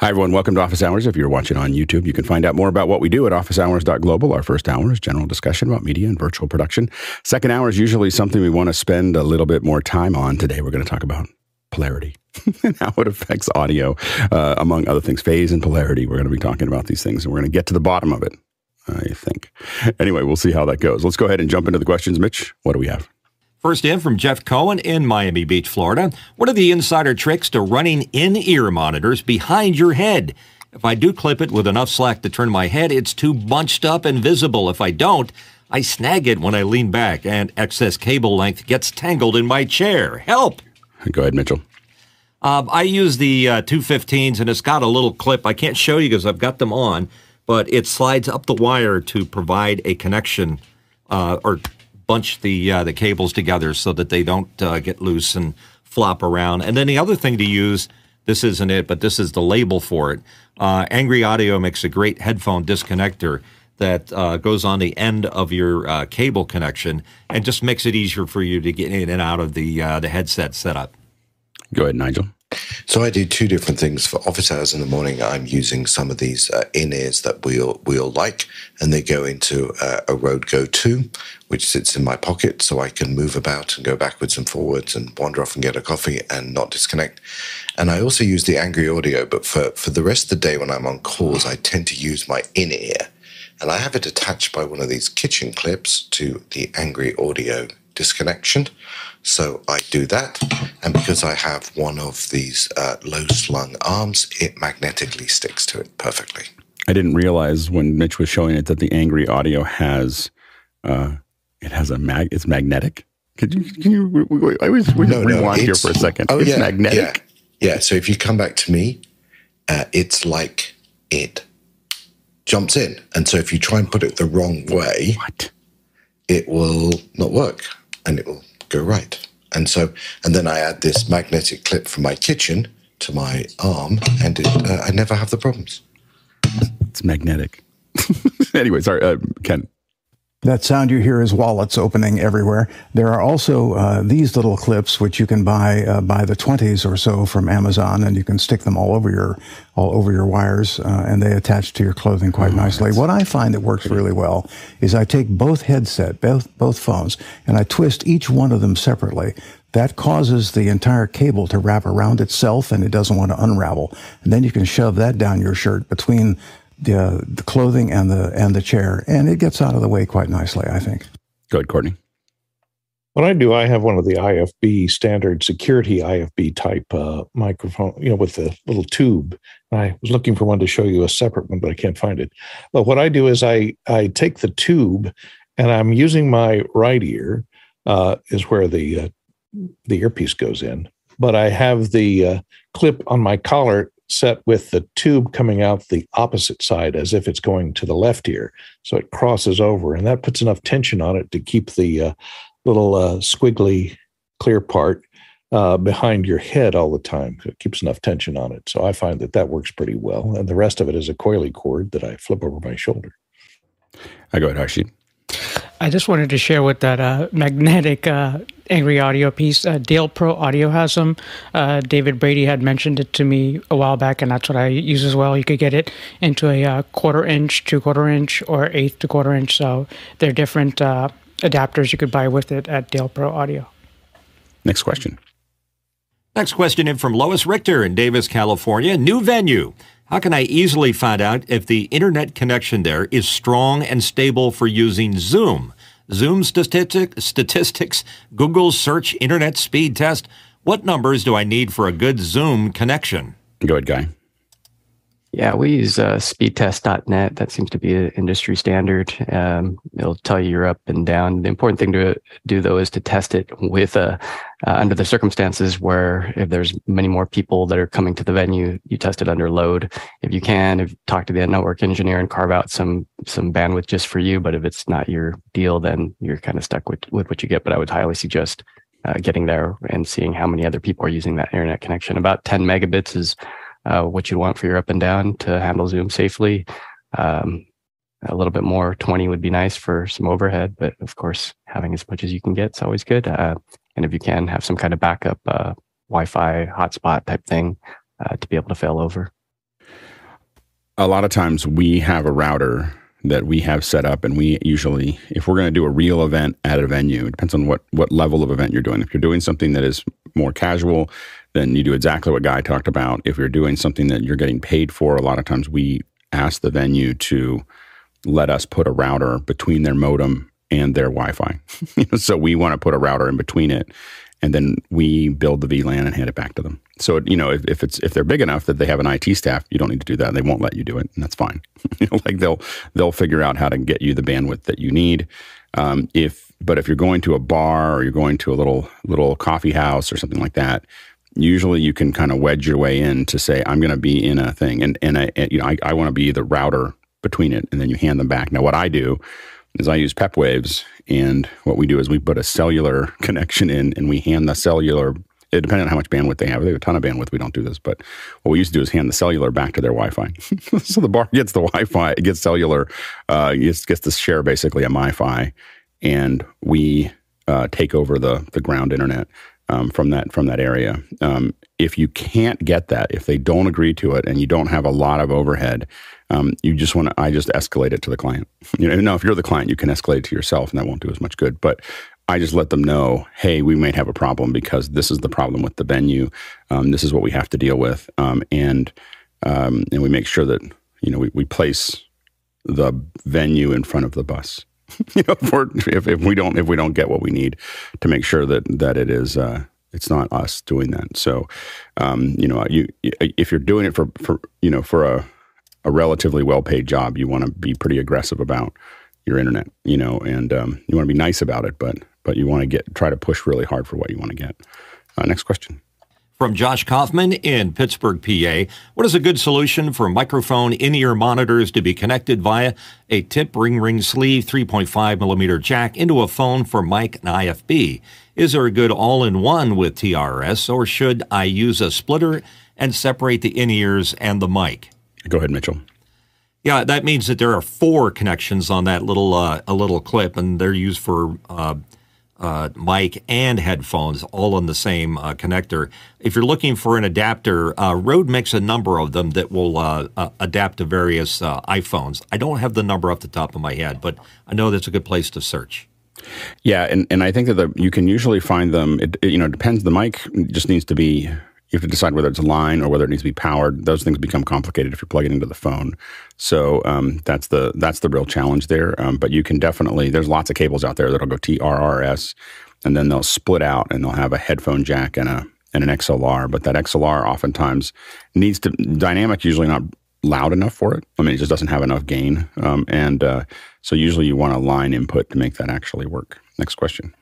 Hi, everyone. Welcome to Office Hours. If you're watching on YouTube, you can find out more about what we do at officehours.global. Our first hour is general discussion about media and virtual production. Second hour is usually something we want to spend a little bit more time on. Today, we're going to talk about polarity and how it affects audio, uh, among other things. Phase and polarity. We're going to be talking about these things, and we're going to get to the bottom of it, I think. Anyway, we'll see how that goes. Let's go ahead and jump into the questions. Mitch, what do we have? First in from Jeff Cohen in Miami Beach, Florida. What are the insider tricks to running in ear monitors behind your head? If I do clip it with enough slack to turn my head, it's too bunched up and visible. If I don't, I snag it when I lean back, and excess cable length gets tangled in my chair. Help! Go ahead, Mitchell. Um, I use the uh, 215s, and it's got a little clip. I can't show you because I've got them on, but it slides up the wire to provide a connection uh, or bunch the uh, the cables together so that they don't uh, get loose and flop around. And then the other thing to use, this isn't it, but this is the label for it. Uh, Angry Audio makes a great headphone disconnector that uh, goes on the end of your uh, cable connection and just makes it easier for you to get in and out of the uh, the headset setup. Go ahead, Nigel. So I do two different things for office hours in the morning. I'm using some of these uh, in ears that we all, we all like, and they go into uh, a Rode Go 2, which sits in my pocket, so I can move about and go backwards and forwards and wander off and get a coffee and not disconnect. And I also use the Angry Audio, but for for the rest of the day when I'm on calls, I tend to use my in ear, and I have it attached by one of these kitchen clips to the Angry Audio disconnection. So I do that, and because I have one of these uh, low slung arms, it magnetically sticks to it perfectly. I didn't realize when Mitch was showing it that the Angry Audio has uh, it has a mag. It's magnetic. Could you? Can you? I was we no, rewind no, here for a second. Oh it's yeah, magnetic. Yeah, yeah. So if you come back to me, uh, it's like it jumps in, and so if you try and put it the wrong way, what? It will not work, and it will go right. And so, and then I add this magnetic clip from my kitchen to my arm, and it, uh, I never have the problems. It's magnetic. anyway, sorry, uh, Ken. That sound you hear is wallets opening everywhere. There are also uh, these little clips which you can buy uh, by the twenties or so from Amazon, and you can stick them all over your all over your wires, uh, and they attach to your clothing quite oh, nicely. What I find that works really well is I take both headset, both both phones, and I twist each one of them separately. That causes the entire cable to wrap around itself, and it doesn't want to unravel. And then you can shove that down your shirt between the, the clothing and the and the chair, and it gets out of the way quite nicely, I think. Go ahead, Courtney. What I do, I have one of the IFB standard security IFB type uh, microphone, you know, with the little tube. I was looking for one to show you a separate one, but I can't find it. But what I do is I I take the tube, and I'm using my right ear uh, is where the uh, the earpiece goes in, but I have the uh, clip on my collar set with the tube coming out the opposite side as if it's going to the left ear. So it crosses over, and that puts enough tension on it to keep the uh, little uh, squiggly clear part uh, behind your head all the time. It keeps enough tension on it. So I find that that works pretty well. And the rest of it is a coily cord that I flip over my shoulder. I go ahead, Harshit. I just wanted to share with that uh, magnetic uh, Angry Audio piece. Uh, Dale Pro Audio has them. Uh, David Brady had mentioned it to me a while back, and that's what I use as well. You could get it into a uh, quarter inch two quarter inch or eighth to quarter inch. So there are different uh, adapters you could buy with it at Dale Pro Audio. Next question. Next question in from Lois Richter in Davis, California. New venue. How can I easily find out if the internet connection there is strong and stable for using Zoom? Zoom statistic, statistics, Google search internet speed test. What numbers do I need for a good Zoom connection? Go ahead, Guy. Yeah, we use uh, speedtest.net. That seems to be an industry standard. Um, it'll tell you you're up and down. The important thing to do, though, is to test it with uh, uh, under the circumstances where if there's many more people that are coming to the venue, you test it under load. If you can, if talk to the network engineer and carve out some some bandwidth just for you. But if it's not your deal, then you're kind of stuck with with what you get. But I would highly suggest uh, getting there and seeing how many other people are using that internet connection. About 10 megabits is uh, what you want for your up and down to handle Zoom safely. Um, a little bit more, 20 would be nice for some overhead, but of course, having as much as you can get is always good. Uh, and if you can have some kind of backup uh, Wi Fi hotspot type thing uh, to be able to fail over. a lot of times we have a router that we have set up and we usually if we're going to do a real event at a venue it depends on what what level of event you're doing if you're doing something that is more casual then you do exactly what guy talked about if you're doing something that you're getting paid for a lot of times we ask the venue to let us put a router between their modem and their wi-fi so we want to put a router in between it and then we build the VLAN and hand it back to them. So you know, if, if it's if they're big enough that they have an IT staff, you don't need to do that. They won't let you do it, and that's fine. you know, like they'll they'll figure out how to get you the bandwidth that you need. Um, if but if you're going to a bar or you're going to a little little coffee house or something like that, usually you can kind of wedge your way in to say, I'm going to be in a thing, and and, I, and you know, I, I want to be the router between it, and then you hand them back. Now, what I do is I use Pepwaves and what we do is we put a cellular connection in, and we hand the cellular. It depends on how much bandwidth they have. They have a ton of bandwidth. We don't do this, but what we used to do is hand the cellular back to their Wi-Fi. so the bar gets the Wi-Fi, it gets cellular, uh, gets, gets to share basically a MiFi, and we uh, take over the the ground internet um, from that from that area. Um, if you can't get that, if they don't agree to it, and you don't have a lot of overhead, um, you just want to, I just escalate it to the client. You know, now if you're the client, you can escalate it to yourself and that won't do as much good. But I just let them know, hey, we might have a problem because this is the problem with the venue. Um, this is what we have to deal with. Um, and, um, and we make sure that, you know, we, we place the venue in front of the bus. you know, for, if, if we don't, if we don't get what we need to make sure that, that it is, uh, it's not us doing that. So, um, you know, you, if you're doing it for, for, you know, for a, a relatively well paid job, you want to be pretty aggressive about your internet, you know, and um, you want to be nice about it, but but you want to get try to push really hard for what you want to get. Uh, next question. From Josh Kaufman in Pittsburgh, PA. What is a good solution for microphone in ear monitors to be connected via a tip ring ring sleeve 3.5 millimeter jack into a phone for mic and IFB? Is there a good all in one with TRS, or should I use a splitter and separate the in ears and the mic? Go ahead, Mitchell. Yeah, that means that there are four connections on that little uh, a little clip, and they're used for uh, uh, mic and headphones, all on the same uh, connector. If you're looking for an adapter, uh, Rode makes a number of them that will uh, adapt to various iPhones. I don't have the number off the top of my head, but I know that's a good place to search. Yeah, and, and I think that the, you can usually find them. It, it, you know, depends. The mic just needs to be you have to decide whether it's a line or whether it needs to be powered. Those things become complicated if you plug it into the phone. So um, that's the that's the real challenge there. Um, but you can definitely there's lots of cables out there that'll go TRRS, and then they'll split out and they'll have a headphone jack and a and an XLR. But that XLR oftentimes needs to dynamic usually not loud enough for it. I mean, it just doesn't have enough gain, um, and uh, so usually you want a line input to make that actually work. Next question.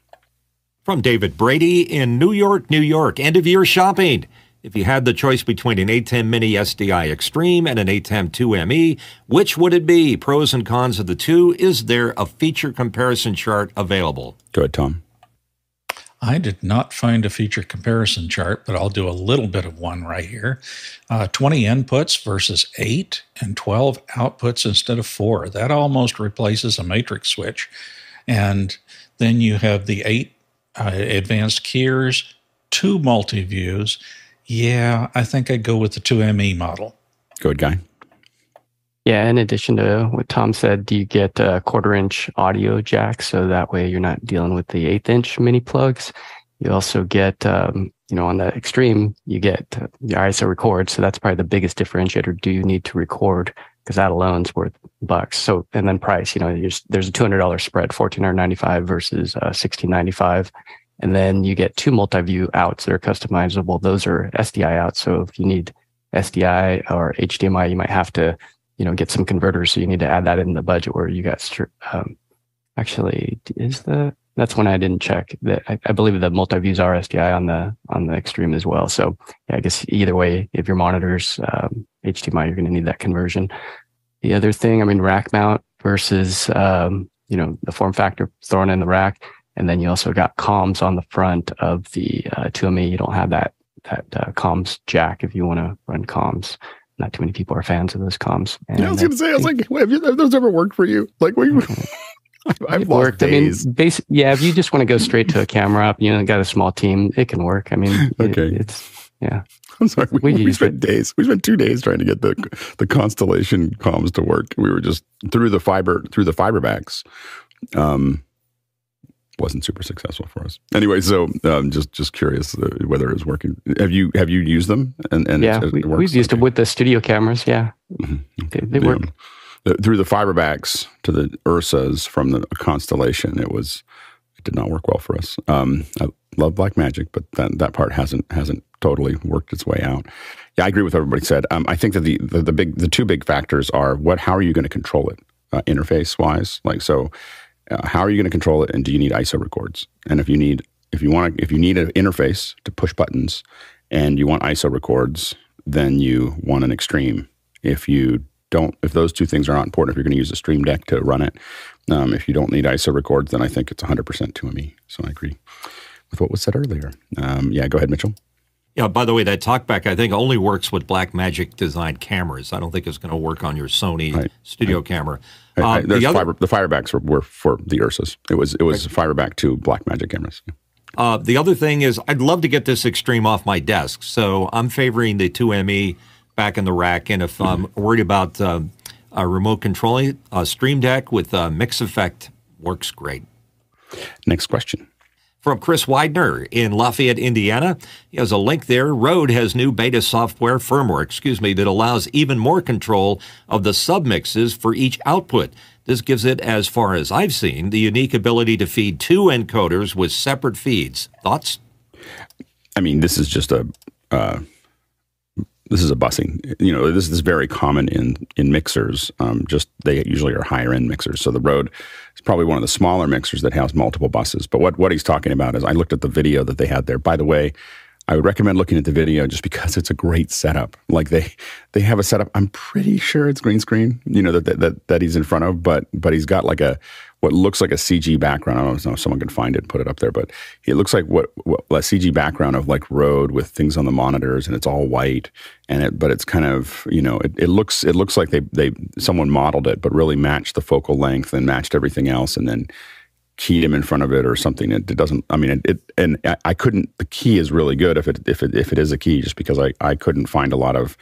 From David Brady in New York, New York. End of year shopping. If you had the choice between an ATEM Mini SDI Extreme and an ATEM 2ME, which would it be? Pros and cons of the two. Is there a feature comparison chart available? Go ahead, Tom. I did not find a feature comparison chart, but I'll do a little bit of one right here. Uh, 20 inputs versus 8 and 12 outputs instead of 4. That almost replaces a matrix switch. And then you have the 8 uh, advanced keyers, two multi views. Yeah, I think I'd go with the 2ME model. Good guy. Yeah, in addition to what Tom said, do you get a quarter inch audio jack, so that way you're not dealing with the eighth inch mini plugs. You also get, um, you know, on the extreme, you get uh, your ISO record. So that's probably the biggest differentiator. Do you need to record? Because that alone is worth bucks. So, and then price, you know, there's a $200 spread, 1495 versus uh, 1695 and then you get two multi-view outs that are customizable. Those are SDI outs. So if you need SDI or HDMI, you might have to, you know, get some converters. So you need to add that in the budget where you got, um, actually is the, that's when I didn't check that. I, I, believe the multi-views are SDI on the, on the extreme as well. So yeah, I guess either way, if your monitors, um, HDMI, you're going to need that conversion. The other thing, I mean, rack mount versus, um, you know, the form factor thrown in the rack and then you also got comms on the front of the uh, 2ME. You don't have that that uh, comms jack if you want to run comms. Not too many people are fans of those comms. And yeah, I was going to say, I was like, have, you, have, those ever worked for you? Like, what you, I've worked. Days. I mean, basic, yeah, if you just want to go straight to a camera up, you know, got a small team, it can work. I mean, okay. It, it's, yeah. I'm sorry. We, we, we spent it. days. We spent two days trying to get the the constellation comms to work. We were just through the fiber through the fiber backs. Um, wasn't super successful for us. Anyway, so um, just just curious uh, whether it's working. Have you have you used them? And, and yeah, we, have used okay. them with the studio cameras. Yeah, mm-hmm. okay. they, they work. The, through the fiber backs to the Ursas from the constellation, it was it did not work well for us. Um, I love Blackmagic, but that that part hasn't hasn't totally worked its way out. Yeah, I agree with what everybody said. Um, I think that the, the the big the two big factors are what how are you going to control it uh, interface wise, like so uh, how are you going to control it, and do you need ISO records? And if you need if you want if you need an interface to push buttons, and you want ISO records, then you want an extreme. If you don't, if those two things are not important, if you're going to use a Stream Deck to run it, um, if you don't need ISO records, then I think it's 100% 2ME. So I agree with what was said earlier. Um, yeah, go ahead, Mitchell. Yeah, by the way, that talkback I think only works with Blackmagic designed cameras. I don't think it's going to work on your Sony right. studio right. camera. Right. Um, the, other, fiber, the firebacks were, were, for the Ursas. It was it was fireback to Blackmagic cameras. Uh, the other thing is, I'd love to get this extreme off my desk, so I'm favoring the 2ME back in the rack. And if I'm worried about uh, a remote controlling, a Stream Deck with a mix effect works great. Next question from Chris Widener in Lafayette, Indiana. He has a link there. Rode has new beta software firmware, excuse me, that allows even more control of the submixes for each output. This gives it, as far as I've seen, the unique ability to feed two encoders with separate feeds. Thoughts? I mean, this is just a uh, this is a busing. You know, this is very common in in mixers. Um, just they usually are higher end mixers. So the Rode is probably one of the smaller mixers that has multiple buses. But what what he's talking about is I looked at the video that they had there. By the way, I would recommend looking at the video just because it's a great setup. Like they they have a setup. I'm pretty sure it's green screen. You know that that that he's in front of, but but he's got like a what looks like a CG background. I don't know if someone can find it and put it up there, but it looks like what, what a CG background of like Rode with things on the monitors, and it's all white. And it, but it's kind of you know it, it looks it looks like they they someone modeled it, but really matched the focal length and matched everything else, and then keyed him in front of it or something. It, it doesn't. I mean, it, it, and I couldn't. The key is really good if it if it if it is a key, just because I I couldn't find a lot of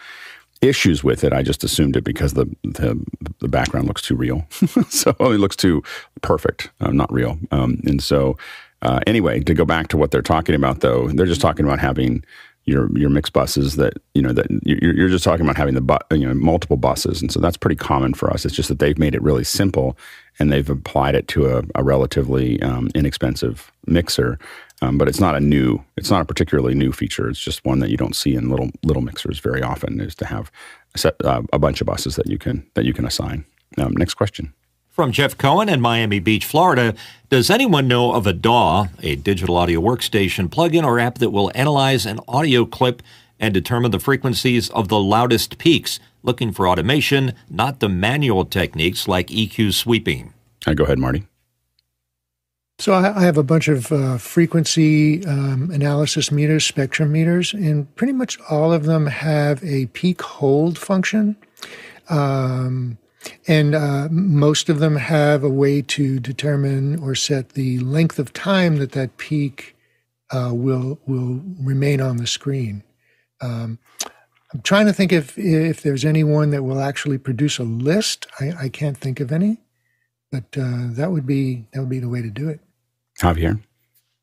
issues with it. I just assumed it because the the, the background looks too real, so it looks too perfect, uh, not real. Um, and so, uh, anyway, to go back to what they're talking about, though, they're just talking about having your your mixed buses that you know that you're, you're just talking about having the bu- you know multiple buses, and so that's pretty common for us. It's just that they've made it really simple and they've applied it to a, a relatively um, inexpensive mixer um, but it's not a new, it's not a particularly new feature. It's just one that you don't see in little little mixers very often. Is to have a, set, uh, a bunch of buses that you can that you can assign. Um, next question. From Jeff Cohen in Miami Beach, Florida, does anyone know of a DAW, a digital audio workstation plugin or app that will analyze an audio clip and determine the frequencies of the loudest peaks? Looking for automation, not the manual techniques like EQ sweeping. Uh, go ahead, Marty. So I, have a bunch of uh, frequency um, analysis meters, spectrum meters, and pretty much all of them have a peak hold function. Um, and uh, most of them have a way to determine or set the length of time that that peak uh, will will remain on the screen. Um, I'm trying to think if if there's anyone that will actually produce a list. I, I can't think of any, but uh, that would be that would be the way to do it. Javier?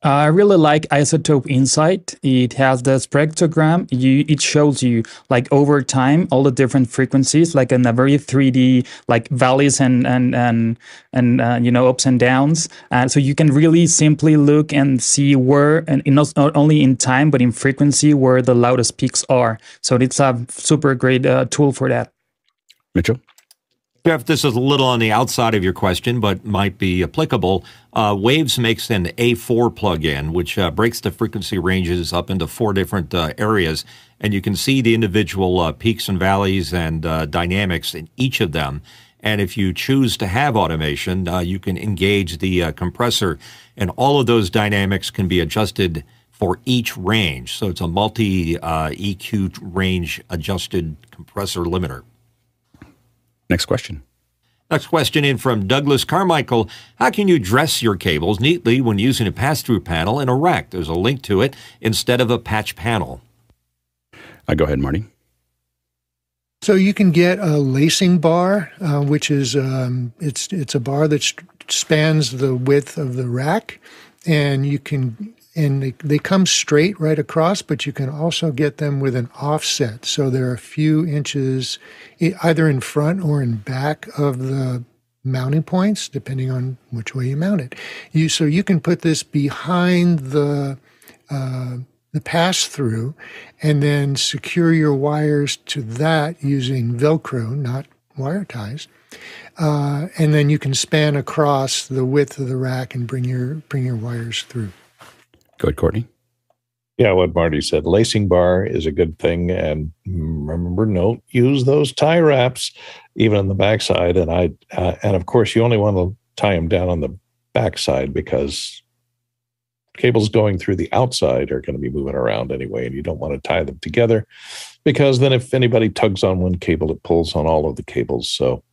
I really like iZotope Insight. It has the spectrogram. You, it shows you like over time all the different frequencies, like in a very 3D, like valleys and and and and uh, you know ups and downs. Uh, so you can really simply look and see where, and not, not only in time but in frequency, where the loudest peaks are. So it's a super great uh, tool for that. Mitchell. Jeff, this is a little on the outside of your question, but might be applicable. Uh, Waves makes an A4 plugin, which uh, breaks the frequency ranges up into four different uh, areas, and you can see the individual uh, peaks and valleys and uh, dynamics in each of them. And if you choose to have automation, uh, you can engage the compressor, and all of those dynamics can be adjusted for each range. So it's a multi EQ range adjusted compressor limiter. Next question. Next question in from Douglas Carmichael. How can you dress your cables neatly when using a pass through panel in a rack? There's a link to it instead of a patch panel. Uh, go ahead, Marty. So you can get a lacing bar, uh, which is um, it's it's a bar that spans the width of the rack, and you can and they, they come straight right across, but you can also get them with an offset. So they're a few inches either in front or in back of the mounting points, depending on which way you mount it. You so you can put this behind the uh, the pass through, and then secure your wires to that using Velcro, not wire ties. Uh, and then you can span across the width of the rack and bring your bring your wires through. Go ahead, Courtney. Yeah, what Marty said. Lacing bar is a good thing, and remember, don't use those tie wraps even on the backside. And I, uh, and of course, you only want to tie them down on the backside because cables going through the outside are going to be moving around anyway, and you don't want to tie them together because then if anybody tugs on one cable, it pulls on all of the cables. So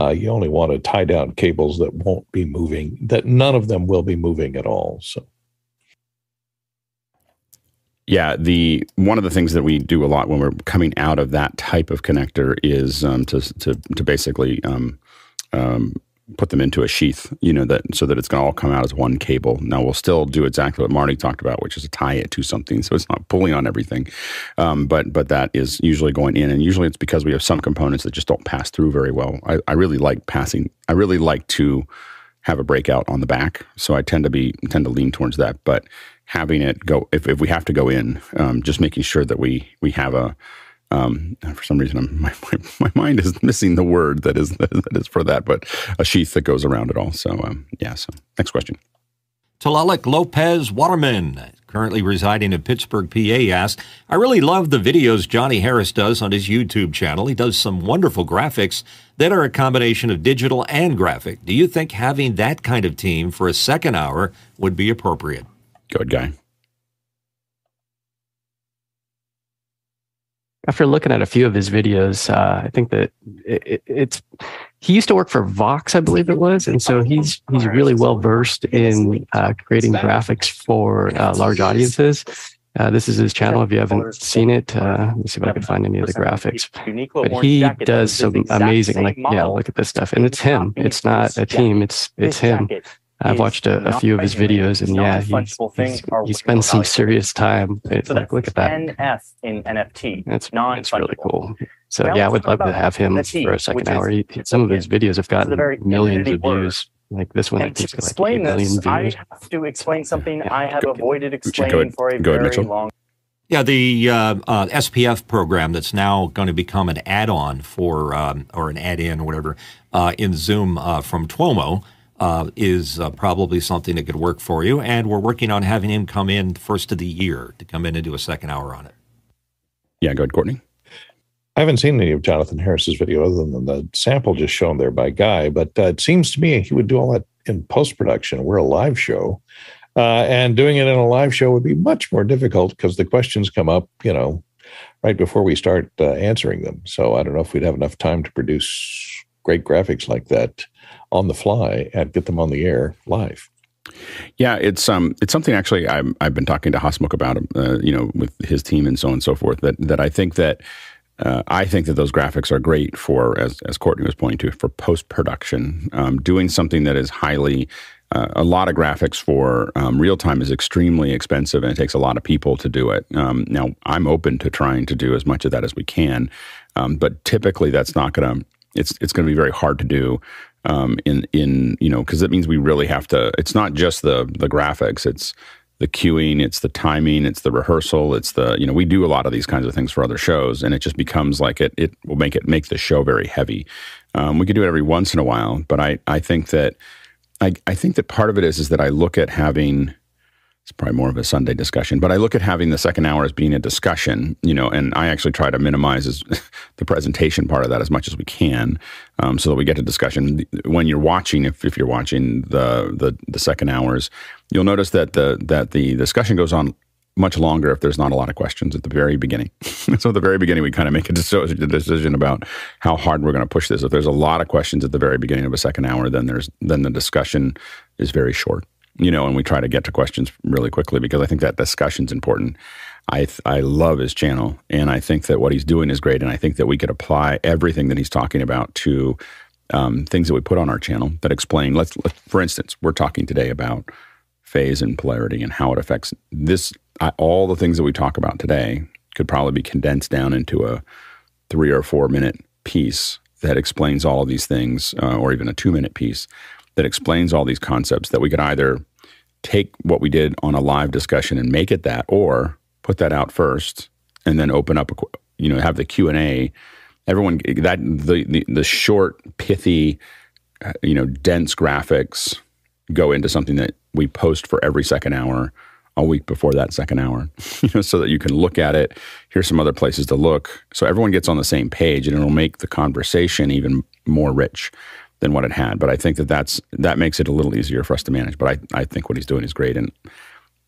uh, you only want to tie down cables that won't be moving, that none of them will be moving at all. So. Yeah, the one of the things that we do a lot when we're coming out of that type of connector is um, to, to to basically um, um, put them into a sheath, you know, that so that it's going to all come out as one cable. Now we'll still do exactly what Marty talked about, which is tie it to something, so it's not pulling on everything. Um, but but that is usually going in, and usually it's because we have some components that just don't pass through very well. I, I really like passing. I really like to have a breakout on the back, so I tend to be tend to lean towards that. But having it go, if, if we have to go in, um, just making sure that we we have a um, for some reason, I'm, my, my, my mind is missing the word that is that is for that, but a sheath that goes around it all. So um, yeah. So next question. Talalik Lopez Waterman, currently residing in Pittsburgh, PA, asked, I really love the videos Johnny Harris does on his YouTube channel. He does some wonderful graphics that are a combination of digital and graphic. Do you think having that kind of team for a second hour would be appropriate? Good guy. after looking at a few of his videos, uh, I think that it, it, it's he used to work for Vox, I believe it was, and so he's he's really well versed in uh, creating graphics for uh, large audiences. Uh, this is his channel. If you haven't seen it, uh, let me see if I can find any of the graphics. But he does some amazing, like yeah, look at this stuff, and it's him. It's not a team. It's it's him. I've watched a, a few of his videos, and yeah, he, he spends some serious time. It's so like, look at that. NF in NFT. That's it's really cool. So yeah, I would love to have him NFT, for a second hour. He, some of his videos have gotten millions of views. Like this one, and to explain like this, views. I have to explain something yeah, I have go, avoided explaining ahead, for a very ahead, long. Yeah, the uh, uh, SPF program that's now going to become an add-on for um, or an add-in or whatever uh, in Zoom uh, from Tuomo uh, is uh, probably something that could work for you. And we're working on having him come in first of the year to come in and do a second hour on it. Yeah, go ahead, Courtney. I haven't seen any of Jonathan Harris's video other than the sample just shown there by Guy, but uh, it seems to me he would do all that in post production. We're a live show. Uh, and doing it in a live show would be much more difficult because the questions come up, you know, right before we start uh, answering them. So I don't know if we'd have enough time to produce great graphics like that on the fly and get them on the air live. Yeah, it's um, it's something actually i have been talking to Hasmukh about, uh, you know, with his team and so on and so forth. That that I think that uh, I think that those graphics are great for, as as Courtney was pointing to, for post production. Um, doing something that is highly uh, a lot of graphics for um, real time is extremely expensive and it takes a lot of people to do it. Um, now, I'm open to trying to do as much of that as we can, um, but typically that's not going to. It's it's going to be very hard to do um, in in you know because it means we really have to. It's not just the the graphics. It's the queuing, it's the timing, it's the rehearsal, it's the you know we do a lot of these kinds of things for other shows, and it just becomes like it it will make it make the show very heavy. Um, we could do it every once in a while, but I I think that I I think that part of it is is that I look at having it's probably more of a Sunday discussion, but I look at having the second hour as being a discussion, you know, and I actually try to minimize as, the presentation part of that as much as we can, um, so that we get to discussion. When you're watching, if, if you're watching the, the the second hours, you'll notice that the that the discussion goes on much longer if there's not a lot of questions at the very beginning. so at the very beginning, we kind of make a decision about how hard we're going to push this. If there's a lot of questions at the very beginning of a second hour, then there's then the discussion is very short you know, and we try to get to questions really quickly because I think that discussion's important. I th- I love his channel, and I think that what he's doing is great, and I think that we could apply everything that he's talking about to um, things that we put on our channel that explain. Let's, let, for instance, we're talking today about phase and polarity and how it affects this. I, all the things that we talk about today could probably be condensed down into a three or four minute piece that explains all of these things, uh, or even a two minute piece that explains all these concepts that we could either take what we did on a live discussion and make it that, or put that out first and then open up, a, you know, have the Q and A. Everyone that the, the the short, pithy, uh, you know, dense graphics go into something that we post for every second hour a week before that second hour, you know, so that you can look at it. Here's some other places to look, so everyone gets on the same page, and it'll make the conversation even more rich than what it had. But I think that that's that makes it a little easier for us to manage. But I I think what he's doing is great, and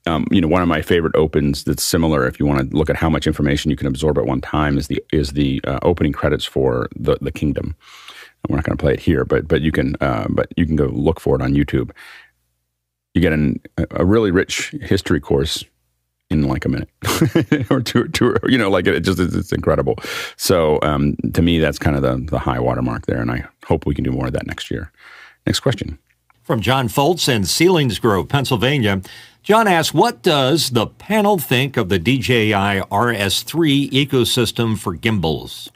um, you know, one of my favorite opens that's similar. If you want to look at how much information you can absorb at one time, is the is the uh, opening credits for the the Kingdom. And we're not going to play it here, but but you can uh, but you can go look for it on YouTube you get an, a really rich history course in like a minute or two, two, you know, like it just, it's incredible. So um, to me, that's kind of the, the high watermark there. And I hope we can do more of that next year. Next question. From John Foltz in Ceilings Selinsgrove, Pennsylvania. John asks, what does the panel think of the DJI RS3 ecosystem for gimbals?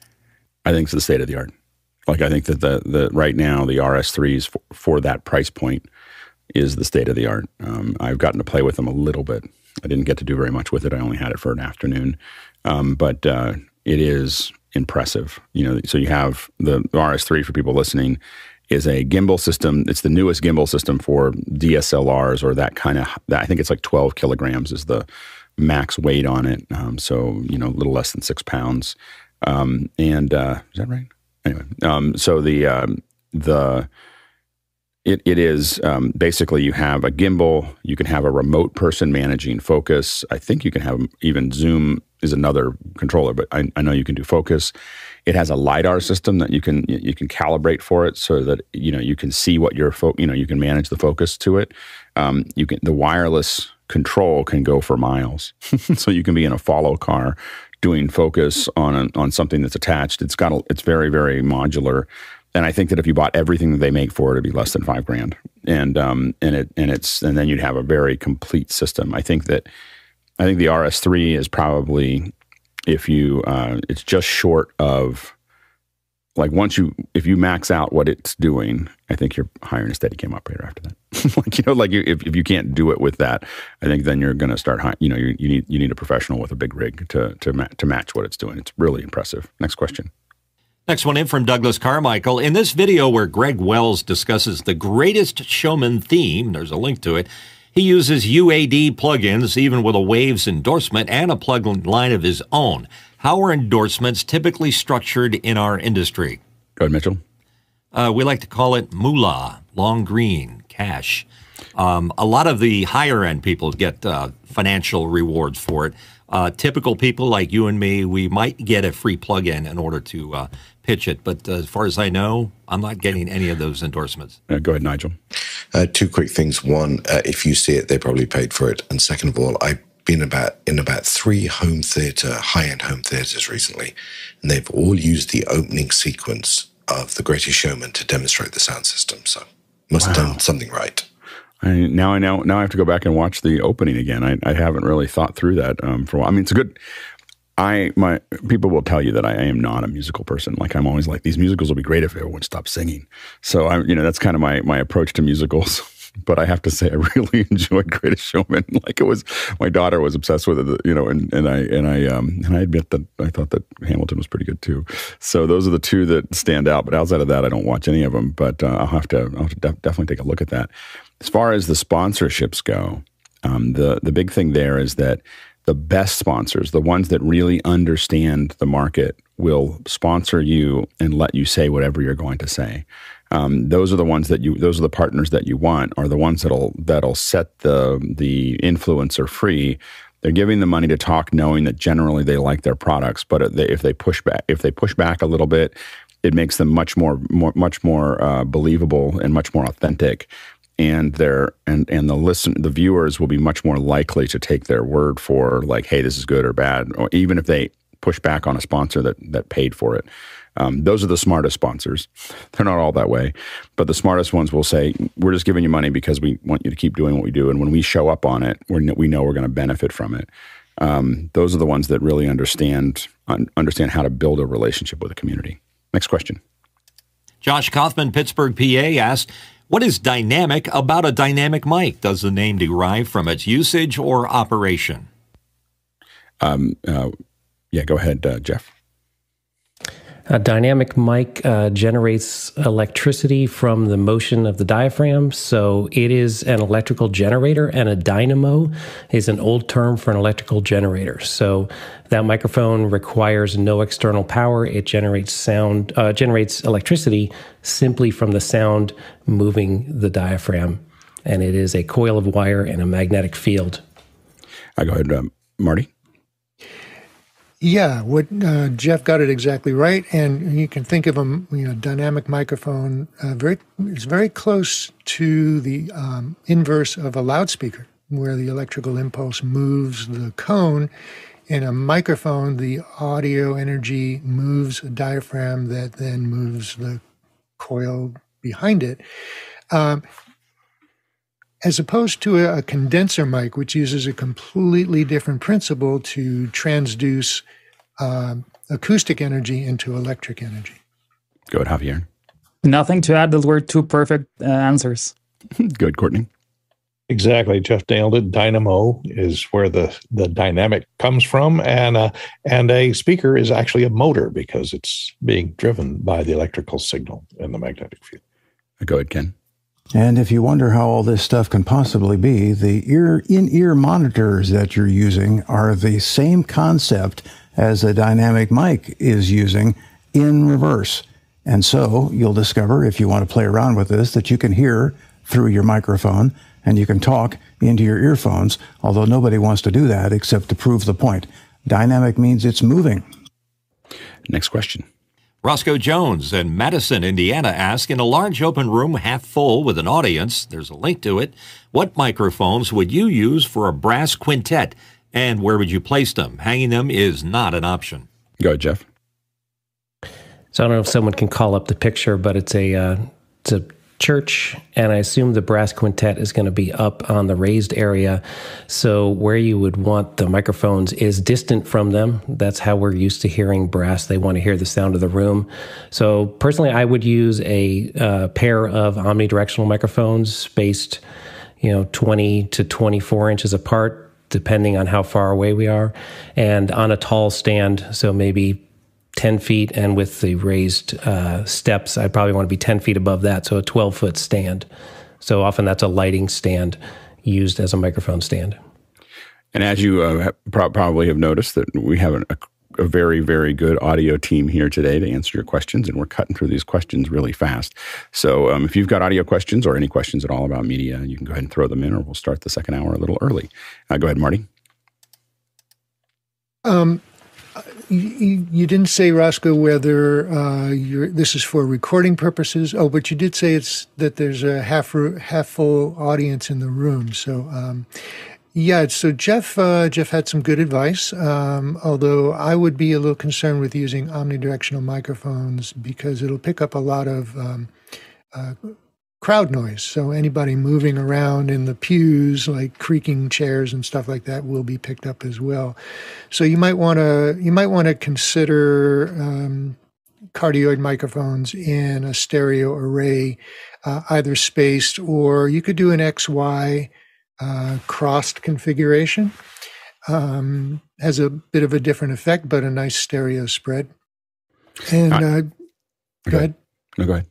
I think it's the state of the art. Like I think that the, the right now the RS3s for, for that price point is the state of the art. Um, I've gotten to play with them a little bit. I didn't get to do very much with it. I only had it for an afternoon, um, but uh, it is impressive. You know, so you have the RS3 for people listening is a gimbal system. It's the newest gimbal system for DSLRs or that kind of. I think it's like 12 kilograms is the max weight on it. Um, so you know, a little less than six pounds. Um, and uh, is that right? Anyway, um, so the um, the it, it is um, basically you have a gimbal, you can have a remote person managing focus. I think you can have even Zoom is another controller, but I, I know you can do focus. It has a lidar system that you can you can calibrate for it so that you know you can see what your fo- you know you can manage the focus to it. Um, you can the wireless control can go for miles, so you can be in a follow car doing focus on on something that's attached. It's got a, it's very very modular and I think that if you bought everything that they make for it, it'd be less than five grand, and um, and it and it's and then you'd have a very complete system. I think that I think the RS3 is probably if you uh, it's just short of like once you if you max out what it's doing, I think you're hiring a Steadicam operator after that. like you know, like you, if if you can't do it with that, I think then you're going to start. You know, you, you need you need a professional with a big rig to to ma- to match what it's doing. It's really impressive. Next question. Next one in from Douglas Carmichael. In this video where Greg Wells discusses the greatest showman theme, there's a link to it, he uses UAD plugins, even with a Waves endorsement and a plugin line of his own. How are endorsements typically structured in our industry? Go ahead, Mitchell. Uh, we like to call it moolah, long green, cash. Um, a lot of the higher end people get uh, financial rewards for it. Uh, typical people like you and me, we might get a free plug-in in order to uh, pitch it. But uh, as far as I know, I'm not getting any of those endorsements. Uh, go ahead, Nigel. Uh, two quick things. One, uh, if you see it, they probably paid for it. And second of all, I've been about in about three home theater, high-end home theaters recently, and they've all used the opening sequence of The Greatest Showman to demonstrate the sound system. So must wow. have done something right. I, now I know now I have to go back and watch the opening again. I, I haven't really thought through that um, for a while. I mean, it's a good. I my people will tell you that I, I, am not a musical person. Like I'm always like these musicals will be great if everyone stops singing. So I'm you know that's kind of my my approach to musicals. But I have to say I really enjoyed Greatest Showman. Like it was my daughter was obsessed with it, you know, and, and I and I um and I admit that I thought that Hamilton was pretty good too. So those are the two that stand out. But outside of that, I don't watch any of them. But uh, I'll have to I'll have to def- definitely take a look at that. As far as the sponsorships go, um, the the big thing there is that the best sponsors, the ones that really understand the market, will sponsor you and let you say whatever you're going to say. Um, those are the ones that you those are the partners that you want are the ones that'll that'll set the the influencer free. They're giving the money to talk knowing that generally they like their products but if they push back if they push back a little bit it makes them much more, more much more uh, believable and much more authentic. And their and and the listen the viewers will be much more likely to take their word for like hey this is good or bad or even if they push back on a sponsor that that paid for it um, those are the smartest sponsors they're not all that way but the smartest ones will say we're just giving you money because we want you to keep doing what we do and when we show up on it we we know we're going to benefit from it um, those are the ones that really understand un- understand how to build a relationship with a community next question josh kaufman pittsburgh pa asked what is dynamic about a dynamic mic? Does the name derive from its usage or operation? Um, uh, yeah, go ahead, uh, Jeff. A dynamic mic uh, generates electricity from the motion of the diaphragm. So it is an electrical generator, and a dynamo is an old term for an electrical generator. So that microphone requires no external power. It generates sound, uh, generates electricity simply from the sound moving the diaphragm, and it is a coil of wire and a magnetic field. I go ahead, um, Marty. Yeah, what uh, Jeff got it exactly right, and you can think of a you know dynamic microphone. Uh, very, it's very close to the um, inverse of a loudspeaker, where the electrical impulse moves the cone in a microphone, the audio energy moves a diaphragm that then moves the coil behind it. Um, as opposed to a, a, condenser mic, which uses a completely different principle to transduce um, acoustic energy into electric energy. Go ahead, Javier. Nothing to add. Those were two perfect uh, answers. Good, Courtney. Exactly, Jeff nailed it. Dynamo is where the the dynamic comes from, and uh, and a speaker is actually a motor because it's being driven by the electrical signal in the magnetic field. Go ahead, Ken. And if you wonder how all this stuff can possibly be, the ear in-ear monitors that you're using are the same concept as a dynamic mic is using in reverse. And so you'll discover if you want to play around with this that you can hear through your microphone and you can talk into your earphones, although nobody wants to do that except to prove the point. Dynamic means it's moving. Next question. Roscoe Jones in Madison, Indiana ask In a large open room half full with an audience, there's a link to it, what microphones would you use for a brass quintet and where would you place them? Hanging them is not an option. Go ahead, Jeff. So I don't know if someone can call up the picture, but it's a uh, it's a church, and I assume the brass quintet is going to be up on the raised area. So, where you would want the microphones is distant from them. That's how we're used to hearing brass. They want to hear the sound of the room. So, personally, I would use a uh, pair of omnidirectional microphones spaced, you know, 20 to 24 inches apart. Depending on how far away we are, and on a tall stand, so maybe 10 feet, and with the raised uh, steps, I probably want to be 10 feet above that, so a 12 foot stand. So often that's a lighting stand used as a microphone stand. And as you uh, probably have noticed, that we have a, a, very, very good audio team here today to answer your questions, and we're cutting through these questions really fast. So um, if you've got audio questions or any questions at all about media, you can go ahead and throw them in, or we'll start the second hour a little early. Uh, go ahead, Marty. Um, you, you, didn't say, Roscoe, whether uh, this is for recording purposes. Oh, but you did say it's that there's a half half full audience in the room. So, um, yeah. So Jeff uh, Jeff had some good advice. Um, although I would be a little concerned with using omnidirectional microphones because it'll pick up a lot of um, uh, crowd noise. So anybody moving around in the pews, like creaking chairs and stuff like that, will be picked up as well. So you might want to you might want to consider um, cardioid microphones in a stereo array, uh, either spaced or you could do an XY uh, crossed configuration. Um, has a bit of a different effect, but a nice stereo spread. And uh, okay. go ahead. No, go ahead.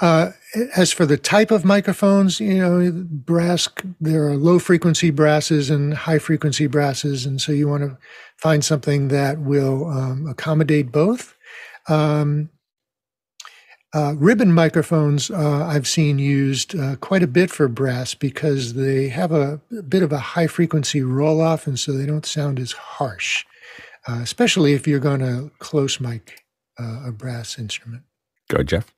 Uh, as for the type of microphones, you know, brass, there are low frequency brasses and high frequency brasses. And so you want to find something that will um, accommodate both. Um, uh, ribbon microphones uh, I've seen used uh, quite a bit for brass because they have a, a bit of a high frequency roll off, and so they don't sound as harsh, uh, especially if you're going to close mic uh, a brass instrument. Go, Jeff.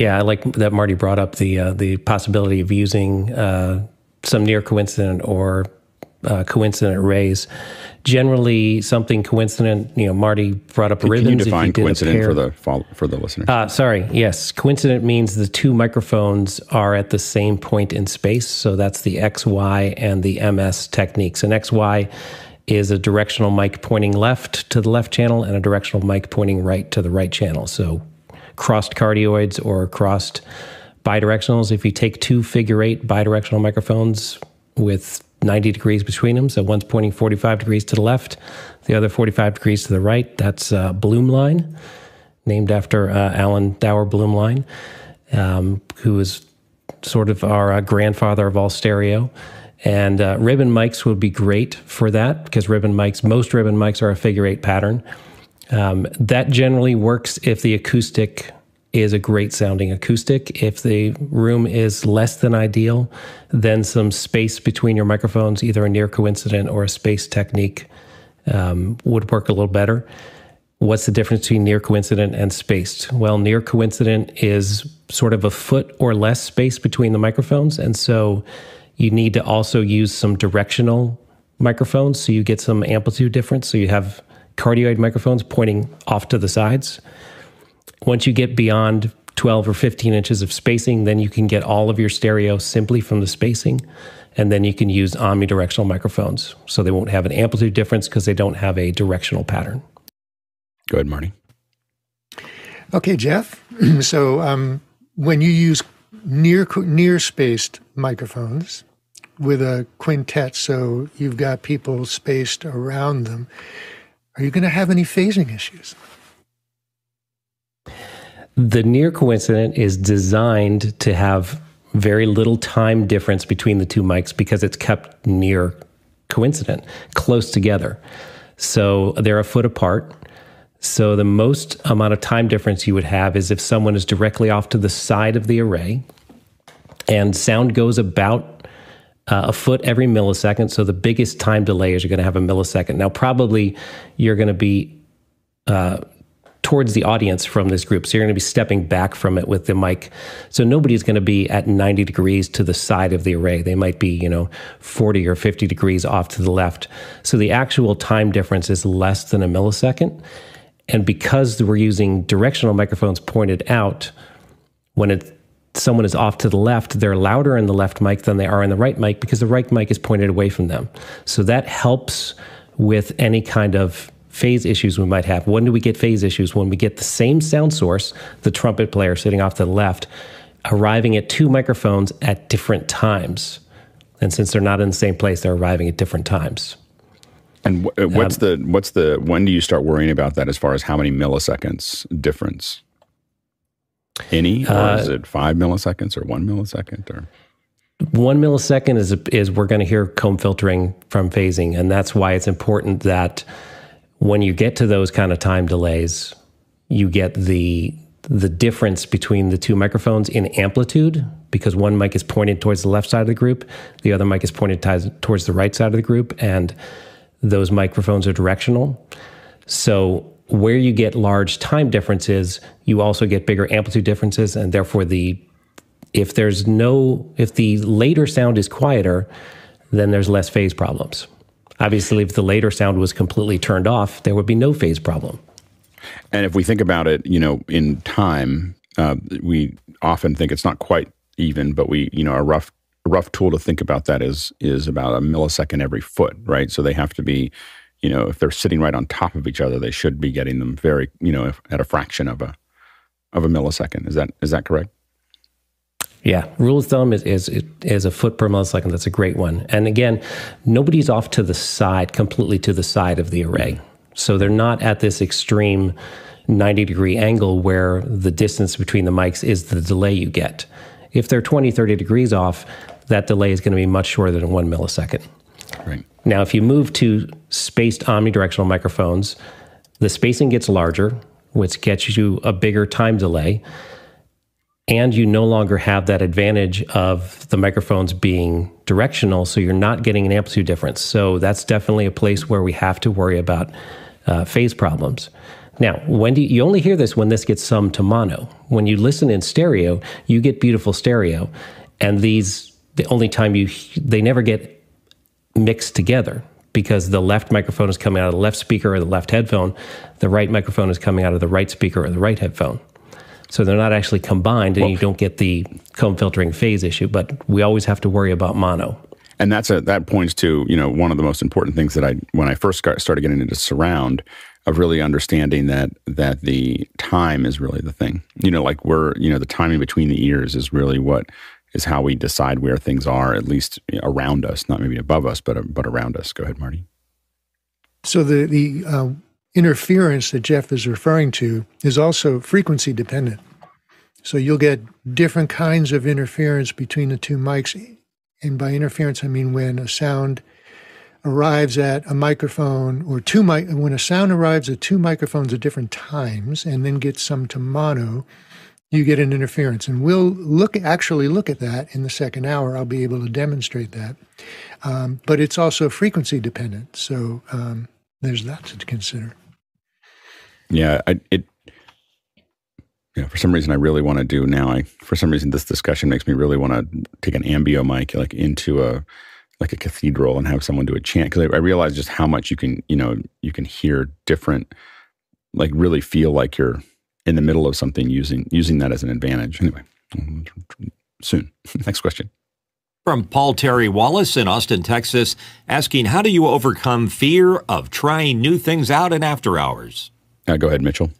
Yeah, I like that Marty brought up the uh, the possibility of using uh, some near coincident or uh, coincident arrays. Generally, something coincident. You know, Marty brought up Can ribbons. Can you define you coincident for the for the listener? Uh, sorry. Yes, coincident means the two microphones are at the same point in space. So that's the XY and the MS techniques. And XY is a directional mic pointing left to the left channel and a directional mic pointing right to the right channel. So crossed cardioids or crossed bidirectionals. If you take two figure eight bidirectional microphones with 90 degrees between them, so one's pointing 45 degrees to the left, the other 45 degrees to the right, that's uh, Blumlein, named after uh, Alan Dower Blumlein, um, who is sort of our uh, grandfather of all stereo. And uh, ribbon mics would be great for that because ribbon mics, most ribbon mics are a figure eight pattern. Um, that generally works if the acoustic is a great sounding acoustic. If the room is less than ideal, then some space between your microphones, either a near coincident or a space technique, um, would work a little better. What's the difference between near coincident and spaced? Well, near coincident is sort of a foot or less space between the microphones. And so you need to also use some directional microphones so you get some amplitude difference. So you have cardioid microphones pointing off to the sides. Once you get beyond 12 or 15 inches of spacing, then you can get all of your stereo simply from the spacing. And then you can use omnidirectional microphones. So they won't have an amplitude difference because they don't have a directional pattern. Go ahead, Marty. Okay, Jeff. so um, when you use near near spaced microphones with a quintet, so you've got people spaced around them, are you going to have any phasing issues? The near coincident is designed to have very little time difference between the two mics because it's kept near coincident, close together. So they're a foot apart. So the most amount of time difference you would have is if someone is directly off to the side of the array and sound goes about uh, a foot every millisecond. So the biggest time delay is you're going to have a millisecond. Now, probably you're going to be uh, towards the audience from this group. So you're going to be stepping back from it with the mic. So nobody's going to be at 90 degrees to the side of the array. They might be, you know, 40 or 50 degrees off to the left. So the actual time difference is less than a millisecond. And because we're using directional microphones pointed out, when it someone is off to the left, they're louder in the left mic than they are in the right mic because the right mic is pointed away from them. So that helps with any kind of phase issues we might have. When do we get phase issues? When we get the same sound source, the trumpet player sitting off to the left, arriving at two microphones at different times. And since they're not in the same place, they're arriving at different times. And what's um, the what's the when do you start worrying about that as far as how many milliseconds difference? Any, or uh, is it five milliseconds or one millisecond or? One millisecond is is we're going to hear comb filtering from phasing, and that's why it's important that when you get to those kind of time delays, you get the the difference between the two microphones in amplitude because one mic is pointed towards the left side of the group, the other mic is pointed towards the right side of the group, and those microphones are directional. So where you get large time differences, you also get bigger amplitude differences, and therefore the if there's no if the later sound is quieter, then there's less phase problems. Obviously, if the later sound was completely turned off, there would be no phase problem. And if we think about it, you know, in time, uh, we often think it's not quite even, but we, you know, a rough rough tool to think about that is is about a millisecond every foot, right? So they have to be you know, if they're sitting right on top of each other, they should be getting them very, you know, at a fraction of a of a millisecond. Is that is that correct? Yeah, rule of thumb is, is is a foot per millisecond. That's a great one. And again, nobody's off to the side, completely to the side of the array, so they're not at this extreme ninety degree angle where the distance between the mics is the delay you get. If they're 20, 30 degrees off, that delay is going to be much shorter than one millisecond. Right. Now, if you move to spaced omnidirectional microphones, the spacing gets larger, which gets you a bigger time delay. And you no longer have that advantage of the microphones being directional, so you're not getting an amplitude difference. So that's definitely a place where we have to worry about uh, phase problems. Now, when you, you only hear this when this gets summed to mono. When you listen in stereo, you get beautiful stereo, and these the only time you they never get mixed together because the left microphone is coming out of the left speaker or the left headphone, the right microphone is coming out of the right speaker or the right headphone. So they're not actually combined, and well, you don't get the comb filtering phase issue. But we always have to worry about mono. And that's a, that points to you know one of the most important things that I when I first started getting into surround of really understanding that that the time is really the thing. You know, like we're you know the timing between the ears is really what is how we decide where things are, at least around us, not maybe above us, but but around us. Go ahead, Marty. So the the uh, interference that Jeff is referring to is also frequency dependent. So you'll get different kinds of interference between the two mics. And by interference, I mean when a sound arrives at a microphone or two mic when a sound arrives at two microphones at different times and then gets some to mono, you get an interference. And we'll look actually look at that in the second hour. I'll be able to demonstrate that. Um, but it's also frequency dependent. So um, there's that to consider. Yeah, I, it. Yeah, for some reason, I really want to do now. I for some reason, this discussion makes me really want to take an Ambeo mic like into a like a cathedral and have someone do a chant because I, I realize just how much you can you know you can hear different, like really feel like you're in the middle of something using using that as an advantage. Anyway, soon. Next question. From Paul Terry Wallace in Austin, Texas, asking, How do you overcome fear of trying new things out in after hours? Uh, go ahead, Mitchell.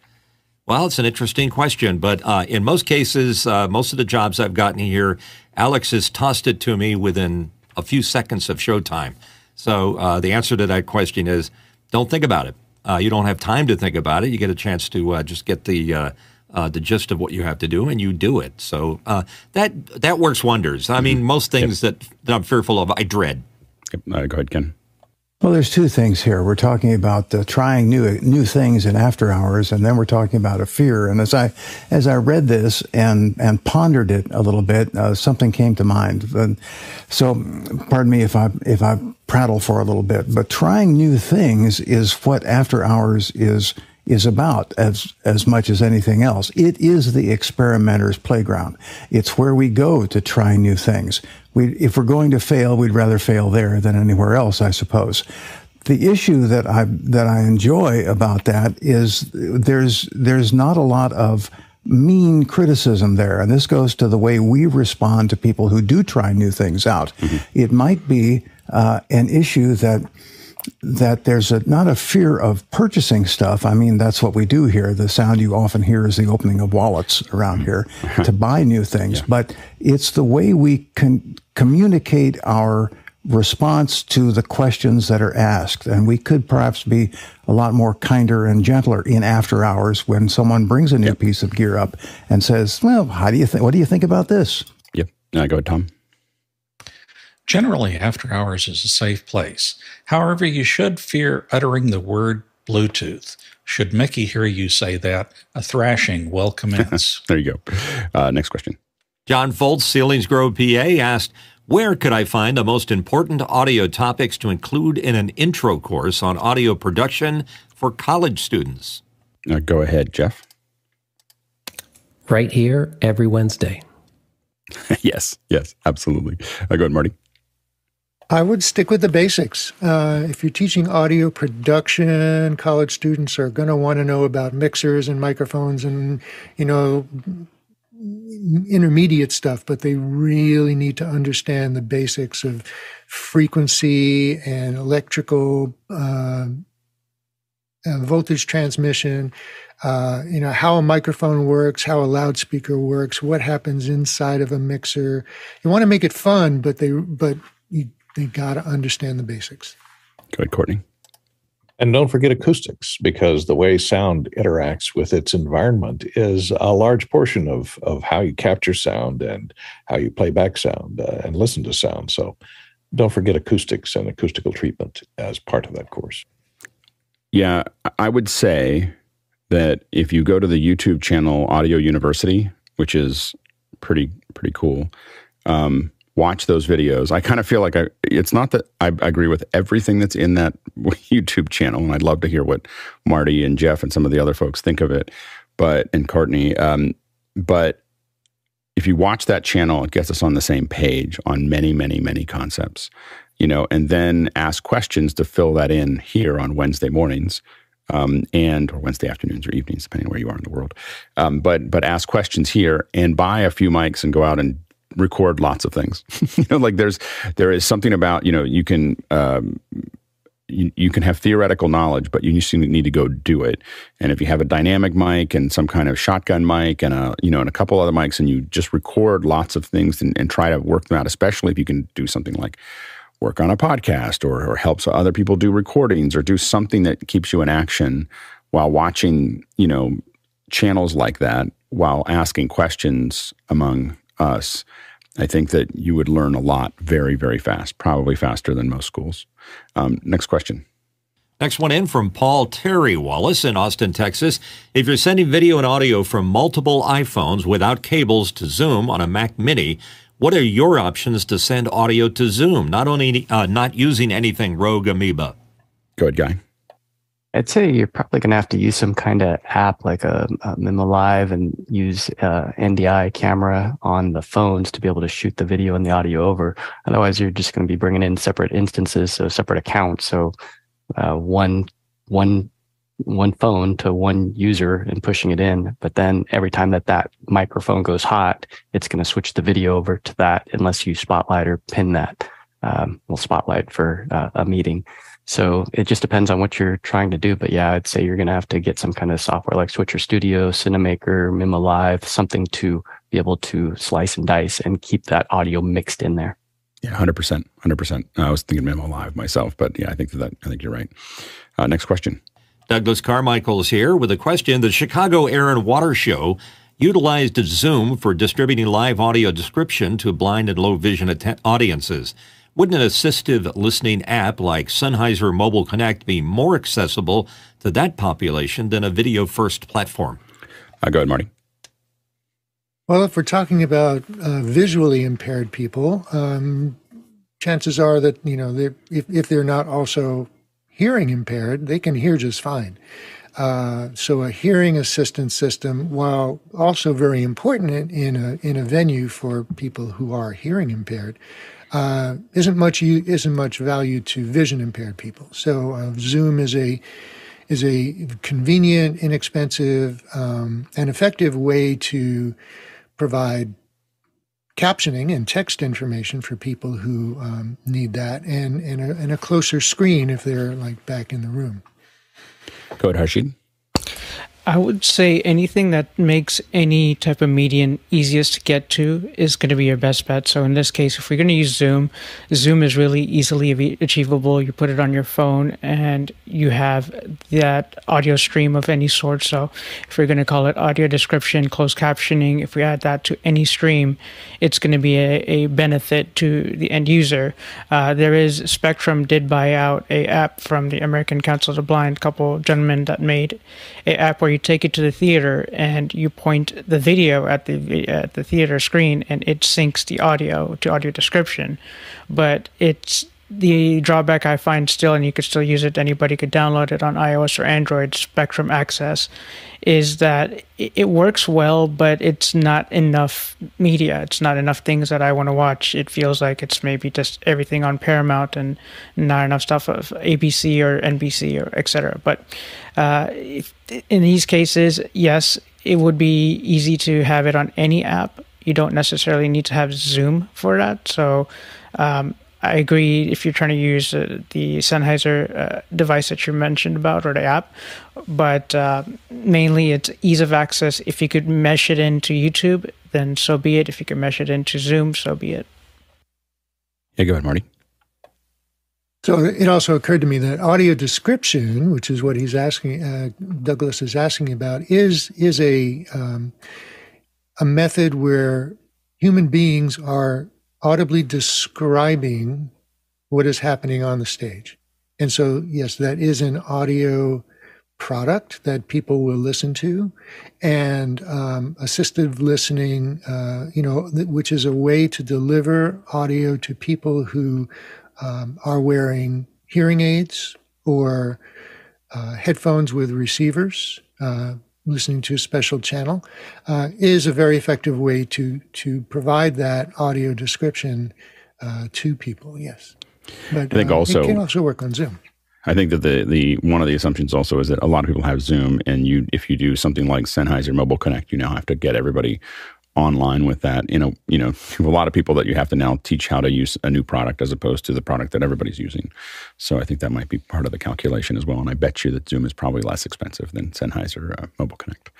Well, it's an interesting question, but uh, in most cases, uh, most of the jobs I've gotten here, Alex has tossed it to me within a few seconds of showtime. So uh, the answer to that question is don't think about it. Uh, you don't have time to think about it. You get a chance to uh, just get the uh, the gist of what you have to do, and you do it. So that that works wonders. I mean, mm-hmm. most things yep. that, that I'm fearful of, I dread. Yep. go ahead, Ken. Well, there's two things here. We're talking about uh, trying new new things in after hours, and then we're talking about a fear. And as I as I read this and and pondered it a little bit, uh, something came to mind. And so, pardon me if I if I prattle for a little bit, but trying new things is what after hours is is about as as much as anything else. It is the experimenter's playground. It's where we go to try new things. We, if we're going to fail, we'd rather fail there than anywhere else, I suppose. The issue that I that I enjoy about that is there's there's not a lot of mean criticism there, and this goes to the way we respond to people who do try new things out. Mm-hmm. It might be uh, an issue that that there's a, not a fear of purchasing stuff. I mean, that's what we do here. The sound you often hear is the opening of wallets around here to buy new things. Yeah. But it's the way we can communicate our response to the questions that are asked. And we could perhaps be a lot more kinder and gentler in after hours when someone brings a new yep. piece of gear up and says, well, how do you think, what do you think about this? Yep. Uh, go ahead, Tom. Generally, after hours is a safe place. However, you should fear uttering the word Bluetooth. Should Mickey hear you say that, a thrashing will commence. there you go. Uh, next question. John Foltz, Selinsgrove, PA, asked, where could I find the most important audio topics to include in an intro course on audio production for college students? Uh, go ahead, Jeff. Right here every Wednesday. yes, yes, absolutely. Uh, go ahead, Marty. I would stick with the basics. Uh, if you're teaching audio production, college students are going to want to know about mixers and microphones and, you know, intermediate stuff, but they really need to understand the basics of frequency and electrical uh, uh, voltage transmission. Uh, you know how a microphone works, how a loudspeaker works, what happens inside of a mixer. You want to make it fun, but they but you they got to understand the basics. Go ahead, Courtney. And don't forget acoustics, because the way sound interacts with its environment is a large portion of, of how you capture sound and how you play back sound uh, and listen to sound. So don't forget acoustics and acoustical treatment as part of that course. Yeah, I would say that if you go to the YouTube channel Audio University, which is pretty pretty cool, um, watch those videos. I kind of feel like I, it's not that I, agree with everything that's in that YouTube channel, and I'd love to hear what Marty and Jeff and some of the other folks think of it, but and Courtney. Um, but if you watch that channel, it gets us on the same page on many, many, many concepts, you know, and then ask questions to fill that in here on Wednesday mornings. Um, and or Wednesday afternoons or evenings, depending where you are in the world. Um, but but ask questions here and buy a few mics and go out and record lots of things. you know, like there's there is something about you know you can um, you, you can have theoretical knowledge, but you just need to go do it. And if you have a dynamic mic and some kind of shotgun mic and a you know and a couple other mics, and you just record lots of things and, and try to work them out, especially if you can do something like work on a podcast or, or helps other people do recordings or do something that keeps you in action while watching you know channels like that while asking questions among us, I think that you would learn a lot very, very fast, probably faster than most schools. Um, next question. Next one in from Paul Terry Wallace in Austin, Texas. If you're sending video and audio from multiple iPhones without cables to Zoom on a Mac Mini, what are your options to send audio to Zoom? Not only uh, not using anything Rogue Amoeba. Go ahead, Guy. I'd say you're probably going to have to use some kind of app like a, a Mimo Live and use uh, NDI camera on the phones to be able to shoot the video and the audio over. Otherwise, you're just going to be bringing in separate instances, so separate accounts. So uh, one one one phone to one user and pushing it in. But then every time that that microphone goes hot, it's going to switch the video over to that unless you spotlight or pin that. Um, well, spotlight for uh, a meeting. So it just depends on what you're trying to do. But yeah, I'd say you're going to have to get some kind of software like Switcher Studio, Cinamaker, Mimo Live, something to be able to slice and dice and keep that audio mixed in there. Yeah, hundred percent, hundred percent. I was thinking Mimo Live myself, but yeah, I think that I think you're right. Uh, next question. Douglas Carmichael is here with a question. The Chicago Air and Water Show utilized Zoom for distributing live audio description to blind and low vision att- audiences. Wouldn't an assistive listening app like Sennheiser Mobile Connect be more accessible to that population than a video first platform? Uh, go ahead, Marty. Well, if we're talking about uh, visually impaired people, um, chances are that you know if if they're not also hearing impaired, they can hear just fine. Uh, so a hearing assistance system, while also very important in, in, a in a venue for people who are hearing impaired, uh, isn't much isn't much value to vision impaired people. So uh, Zoom is a is a convenient, inexpensive, um, and effective way to provide captioning and text information for people who um, need that, and and a, and a, closer screen if they're like back in the room. Go ahead, Harshid. I would say anything that makes any type of median easiest to get to is going to be your best bet. So in this case, if we're going to use Zoom, Zoom is really easily achievable. You put it on your phone and you have that audio stream of any sort. So if we're going to call it audio description, closed captioning, if we add that to any stream, it's going to be a, a benefit to the end user. Uh, there is Spectrum did buy out a app from the American Council of the Blind, couple gentlemen that made a app where where you take it to the theater and you point the video at the at the theater screen and it syncs the audio to audio description. But it's the drawback I find still, and you could still use it, anybody could download it on iOS or Android, Spectrum Access, is that it works well, but it's not enough media. It's not enough things that I want to watch. It feels like it's maybe just everything on Paramount and not enough stuff of ABC or NBC or etc. But uh, in these cases, yes, it would be easy to have it on any app. You don't necessarily need to have Zoom for that. So um, I agree if you're trying to use uh, the Sennheiser uh, device that you mentioned about or the app, but uh, mainly it's ease of access. If you could mesh it into YouTube, then so be it. If you can mesh it into Zoom, so be it. Yeah, go ahead, Marty. So it also occurred to me that audio description, which is what he's asking, uh, Douglas is asking about, is is a um, a method where human beings are audibly describing what is happening on the stage. And so, yes, that is an audio product that people will listen to, and um, assistive listening, uh, you know, which is a way to deliver audio to people who um, are wearing hearing aids or uh, headphones with receivers, uh, listening to a special channel, uh, is a very effective way to to provide that audio description uh, to people. Yes, but I think also it can also work on Zoom. I think that the the one of the assumptions also is that a lot of people have Zoom, and you if you do something like Sennheiser Mobile Connect, you now have to get everybody online with that. You know, you know, you a lot of people that you have to now teach how to use a new product as opposed to the product that everybody's using. So I think that might be part of the calculation as well. And I bet you that Zoom is probably less expensive than Sennheiser uh, Mobile Connect.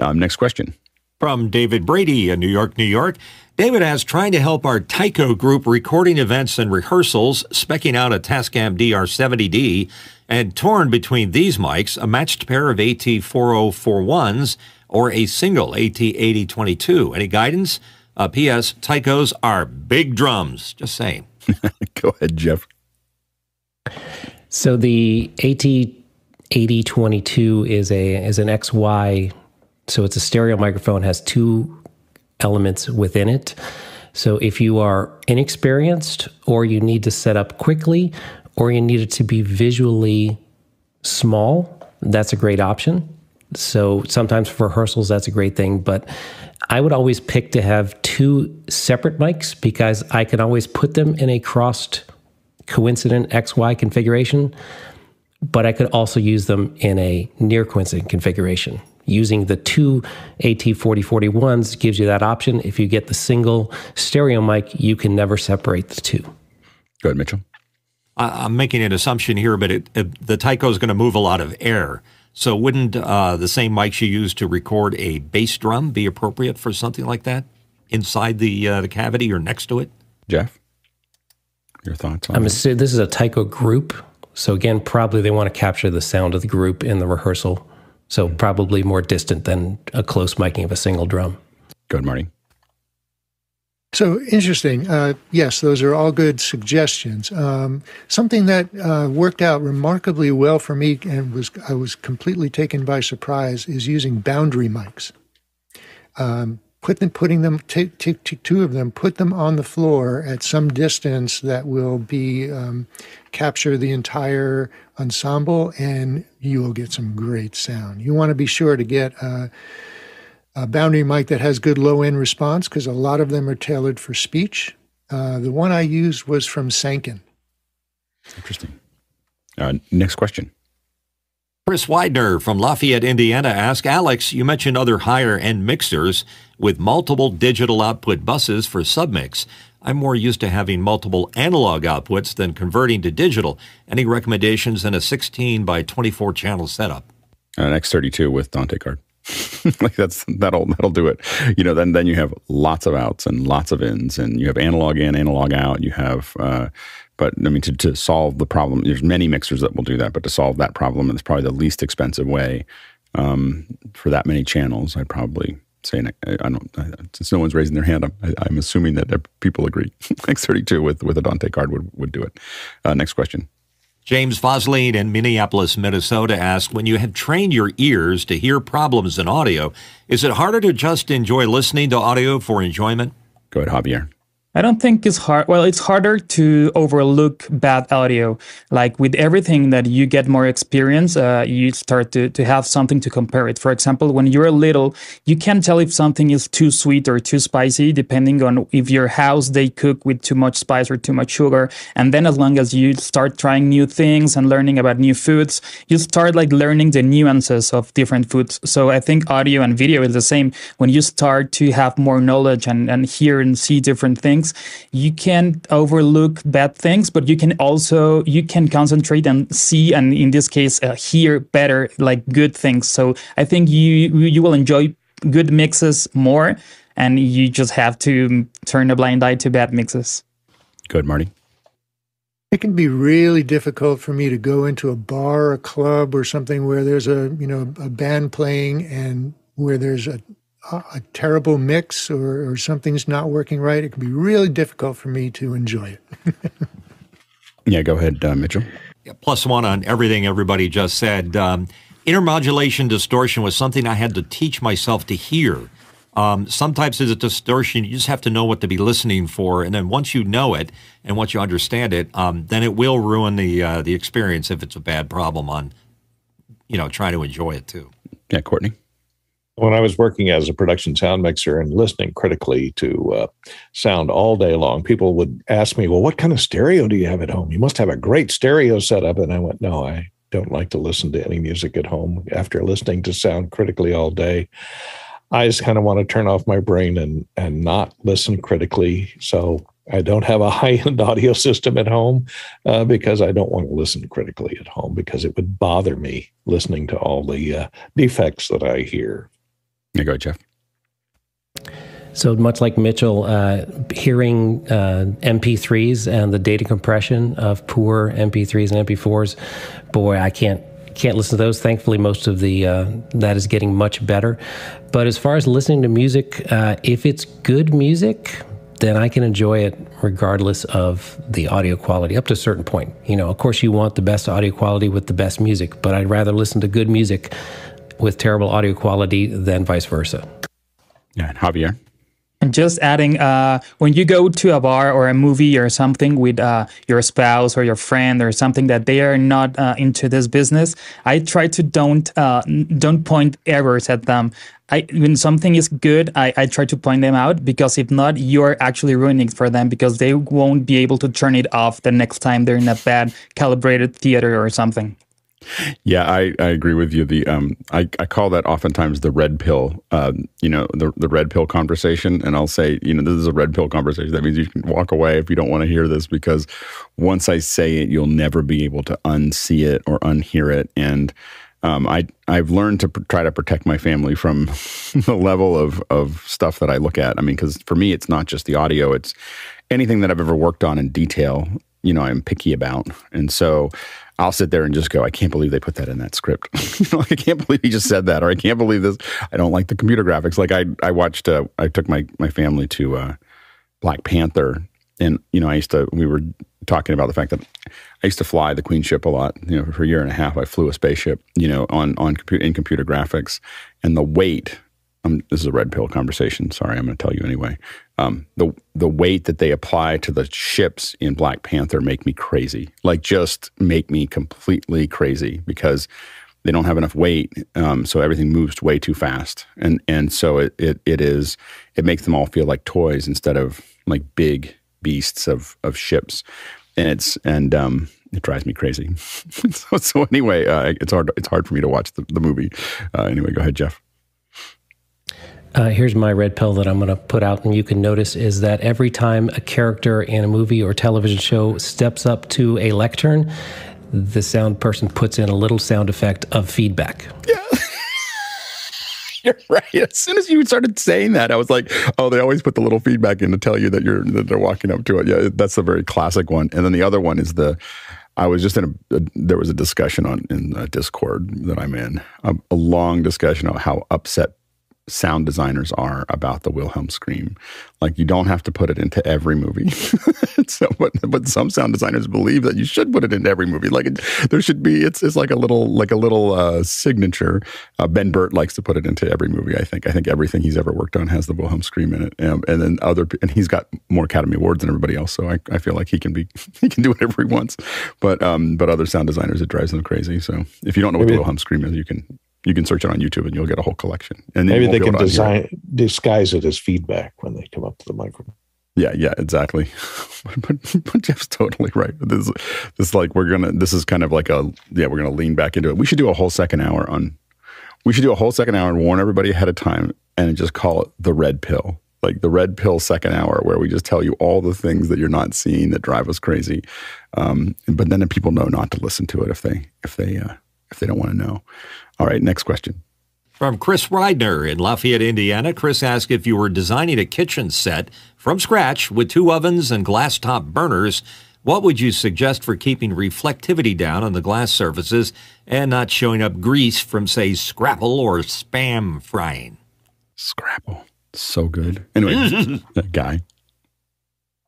Um, next question. From David Brady in New York, New York. David asks, trying to help our Taiko group recording events and rehearsals, specking out a Tascam DR70D, and torn between these mics, a matched pair of AT4041s, or a single AT8022. Any guidance? Uh, P.S. Taikos are big drums. Just saying. Go ahead, Jeff. So the AT8022 is a is an XY. So it's a stereo microphone. Has two elements within it. So if you are inexperienced, or you need to set up quickly, or you need it to be visually small, that's a great option. So sometimes for rehearsals, that's a great thing. But I would always pick to have two separate mics because I can always put them in a crossed coincident XY configuration, but I could also use them in a near coincident configuration. Using the two AT4041s gives you that option. If you get the single stereo mic, you can never separate the two. Go ahead, Mitchell. I'm making an assumption here, but it, it, the Taiko is going to move a lot of air. So wouldn't uh, the same mics you use to record a bass drum be appropriate for something like that inside the uh, the cavity or next to it? Jeff, your thoughts on that? I'm assuming this is a Taiko group. So again, probably they want to capture the sound of the group in the rehearsal. So probably more distant than a close miking of a single drum. Good, Marty. So interesting. Uh, yes, those are all good suggestions. Um, something that uh, worked out remarkably well for me and was I was completely taken by surprise is using boundary mics. Um, put them, putting them, take, take, take, two of them, put them on the floor at some distance that will be um, capture the entire ensemble, and you will get some great sound. You want to be sure to get. Uh, a boundary mic that has good low end response because a lot of them are tailored for speech. Uh, the one I used was from Sanken. Interesting. Uh, next question. Chris Widener from Lafayette, Indiana asks Alex, you mentioned other higher end mixers with multiple digital output buses for submix. I'm more used to having multiple analog outputs than converting to digital. Any recommendations in a 16 by 24 channel setup? An X32 with Dante card. like that's that'll that'll do it. You know, then then you have lots of outs and lots of ins, and you have analog in, analog out. You have, uh, but I mean, to, to solve the problem, there's many mixers that will do that. But to solve that problem, it's probably the least expensive way um, for that many channels. I'd probably say, I, I don't. I, since no one's raising their hand, I, am assuming that people agree. X32 with with a Dante card would would do it. Uh, next question. James Vosline in Minneapolis, Minnesota asks When you have trained your ears to hear problems in audio, is it harder to just enjoy listening to audio for enjoyment? Go ahead, Javier. I don't think it's hard. Well, it's harder to overlook bad audio. Like with everything that you get more experience, uh, you start to, to have something to compare it. For example, when you're little, you can't tell if something is too sweet or too spicy, depending on if your house they cook with too much spice or too much sugar. And then as long as you start trying new things and learning about new foods, you start like learning the nuances of different foods. So I think audio and video is the same. When you start to have more knowledge and, and hear and see different things, things you can overlook bad things but you can also you can concentrate and see and in this case uh, hear better like good things. So i think you you will enjoy good mixes more and you just have to turn a blind eye to bad mixes. Good marty. It can be really difficult for me to go into a bar a club or something where there's a you know a band playing and where there's a a terrible mix or, or something's not working right, it can be really difficult for me to enjoy it. yeah, go ahead, uh, Mitchell. Yeah, plus one on everything everybody just said. Um, intermodulation distortion was something I had to teach myself to hear. Um, sometimes it's a distortion. You just have to know what to be listening for, and then once you know it and once you understand it, um, then it will ruin the uh, the experience if it's a bad problem on, you know, trying to enjoy it too. Yeah, Courtney. When I was working as a production sound mixer and listening critically to uh, sound all day long, people would ask me, "Well, what kind of stereo do you have at home? You must have a great stereo setup." And I went, "No, I don't like to listen to any music at home after listening to sound critically all day." I just kind of want to turn off my brain and and not listen critically. So I don't have a high end audio system at home uh, because I don't want to listen critically at home because it would bother me listening to all the uh, defects that I hear. Yeah, go, Jeff. So much like Mitchell, uh, hearing uh, MP3s and the data compression of poor MP3s and MP4s, boy, I can't can't listen to those. Thankfully, most of the uh, that is getting much better. But as far as listening to music, uh, if it's good music, then I can enjoy it regardless of the audio quality up to a certain point. You know, of course, you want the best audio quality with the best music, but I'd rather listen to good music with terrible audio quality than vice versa. Yeah, Javier. And just adding, uh, when you go to a bar or a movie or something with uh, your spouse or your friend or something that they are not uh, into this business, I try to don't uh, don't point errors at them. I, when something is good, I, I try to point them out because if not, you're actually ruining it for them because they won't be able to turn it off the next time they're in a bad calibrated theater or something. Yeah, I, I agree with you. The um, I, I call that oftentimes the red pill. Um, you know, the the red pill conversation, and I'll say, you know, this is a red pill conversation. That means you can walk away if you don't want to hear this, because once I say it, you'll never be able to unsee it or unhear it. And um, I I've learned to pr- try to protect my family from the level of of stuff that I look at. I mean, because for me, it's not just the audio; it's anything that I've ever worked on in detail. You know, I'm picky about, and so I'll sit there and just go, I can't believe they put that in that script. I can't believe he just said that, or I can't believe this. I don't like the computer graphics. Like I, I watched, uh, I took my my family to uh, Black Panther, and you know, I used to. We were talking about the fact that I used to fly the Queen ship a lot. You know, for a year and a half, I flew a spaceship. You know, on on computer in computer graphics, and the weight. Um, this is a red pill conversation. Sorry, I'm going to tell you anyway. Um, the the weight that they apply to the ships in Black Panther make me crazy. Like just make me completely crazy because they don't have enough weight, um, so everything moves way too fast, and and so it, it it is it makes them all feel like toys instead of like big beasts of of ships, and it's and um, it drives me crazy. so, so anyway, uh, it's hard it's hard for me to watch the, the movie. Uh, anyway, go ahead, Jeff. Uh, here's my red pill that I'm going to put out, and you can notice is that every time a character in a movie or television show steps up to a lectern, the sound person puts in a little sound effect of feedback. Yeah. You're right. As soon as you started saying that, I was like, "Oh, they always put the little feedback in to tell you that you're that they're walking up to it." Yeah, that's a very classic one. And then the other one is the. I was just in a, a there was a discussion on in Discord that I'm in, a, a long discussion on how upset sound designers are about the Wilhelm scream. Like you don't have to put it into every movie. so, but, but some sound designers believe that you should put it into every movie. Like it, there should be. It's it's like a little like a little uh, signature. Uh, ben Burtt likes to put it into every movie. I think. I think everything he's ever worked on has the Wilhelm scream in it. and then other and he's got more Academy Awards than everybody else. So I, I feel like he can be he can do whatever he wants. But um but other sound designers it drives them crazy. So if you don't know what Maybe. the Wilhelm scream is, you can you can search it on YouTube and you'll get a whole collection. And maybe they can design disguise it as feedback when they come up to the microphone. Yeah, yeah, exactly. but, but, Jeff's totally right. This, this like we're gonna. This is kind of like a yeah. We're gonna lean back into it. We should do a whole second hour on. We should do a whole second hour and warn everybody ahead of time and just call it the red pill, like the red pill second hour, where we just tell you all the things that you're not seeing that drive us crazy. Um, but then people know not to listen to it if they if they uh, if they don't want to know. All right, next question. From Chris Reidner in Lafayette, Indiana, Chris asked if you were designing a kitchen set from scratch with two ovens and glass top burners, what would you suggest for keeping reflectivity down on the glass surfaces and not showing up grease from, say, scrapple or spam frying? Scrapple. So good. Anyway, that guy.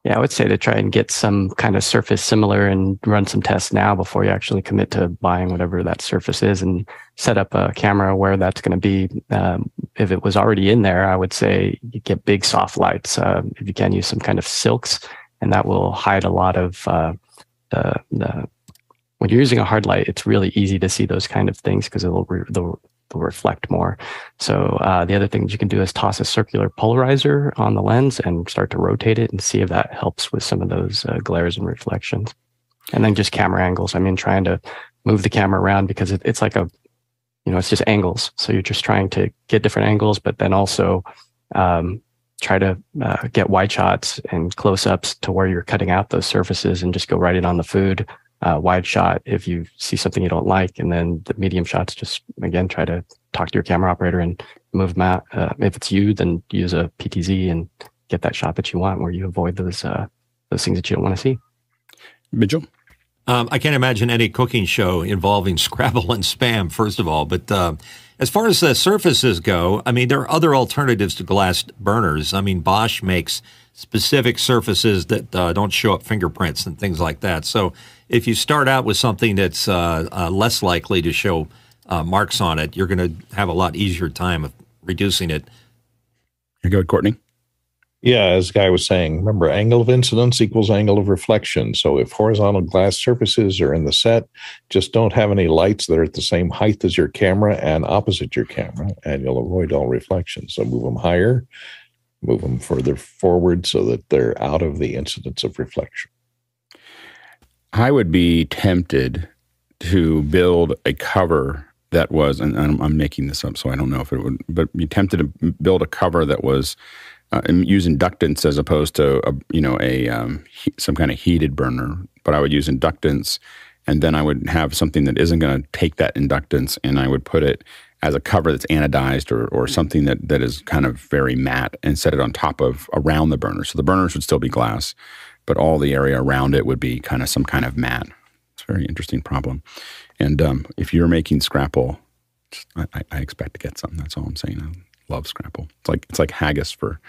Yeah, I would say to try and get some kind of surface similar and run some tests now before you actually commit to buying whatever that surface is and set up a camera where that's going to be. Um, if it was already in there, I would say you get big soft lights. Uh, if you can use some kind of silks, and that will hide a lot of uh, the, the when you're using a hard light, it's really easy to see those kind of things because it'll, re- they'll, they'll reflect more. So uh, the other thing that you can do is toss a circular polarizer on the lens and start to rotate it and see if that helps with some of those uh, glares and reflections. And then just camera angles. I mean, trying to move the camera around because it, it's like a, you know, it's just angles. So you're just trying to get different angles, but then also um, try to uh, get wide shots and close ups to where you're cutting out those surfaces and just go right in on the food uh, wide shot if you see something you don't like, and then the medium shots. Just again, try to talk to your camera operator and move them out. Uh, if it's you, then use a PTZ and get that shot that you want, where you avoid those uh, those things that you don't want to see. Mitchell. Um, I can't imagine any cooking show involving Scrapple and spam, first of all. But uh, as far as the surfaces go, I mean, there are other alternatives to glass burners. I mean, Bosch makes specific surfaces that uh, don't show up fingerprints and things like that. So if you start out with something that's uh, uh, less likely to show uh, marks on it, you're going to have a lot easier time of reducing it. You go, Courtney. Yeah, as Guy was saying, remember angle of incidence equals angle of reflection. So if horizontal glass surfaces are in the set, just don't have any lights that are at the same height as your camera and opposite your camera, and you'll avoid all reflection. So move them higher, move them further forward so that they're out of the incidence of reflection. I would be tempted to build a cover that was, and I'm, I'm, making this up, so I don't know if it would, but be tempted to build a cover that was uh, use inductance as opposed to a, you know a um, he, some kind of heated burner. But I would use inductance, and then I would have something that isn't going to take that inductance, and I would put it as a cover that's anodized or, or something that, that is kind of very matte and set it on top of around the burner. So the burners would still be glass, but all the area around it would be kind of some kind of matte. It's a very interesting problem. And um, if you're making scrapple, I, I, expect to get something. That's all I'm saying. I love scrapple. It's like it's like haggis for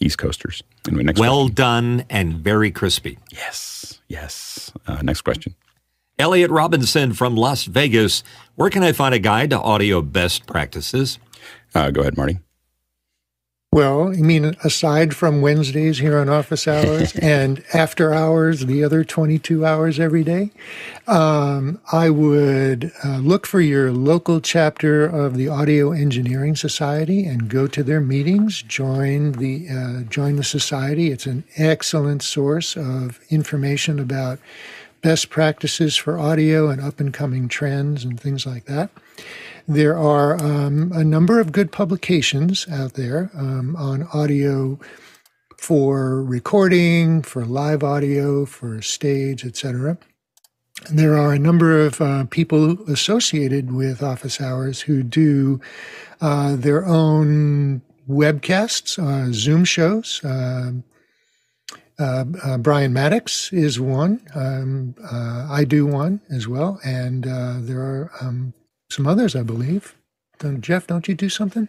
East Coasters. Anyway, next well question. done and very crispy. Yes, yes. Uh, next question. Elliot Robinson from Las Vegas. Where can I find a guide to audio best practices? Uh, go ahead, Marty. Well, you mean aside from Wednesdays here on office hours and after hours, the other 22 hours every day, um, I would uh, look for your local chapter of the Audio Engineering Society and go to their meetings. Join the uh, join the society. It's an excellent source of information about best practices for audio and up and coming trends and things like that. There are um, a number of good publications out there um, on audio for recording, for live audio, for stage, etc. There are a number of uh, people associated with office hours who do uh, their own webcasts, uh, Zoom shows. Um, uh, uh, Brian Maddox is one. Um, uh, I do one as well, and there are um, some others, I believe. Don't, Jeff, don't you do something?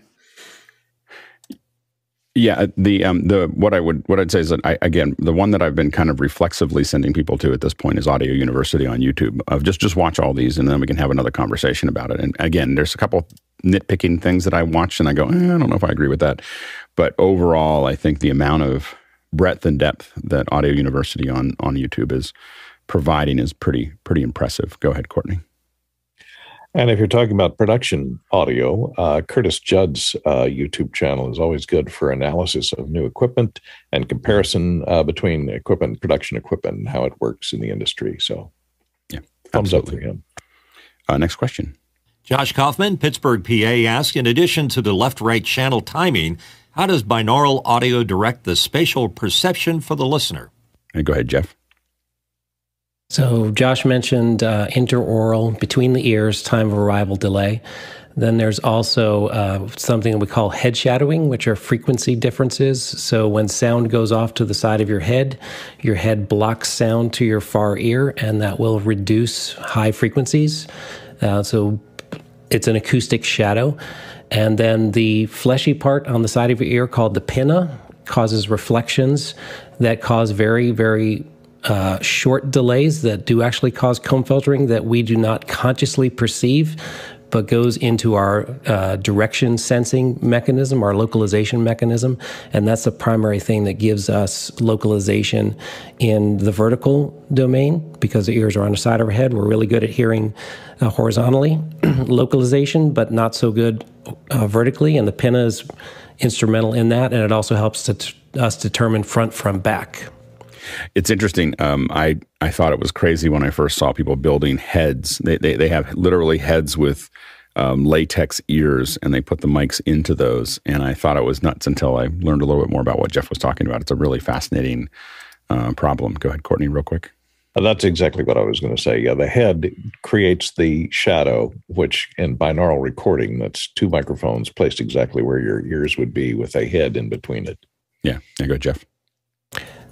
Yeah, the um the what I would what I'd say is that I again the one that I've been kind of reflexively sending people to at this point is Audio University on YouTube. Of just just watch all these and then we can have another conversation about it. And again, there's a couple nitpicking things that I watch and I go, eh, I don't know if I agree with that. But overall, I think the amount of breadth and depth that Audio University on on YouTube is providing is pretty pretty impressive. Go ahead, Courtney. And if you're talking about production audio, uh, Curtis Judd's uh, YouTube channel is always good for analysis of new equipment and comparison uh, between equipment, production equipment, and how it works in the industry. So, yeah, thumbs absolutely. up for him. Uh, next question. Josh Kaufman, Pittsburgh, PA, asked In addition to the left right channel timing, how does binaural audio direct the spatial perception for the listener? go ahead, Jeff. So Josh mentioned uh, interaural, between the ears, time of arrival delay. Then there's also uh, something we call head shadowing, which are frequency differences. So when sound goes off to the side of your head, your head blocks sound to your far ear, and that will reduce high frequencies. Uh, so it's an acoustic shadow. And then the fleshy part on the side of your ear called the pinna causes reflections that cause very, very uh, short delays that do actually cause comb filtering that we do not consciously perceive, but goes into our uh, direction sensing mechanism, our localization mechanism. And that's the primary thing that gives us localization in the vertical domain because the ears are on the side of our head. We're really good at hearing uh, horizontally localization, but not so good uh, vertically. And the pinna is instrumental in that. And it also helps to t- us determine front from back. It's interesting. Um, I I thought it was crazy when I first saw people building heads. They they, they have literally heads with um, latex ears, and they put the mics into those. And I thought it was nuts until I learned a little bit more about what Jeff was talking about. It's a really fascinating uh, problem. Go ahead, Courtney, real quick. Uh, that's exactly what I was going to say. Yeah, the head creates the shadow, which in binaural recording, that's two microphones placed exactly where your ears would be with a head in between it. Yeah, there you go, Jeff.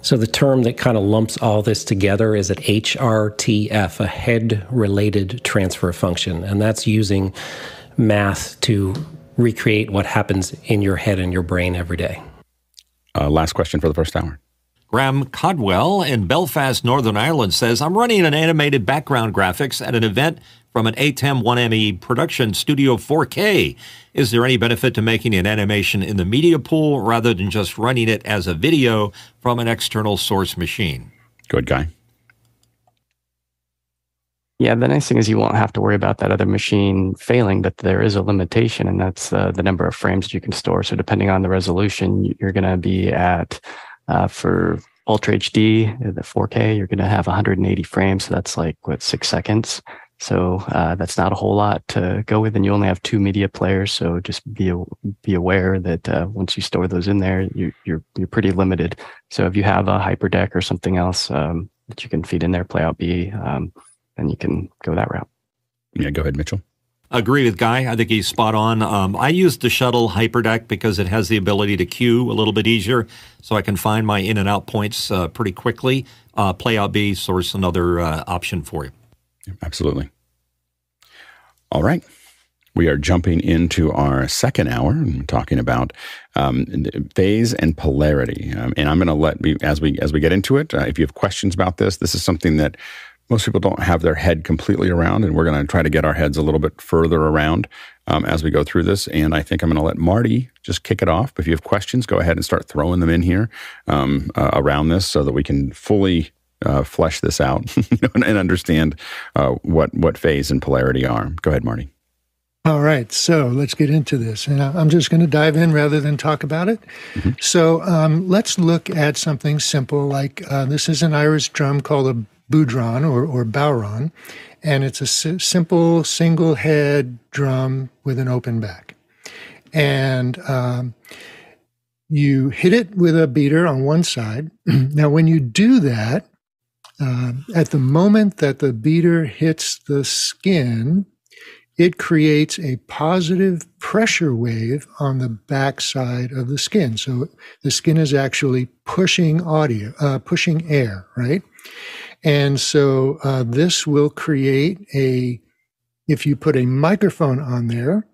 So the term that kind of lumps all this together is an HRTF, a head related transfer function. And that's using math to recreate what happens in your head and your brain every day. Uh, last question for the first hour. Graham Codwell in Belfast, Northern Ireland says, I'm running an animated background graphics at an event from an ATEM 1ME production Studio 4K. Is there any benefit to making an animation in the media pool rather than just running it as a video from an external source machine? Good guy. Yeah, the nice thing is you won't have to worry about that other machine failing, but there is a limitation, and that's uh, the number of frames that you can store. So, depending on the resolution, you're going to be at uh, for Ultra HD, the 4K, you're going to have 180 frames. So, that's like what six seconds. So uh, that's not a whole lot to go with, and you only have two media players. So just be be aware that uh, once you store those in there, you, you're you're pretty limited. So if you have a hyperdeck or something else um, that you can feed in there, play out B, um, then you can go that route. Yeah, go ahead, Mitchell. Agree with Guy. I think he's spot on. Um, I use the shuttle hyperdeck because it has the ability to queue a little bit easier, so I can find my in and out points uh, pretty quickly. Uh, play out B source another uh, option for you. Absolutely. All right. We are jumping into our second hour and talking about um, phase and polarity. Um, and I'm going to let me as we as we get into it. Uh, if you have questions about this, this is something that most people don't have their head completely around, and we're going to try to get our heads a little bit further around um, as we go through this. And I think I'm going to let Marty just kick it off. If you have questions, go ahead and start throwing them in here um, uh, around this so that we can fully uh, flesh this out and, understand uh, what what phase and polarity are. Go ahead, Marty. All right, so let's get into this, and I'm just going to dive in rather than talk about it. Mm-hmm. So um, let's look at something simple like uh, this is an Irish drum called a bodhrán or, or bodhrán, and it's a s- simple single head drum with an open back, and um, you hit it with a beater on one side. now, when you do that, uh, at the moment that the beater hits the skin, it creates a positive pressure wave on the backside of the skin. So the skin is actually pushing audio, uh, pushing air, right? And so uh, this will create a, if you put a microphone on there,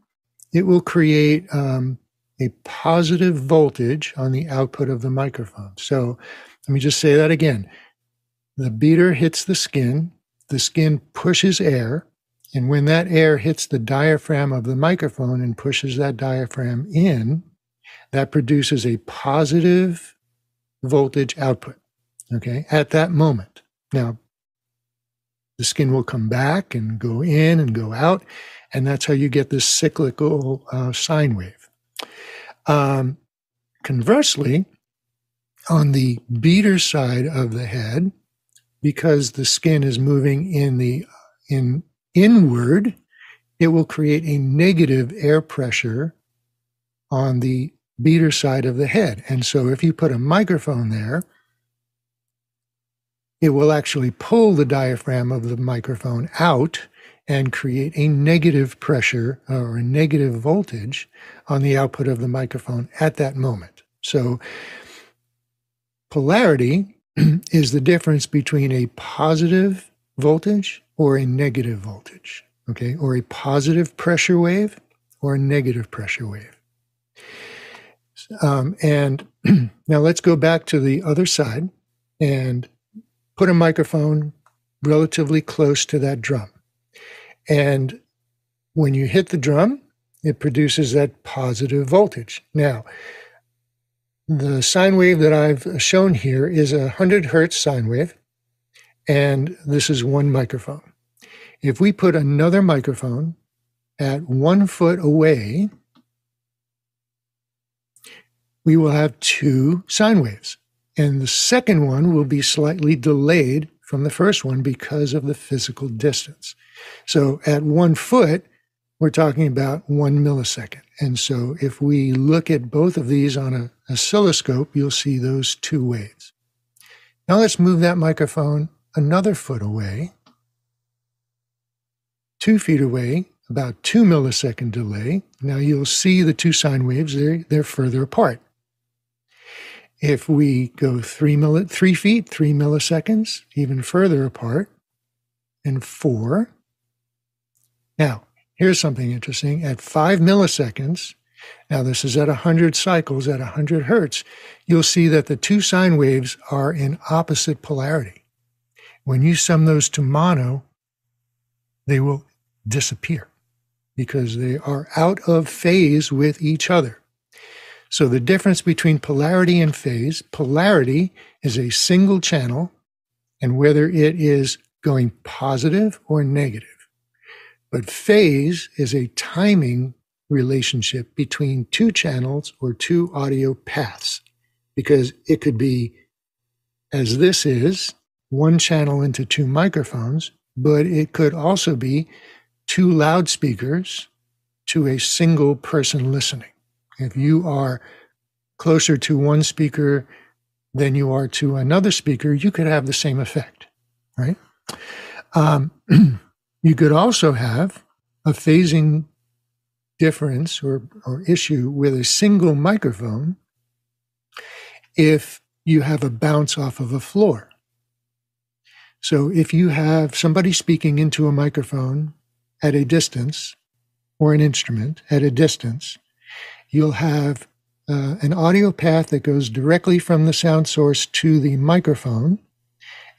it will create um, a positive voltage on the output of the microphone. So let me just say that again. The beater hits the skin, the skin pushes air, and when that air hits the diaphragm of the microphone and pushes that diaphragm in, that produces a positive voltage output, okay, at that moment. Now, the skin will come back and go in and go out, and that's how you get this cyclical uh, sine wave. Um, conversely, on the beater side of the head, because the skin is moving in the in inward, it will create a negative air pressure on the beater side of the head. And so if you put a microphone there, it will actually pull the diaphragm of the microphone out and create a negative pressure or a negative voltage on the output of the microphone at that moment. So polarity is the difference between a positive voltage or a negative voltage, okay, or a positive pressure wave or a negative pressure wave. Um, and now let's go back to the other side and put a microphone relatively close to that drum. And when you hit the drum, it produces that positive voltage. Now, the sine wave that I've shown here is a 100 hertz sine wave, and this is one microphone. If we put another microphone at one foot away, we will have two sine waves. And the second one will be slightly delayed from the first one because of the physical distance. So at one foot, we're talking about one millisecond. And so if we look at both of these on an oscilloscope, you'll see those two waves. Now let's move that microphone another foot away, two feet away, about two millisecond delay. Now you'll see the two sine waves, they're, they're further apart. If we go three, milli, three feet, three milliseconds, even further apart, and four. Now, here's something interesting. At five milliseconds, now this is at 100 cycles at 100 hertz, you'll see that the two sine waves are in opposite polarity. When you sum those to mono, they will disappear because they are out of phase with each other. So the difference between polarity and phase, polarity is a single channel and whether it is going positive or negative. But phase is a timing relationship between two channels or two audio paths because it could be as this is one channel into two microphones, but it could also be two loudspeakers to a single person listening. If you are closer to one speaker than you are to another speaker, you could have the same effect, right? Um, you could also have a phasing difference or, or issue with a single microphone if you have a bounce off of a floor. So if you have somebody speaking into a microphone at a distance or an instrument at a distance, you'll have uh, an audio path that goes directly from the sound source to the microphone.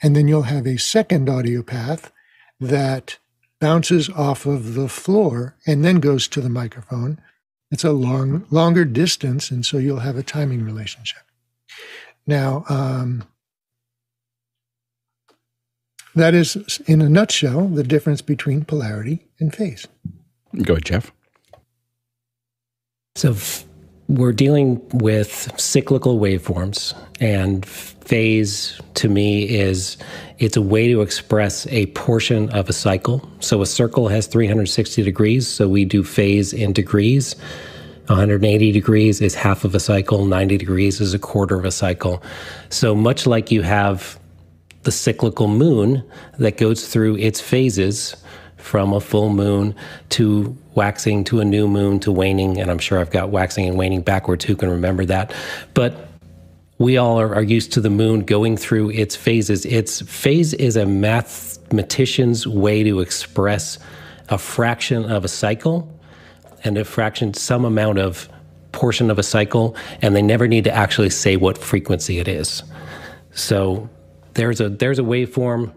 And then you'll have a second audio path that bounces off of the floor and then goes to the microphone. It's a long, longer distance, and so you'll have a timing relationship. Now, um, that is, in a nutshell, the difference between polarity and phase. Go ahead, Jeff. So we're dealing with cyclical waveforms, and phase to me is it's a way to express a portion of a cycle. So a circle has 360 degrees, so we do phase in degrees. 180 degrees is half of a cycle, 90 degrees is a quarter of a cycle. So much like you have the cyclical moon that goes through its phases from a full moon to waxing to a new moon to waning. And I'm sure I've got waxing and waning backwards. Who can remember that? But we all are, are used to the moon going through its phases. Its phase is a mathematician's way to express a fraction of a cycle and a fraction, some amount of portion of a cycle, and they never need to actually say what frequency it is. So there's a there's a waveform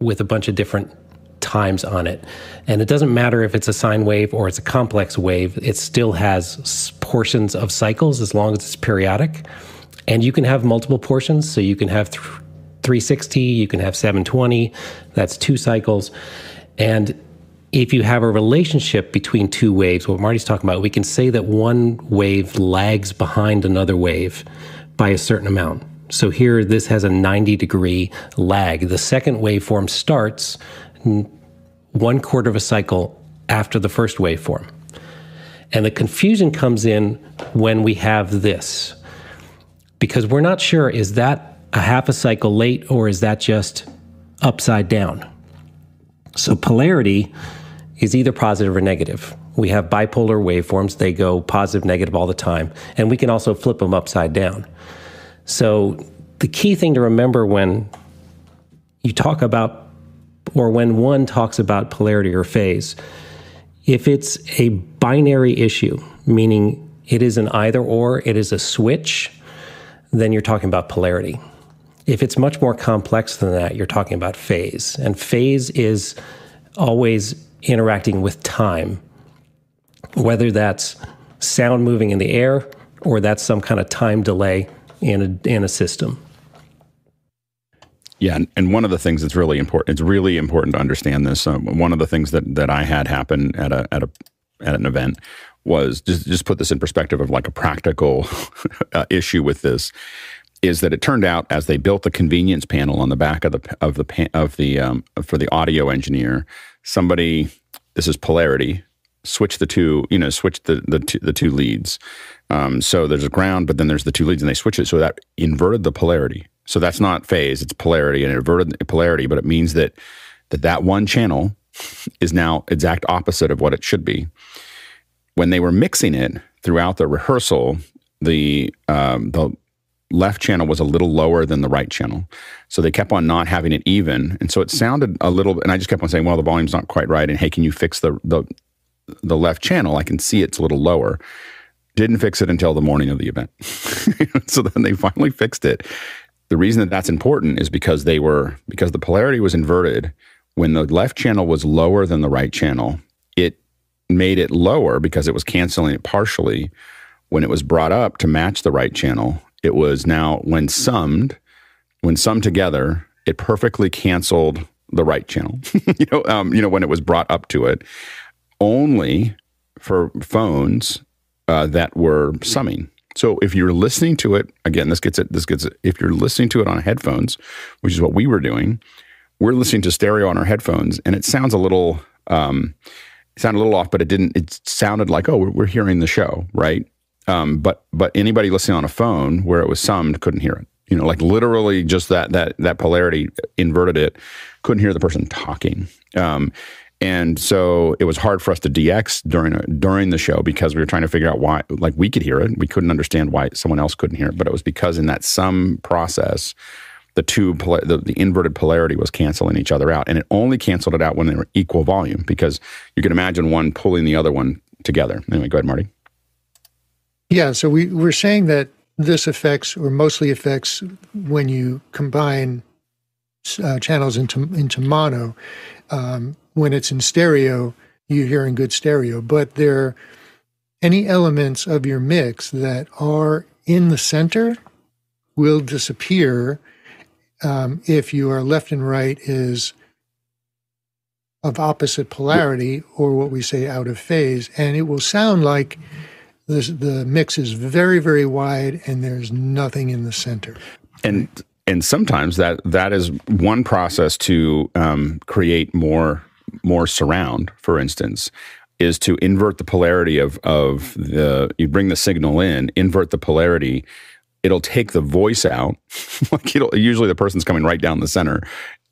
with a bunch of different times on it. And it doesn't matter if it's a sine wave or it's a complex wave, it still has portions of cycles as long as it's periodic. And you can have multiple portions. So you can have th- 360, you can have 720, that's two cycles. And if you have a relationship between two waves, what Marty's talking about, we can say that one wave lags behind another wave by a certain amount. So here, this has a 90 degree lag. The second waveform starts one quarter of a cycle after the first waveform. And the confusion comes in when we have this, because we're not sure is that a half a cycle late or is that just upside down? So polarity is either positive or negative. We have bipolar waveforms, they go positive, negative all the time, and we can also flip them upside down. So the key thing to remember when you talk about or when one talks about polarity or phase, if it's a binary issue, meaning it is an either or, it is a switch, then you're talking about polarity. If it's much more complex than that, you're talking about phase. And phase is always interacting with time, whether that's sound moving in the air or that's some kind of time delay in a, in a system. Yeah, and one of the things that's really important, it's really important to understand this. Um, one of the things that, that I had happen at a at a at an event was just just put this in perspective of like a practical uh, issue with this is that it turned out as they built the convenience panel on the back of the of the of the um, for the audio engineer, somebody this is polarity switch the two you know switch the the two, the two leads. Um, so there's a ground, but then there's the two leads, and they switch it so that inverted the polarity. So that's not phase; it's polarity, and inverted polarity, but it means that that that one channel is now exact opposite of what it should be. When they were mixing it throughout the rehearsal, the um, the left channel was a little lower than the right channel. So they kept on not having it even. And so it sounded a little and I just kept on saying, well, the volume's not quite right. And hey, can you fix the the the left channel? I can see it's a little lower. Didn't fix it until the morning of the event. so then they finally fixed it. The reason that that's important is because they were because the polarity was inverted when the left channel was lower than the right channel. It made it lower because it was canceling it partially when it was brought up to match the right channel it was now when summed, when summed together, it perfectly canceled the right channel. you know, um, you know when it was brought up to it, only for phones uh, that were summing. So if you're listening to it again, this gets it. This gets it. If you're listening to it on headphones, which is what we were doing, we're listening to stereo on our headphones, and it sounds a little. Um, sounded a little off, but it didn't. It sounded like, oh, we're hearing the show, right? Um, but but anybody listening on a phone where it was summed couldn't hear it. You know, like literally just that that that polarity inverted it. Couldn't hear the person talking. Um, and so it was hard for us to DX during during the show because we were trying to figure out why. Like we could hear it, we couldn't understand why someone else couldn't hear it. But it was because in that sum process, the two the, the inverted polarity was canceling each other out, and it only canceled it out when they were equal volume because you can imagine one pulling the other one together. Anyway, go ahead, Marty. Yeah, so we, we're saying that this affects or mostly affects when you combine uh, channels into into mono. Um, when it's in stereo, you're hearing good stereo, but there any elements of your mix that are in the center will disappear um, if your left and right is of opposite polarity or what we say out of phase, and it will sound like the, the mix is very, very wide and there's nothing in the center. And and sometimes that that is one process to um, create more more surround. For instance, is to invert the polarity of of the you bring the signal in, invert the polarity. It'll take the voice out. like it'll usually the person's coming right down the center,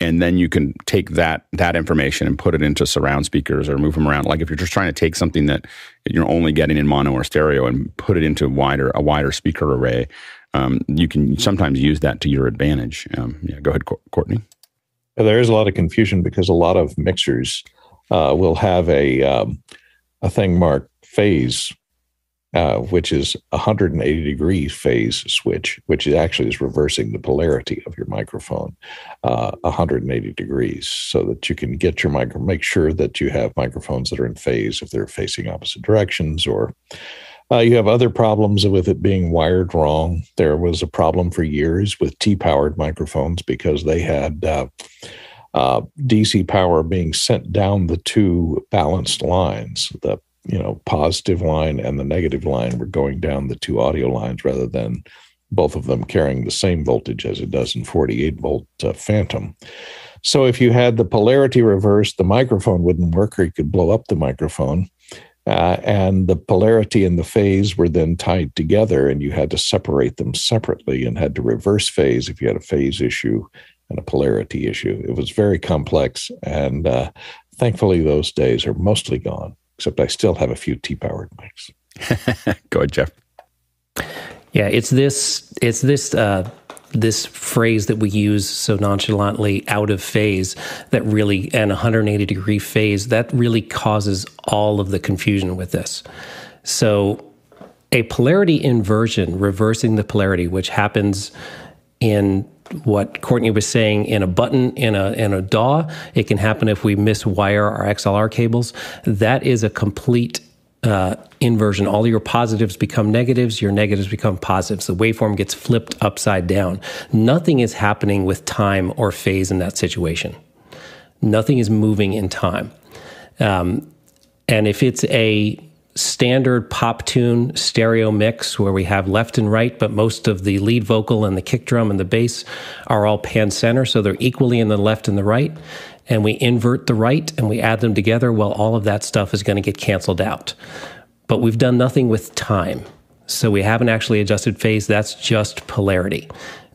and then you can take that that information and put it into surround speakers or move them around. Like if you're just trying to take something that you're only getting in mono or stereo and put it into wider a wider speaker array, um, you can sometimes use that to your advantage. Um, yeah, go ahead, Courtney. There is a lot of confusion because a lot of mixers uh, will have a um, a thing marked phase uh, which is 180 degree phase switch, which actually is reversing the polarity of your microphone uh, 180 degrees, so that you can get your micro, make sure that you have microphones that are in phase if they're facing opposite directions, or uh, you have other problems with it being wired wrong. There was a problem for years with T powered microphones because they had. Uh, uh, DC power being sent down the two balanced lines, the you know positive line and the negative line were going down the two audio lines rather than both of them carrying the same voltage as it does in 48 volt uh, phantom so if you had the polarity reversed the microphone wouldn't work or you could blow up the microphone uh, and the polarity and the phase were then tied together and you had to separate them separately and had to reverse phase if you had a phase issue and a polarity issue it was very complex and uh, thankfully those days are mostly gone except I still have a few T powered mics. Go ahead, Jeff. Yeah, it's this. It's this. Uh, this phrase that we use so nonchalantly out of phase that really and 180 degree phase that really causes all of the confusion with this so a polarity inversion, reversing the polarity, which happens in what Courtney was saying in a button in a in a DAW. It can happen if we miswire our XLR cables. That is a complete uh, inversion. All your positives become negatives, your negatives become positives. The waveform gets flipped upside down. Nothing is happening with time or phase in that situation. Nothing is moving in time. Um, and if it's a standard pop tune stereo mix where we have left and right, but most of the lead vocal and the kick drum and the bass are all pan center, so they're equally in the left and the right. And we invert the right and we add them together, well, all of that stuff is going to get canceled out. But we've done nothing with time. So we haven't actually adjusted phase. That's just polarity.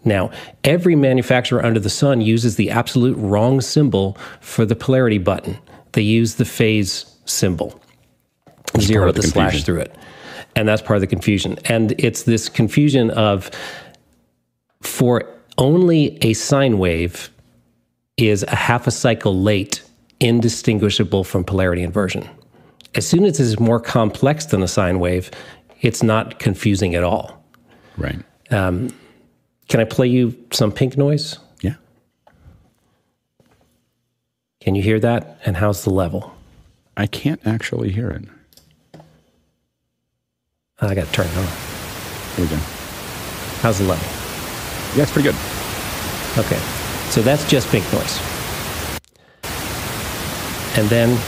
Now, every manufacturer under the sun uses the absolute wrong symbol for the polarity button. They use the phase symbol zero with the, the slash through it. And that's part of the confusion. And it's this confusion of for only a sine wave is a half a cycle late indistinguishable from polarity inversion. As soon as it's more complex than a sine wave, it's not confusing at all. Right. Um, can I play you some pink noise? Yeah. Can you hear that? And how's the level? I can't actually hear it. I got to turn it on. Here we go. How's the level? Yeah, it's pretty good. Okay. So that's just pink noise. And then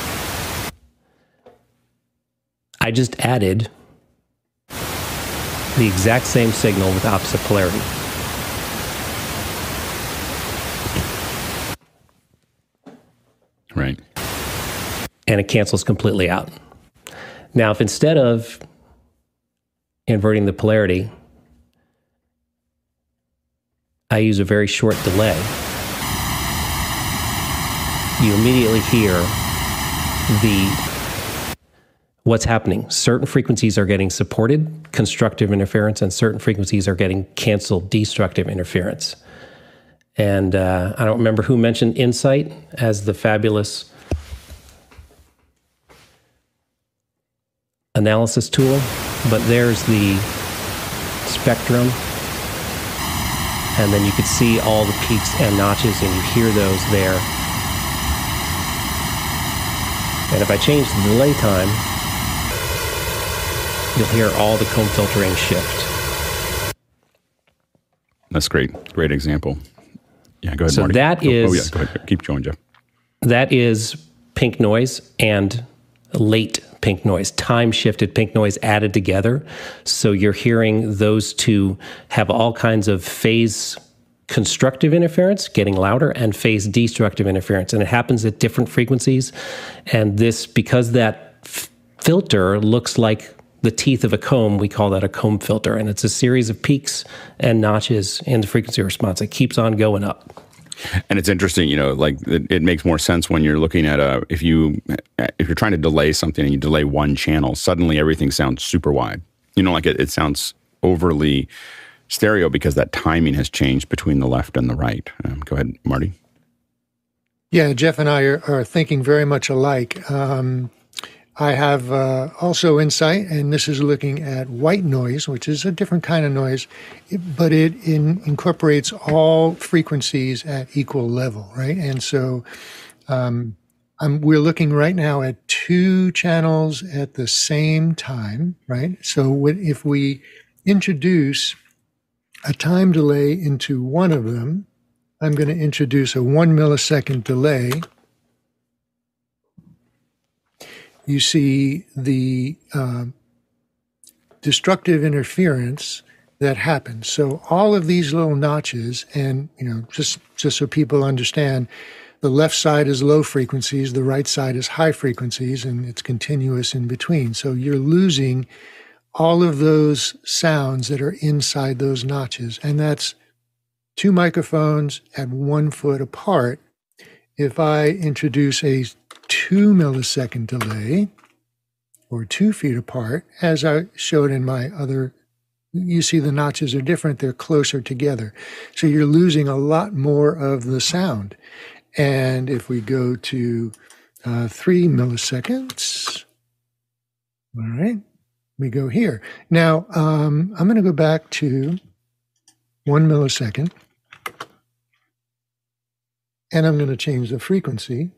I just added the exact same signal with opposite polarity. Right. And it cancels completely out. Now, if instead of inverting the polarity, I use a very short delay. You immediately hear the what's happening. Certain frequencies are getting supported, constructive interference, and certain frequencies are getting canceled, destructive interference. And uh, I don't remember who mentioned Insight as the fabulous analysis tool but there's the spectrum and then you could see all the peaks and notches and you hear those there and if I change the delay time you'll hear all the comb filtering shift. That's great. Great example. Yeah go ahead so Marty. that oh, is oh yeah go ahead. Keep going Jeff. That is pink noise and late pink noise, time shifted pink noise added together. So you're hearing those two have all kinds of phase constructive interference, getting louder, and phase destructive interference. And it happens at different frequencies. And this, because that f- filter looks like the teeth of a comb, we call that a comb filter. And it's a series of peaks and notches in the frequency response. It keeps on going up. And it's interesting, you know, like it, it, makes more sense when you're looking at a if you if you're trying to delay something and you delay one channel, suddenly everything sounds super wide. You know, like it, it sounds overly stereo because that timing has changed between the left and the right. Um, go ahead, Marty. Yeah, Jeff and I are, are thinking very much alike. Um, I have uh, also Insight, and this is looking at white noise, which is a different kind of noise, but it in, incorporates all frequencies at equal level, right? And so um, we're looking right now at two channels at the same time, right? So if we introduce a time delay into one of them, I'm going to introduce a one millisecond delay you see the uh, destructive interference that happens. So all of these little notches, and you know, just just so people understand, the left side is low frequencies, the right side is high frequencies, and it's continuous in between. So you're losing all of those sounds that are inside those notches, and that's two microphones at one foot apart. If I introduce a two millisecond delay or two feet apart, as I showed in my other. You see the notches are different, they're closer together. So you're losing a lot more of the sound. And if we go to uh, three milliseconds, all right, me go here. Now, um, I'm going to go back to one millisecond. And I'm going to change the frequency.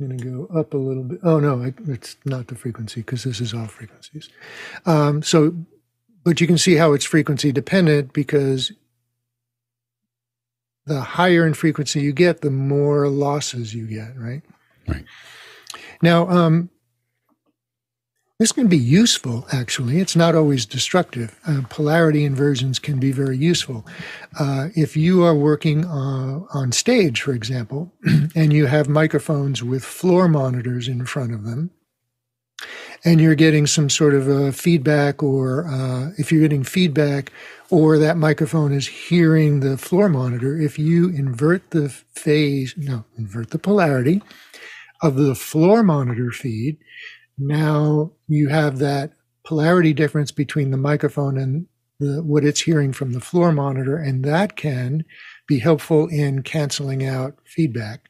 I'm going to go up a little bit. Oh, no, it's not the frequency because this is all frequencies. Um, so, but you can see how it's frequency dependent because the higher in frequency you get, the more losses you get, right? Right. Now, um, this can be useful, actually. It's not always destructive. Uh, polarity inversions can be very useful. Uh, if you are working uh, on stage, for example, and you have microphones with floor monitors in front of them, and you're getting some sort of a feedback, or uh, if you're getting feedback, or that microphone is hearing the floor monitor, if you invert the phase, no, invert the polarity of the floor monitor feed, now you have that polarity difference between the microphone and the, what it's hearing from the floor monitor, and that can be helpful in canceling out feedback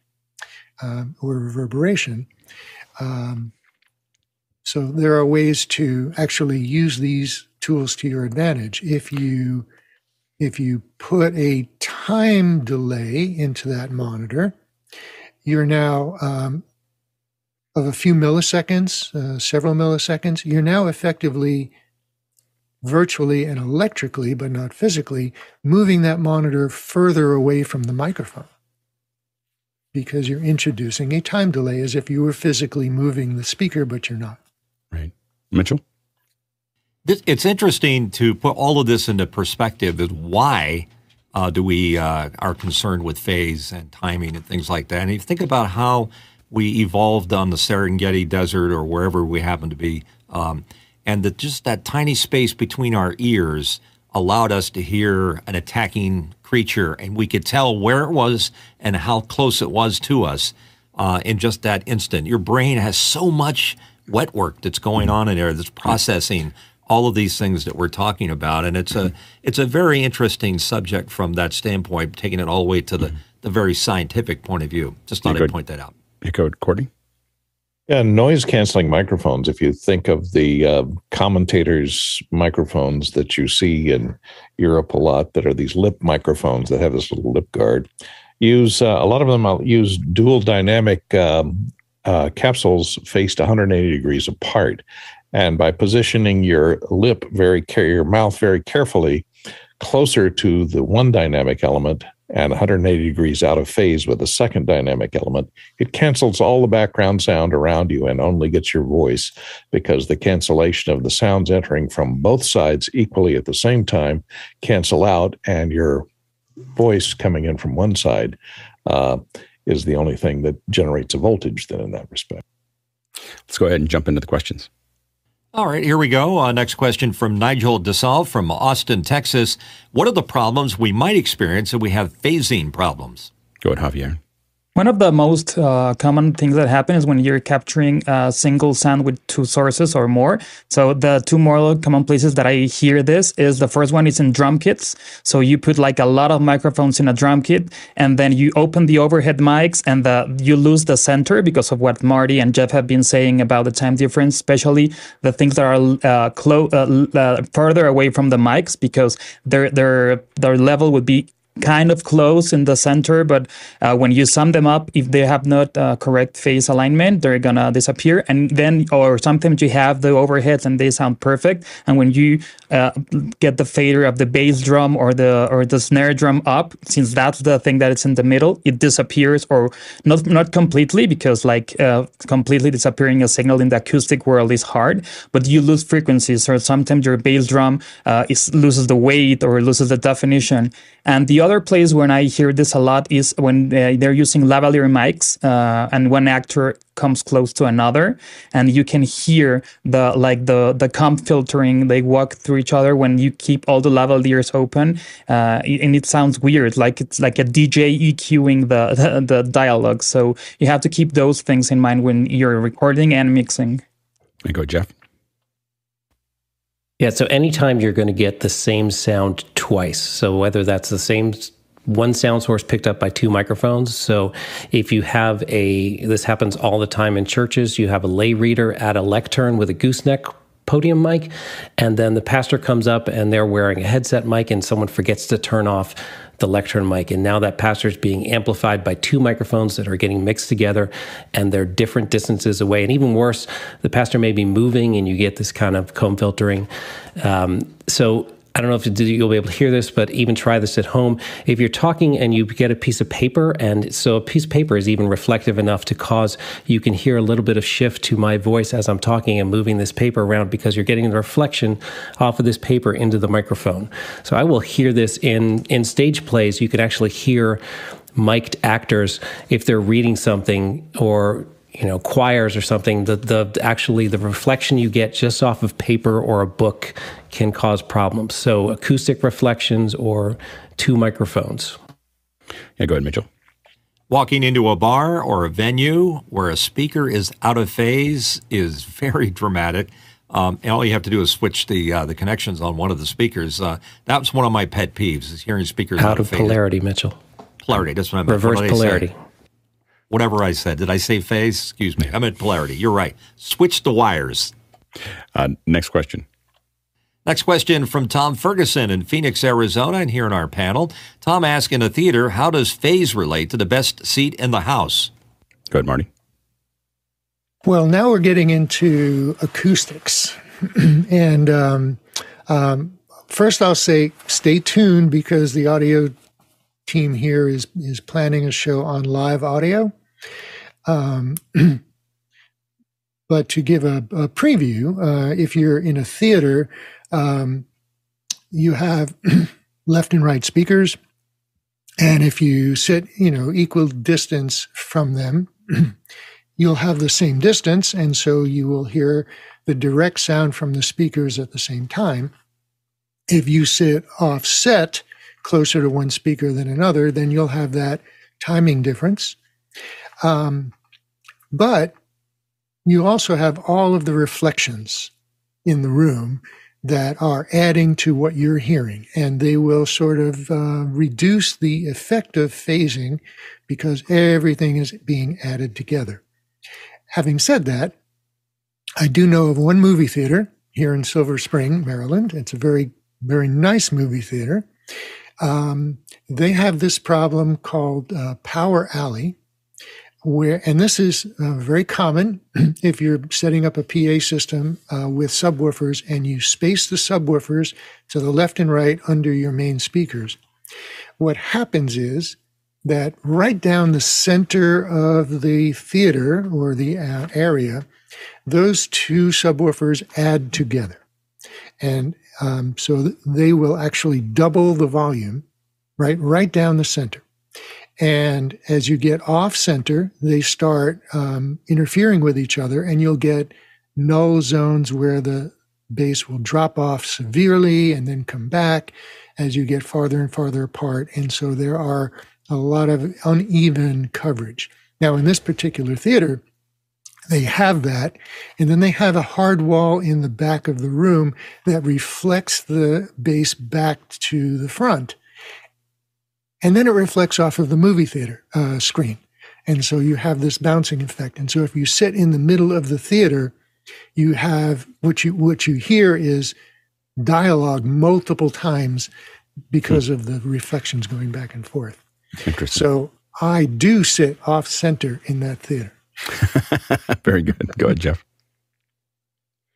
um, or reverberation. Um, so there are ways to actually use these tools to your advantage. If you if you put a time delay into that monitor, you're now um, of a few milliseconds, uh, several milliseconds, you're now effectively, virtually and electrically, but not physically, moving that monitor further away from the microphone because you're introducing a time delay as if you were physically moving the speaker, but you're not. Mitchell? It's interesting to put all of this into perspective. Is why uh, do we uh, are concerned with phase and timing and things like that? And if you think about how we evolved on the Serengeti Desert or wherever we happen to be, um, and that just that tiny space between our ears allowed us to hear an attacking creature, and we could tell where it was and how close it was to us uh, in just that instant. Your brain has so much wet work that's going on in there that's processing all of these things that we're talking about, and it's a it's a very interesting subject from that standpoint, taking it all the way to the, the very scientific point of view. Just thought I'd point that out. Echoed Courtney? Yeah, noise canceling microphones. If you think of the uh, commentators' microphones that you see in Europe a lot, that are these lip microphones that have this little lip guard, use uh, a lot of them use dual dynamic um, uh, capsules faced 180 degrees apart, and by positioning your lip very your mouth very carefully closer to the one dynamic element and 180 degrees out of phase with the second dynamic element, it cancels all the background sound around you and only gets your voice because the cancellation of the sounds entering from both sides equally at the same time cancel out, and your voice coming in from one side. Uh, is the only thing that generates a voltage then in that respect. Let's go ahead and jump into the questions. All right, here we go. Uh, next question from Nigel DeSalle from Austin, Texas. What are the problems we might experience if we have phasing problems? Go ahead, Javier. One of the most uh, common things that happen is when you're capturing a single sound with two sources or more. So the two more common places that I hear this is the first one is in drum kits. So you put like a lot of microphones in a drum kit, and then you open the overhead mics, and the, you lose the center because of what Marty and Jeff have been saying about the time difference, especially the things that are uh, uh, uh further away from the mics because their their their level would be kind of close in the center, but uh, when you sum them up, if they have not uh, correct phase alignment, they're gonna disappear. And then, or sometimes you have the overheads and they sound perfect. And when you uh, get the fader of the bass drum or the or the snare drum up, since that's the thing that is in the middle, it disappears or not not completely because like uh, completely disappearing a signal in the acoustic world is hard. But you lose frequencies, or sometimes your bass drum uh, is loses the weight or loses the definition. And the other place when I hear this a lot is when uh, they're using lavalier mics, uh, and one actor comes close to another, and you can hear the like the the comb filtering. They walk through each other when you keep all the lavaliers open, uh, and it sounds weird, like it's like a DJ EQing the, the the dialogue. So you have to keep those things in mind when you're recording and mixing. There you go, Jeff. Yeah, so anytime you're going to get the same sound twice, so whether that's the same one sound source picked up by two microphones. So if you have a, this happens all the time in churches, you have a lay reader at a lectern with a gooseneck podium mic, and then the pastor comes up and they're wearing a headset mic, and someone forgets to turn off the lectern mic. And now that pastor is being amplified by two microphones that are getting mixed together and they're different distances away. And even worse, the pastor may be moving and you get this kind of comb filtering. Um, so I don't know if you'll be able to hear this, but even try this at home. If you're talking and you get a piece of paper, and so a piece of paper is even reflective enough to cause you can hear a little bit of shift to my voice as I'm talking and moving this paper around because you're getting the reflection off of this paper into the microphone. So I will hear this in in stage plays. You can actually hear mic'd actors if they're reading something or you know choirs or something the the actually the reflection you get just off of paper or a book can cause problems so acoustic reflections or two microphones yeah go ahead mitchell walking into a bar or a venue where a speaker is out of phase is very dramatic um, and all you have to do is switch the uh, the connections on one of the speakers. Uh, that was one of my pet peeves: is hearing speakers out, out of, polarity, Mitchell. Polarity. That's what I meant. Reverse polarity whatever I said. Did I say phase? Excuse me. I meant polarity. You're right. Switch the wires. Uh, next question. Next question from Tom Ferguson in Phoenix, Arizona, and here in our panel. Tom asks in a theater, how does phase relate to the best seat in the house? Go ahead, Marty. Well, now we're getting into acoustics. and um, um, first, I'll say stay tuned because the audio team here is, is planning a show on live audio. Um, but to give a, a preview, uh, if you're in a theater, um, you have left and right speakers. And if you sit, you know, equal distance from them, you'll have the same distance. And so you will hear the direct sound from the speakers at the same time. If you sit offset, closer to one speaker than another, then you'll have that timing difference. Um, but you also have all of the reflections in the room that are adding to what you're hearing, and they will sort of uh, reduce the effect of phasing because everything is being added together. Having said that, I do know of one movie theater here in Silver Spring, Maryland. It's a very, very nice movie theater. Um, they have this problem called uh, Power Alley, where, and this is uh, very common if you're setting up a PA system uh, with subwoofers and you space the subwoofers to the left and right under your main speakers. What happens is that right down the center of the theater or the uh, area, those two subwoofers add together. And um, so they will actually double the volume, right, right down the center. And as you get off center, they start um, interfering with each other, and you'll get null zones where the bass will drop off severely and then come back as you get farther and farther apart. And so there are a lot of uneven coverage. Now, in this particular theater, they have that. And then they have a hard wall in the back of the room that reflects the bass back to the front. And then it reflects off of the movie theater uh, screen. And so you have this bouncing effect. And so if you sit in the middle of the theater, you have what you what you hear is dialogue multiple times because of the reflections going back and forth. Interesting. So I do sit off center in that theater. Very good. Go ahead, Jeff.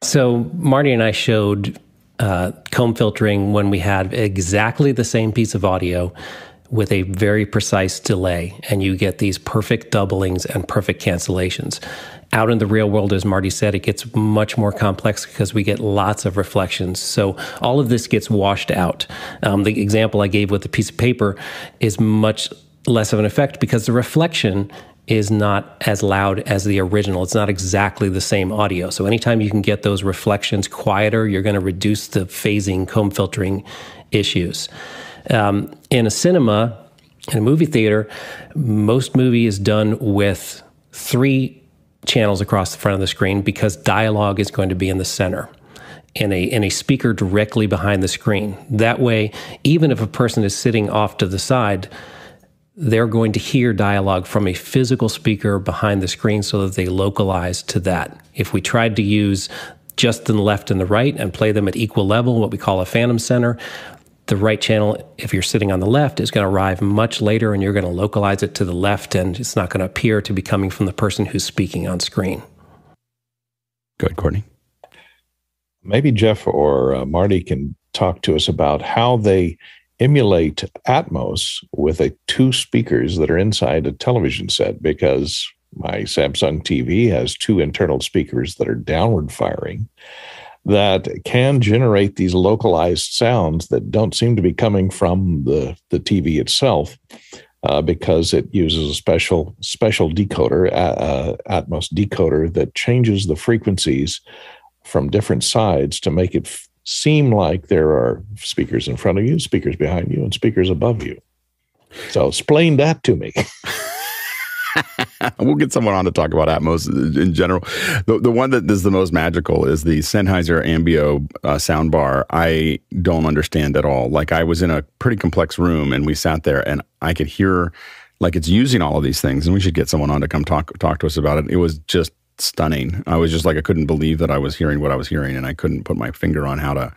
So Marty and I showed uh, comb filtering when we had exactly the same piece of audio with a very precise delay, and you get these perfect doublings and perfect cancellations. Out in the real world, as Marty said, it gets much more complex because we get lots of reflections. So all of this gets washed out. Um, the example I gave with the piece of paper is much less of an effect because the reflection is not as loud as the original. It's not exactly the same audio. So anytime you can get those reflections quieter, you're going to reduce the phasing, comb filtering issues. Um, in a cinema, in a movie theater, most movie is done with three channels across the front of the screen because dialogue is going to be in the center. in a in a speaker directly behind the screen. That way, even if a person is sitting off to the side, they're going to hear dialogue from a physical speaker behind the screen so that they localize to that. If we tried to use just the left and the right and play them at equal level, what we call a phantom center, the right channel, if you're sitting on the left, is going to arrive much later and you're going to localize it to the left and it's not going to appear to be coming from the person who's speaking on screen. Good, Courtney. Maybe Jeff or uh, Marty can talk to us about how they emulate Atmos with a two speakers that are inside a television set because my Samsung TV has two internal speakers that are downward firing that can generate these localized sounds that don't seem to be coming from the, the TV itself uh, because it uses a special special decoder, uh, Atmos decoder, that changes the frequencies from different sides to make it f- seem like there are speakers in front of you, speakers behind you, and speakers above you. So explain that to me. we'll get someone on to talk about Atmos in general. The, the one that is the most magical is the Sennheiser Ambeo uh, soundbar. I don't understand at all. Like I was in a pretty complex room and we sat there and I could hear like it's using all of these things and we should get someone on to come talk talk to us about it. It was just stunning. I was just like I couldn't believe that I was hearing what I was hearing and I couldn't put my finger on how to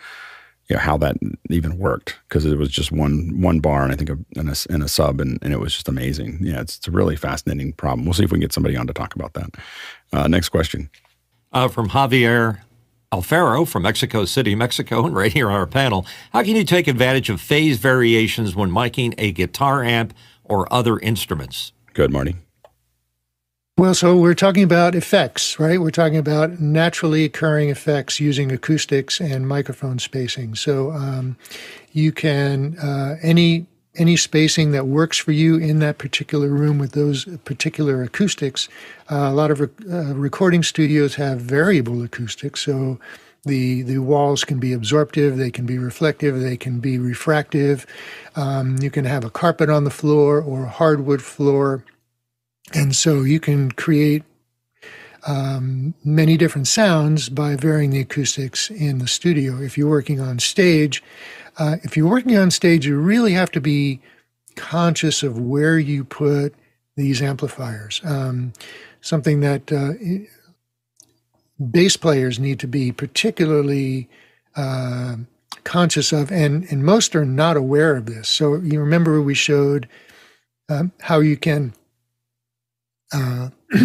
you know, how that even worked because it was just one one bar and I think a, and a, and a sub and, and it was just amazing. Yeah, it's, it's, a really fascinating problem. We'll see if we can get somebody on to talk about that. Uh, next question. Uh, from Javier Alfaro from Mexico City, Mexico, and right here on our panel. How can you take advantage of phase variations when miking a guitar amp or other instruments? Good, Marty. Well, so we're talking about effects, right? We're talking about naturally occurring effects using acoustics and microphone spacing. So um, you can uh, any any spacing that works for you in that particular room with those particular acoustics. Uh, a lot of uh, recording studios have variable acoustics, so the the walls can be absorptive, they can be reflective, they can be refractive. Um, you can have a carpet on the floor or a hardwood floor. And so you can create um, many different sounds by varying the acoustics in the studio. If you're working on stage, uh, if you're working on stage, you really have to be conscious of where you put these amplifiers. Um, something that uh, bass players need to be particularly uh, conscious of, and, and most are not aware of this. So you remember we showed um, how you can uh,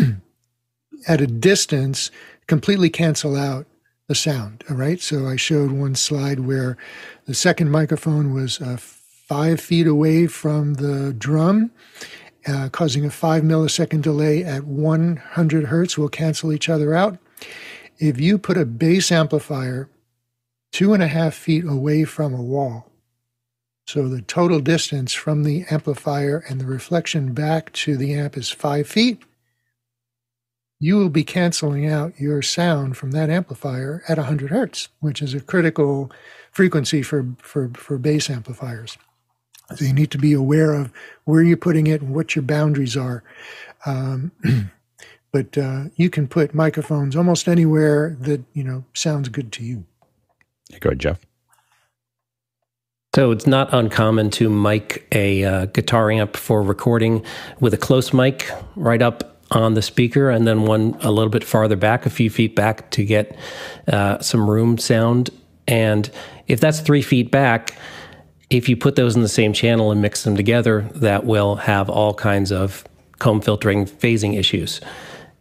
at a distance completely cancel out the sound. All right. So I showed one slide where the second microphone was uh, five feet away from the drum, uh, causing a five millisecond delay at 100 hertz. will cancel each other out. If you put a bass amplifier two and a half feet away from a wall, so the total distance from the amplifier and the reflection back to the amp is five feet. You will be canceling out your sound from that amplifier at 100 hertz, which is a critical frequency for, for, for bass amplifiers. So you need to be aware of where you're putting it and what your boundaries are. Um, but uh, you can put microphones almost anywhere that you know sounds good to you. Go ahead, Jeff. So it's not uncommon to mic a uh, guitar amp for recording with a close mic right up on the speaker, and then one a little bit farther back, a few feet back, to get uh, some room sound. And if that's three feet back, if you put those in the same channel and mix them together, that will have all kinds of comb filtering phasing issues.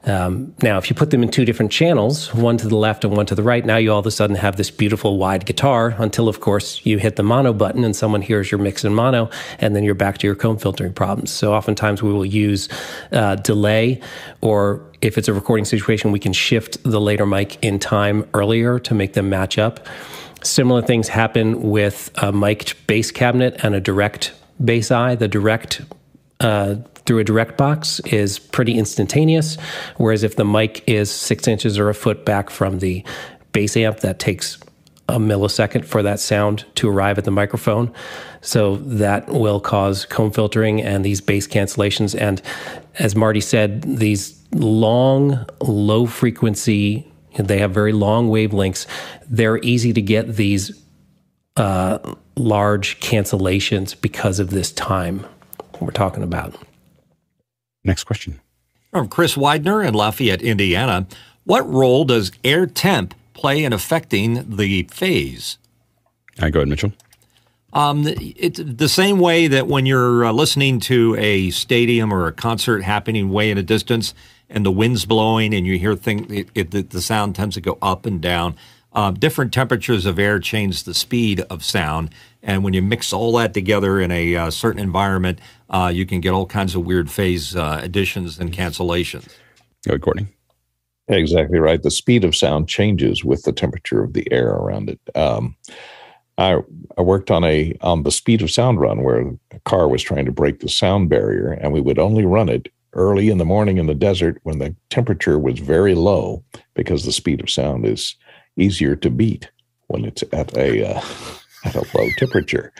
Um, now, if you put them in two different channels, one to the left and one to the right, now you all of a sudden have this beautiful wide guitar until, of course, you hit the mono button and someone hears your mix in mono, and then you're back to your comb filtering problems. So, oftentimes we will use uh, delay, or if it's a recording situation, we can shift the later mic in time earlier to make them match up. Similar things happen with a mic'd bass cabinet and a direct bass eye. The direct uh, through a direct box is pretty instantaneous. Whereas if the mic is six inches or a foot back from the bass amp, that takes a millisecond for that sound to arrive at the microphone. So that will cause comb filtering and these bass cancellations. And as Marty said, these long, low frequency They have very long wavelengths. They're easy to get these uh, large cancellations because of this time we're talking about. Next question. From Chris Widener in Lafayette, Indiana. What role does air temp play in affecting the phase? I go ahead, Mitchell. Um, it's the same way that when you're uh, listening to a stadium or a concert happening way in a distance, and the wind's blowing, and you hear things, it, it, the sound tends to go up and down. Uh, different temperatures of air change the speed of sound, and when you mix all that together in a uh, certain environment, uh, you can get all kinds of weird phase uh, additions and cancellations. Go ahead, Courtney. Exactly right. The speed of sound changes with the temperature of the air around it. Um, I, I worked on a on the speed of sound run where a car was trying to break the sound barrier, and we would only run it early in the morning in the desert when the temperature was very low because the speed of sound is easier to beat when it's at a uh, at a low temperature.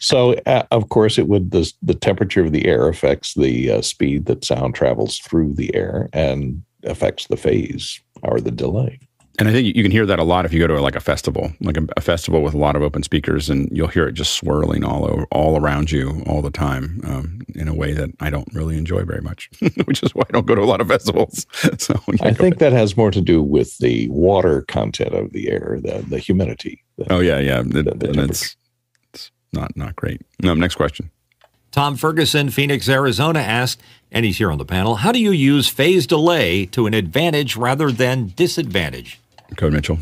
So uh, of course it would the the temperature of the air affects the uh, speed that sound travels through the air and affects the phase or the delay. And I think you can hear that a lot if you go to like a festival, like a, a, festival with a lot of open speakers, and you'll hear it just swirling all over, all around you all the time um, in a way that I don't really enjoy very much, which is why I don't go to a lot of festivals. so I think that has more to do with the water content of the air, the the humidity. The, oh yeah, yeah, the, the and it's it's not not great. No, next question. Tom Ferguson, Phoenix, Arizona asked, and he's here on the panel. How do you use phase delay to an advantage rather than disadvantage? Code Mitchell.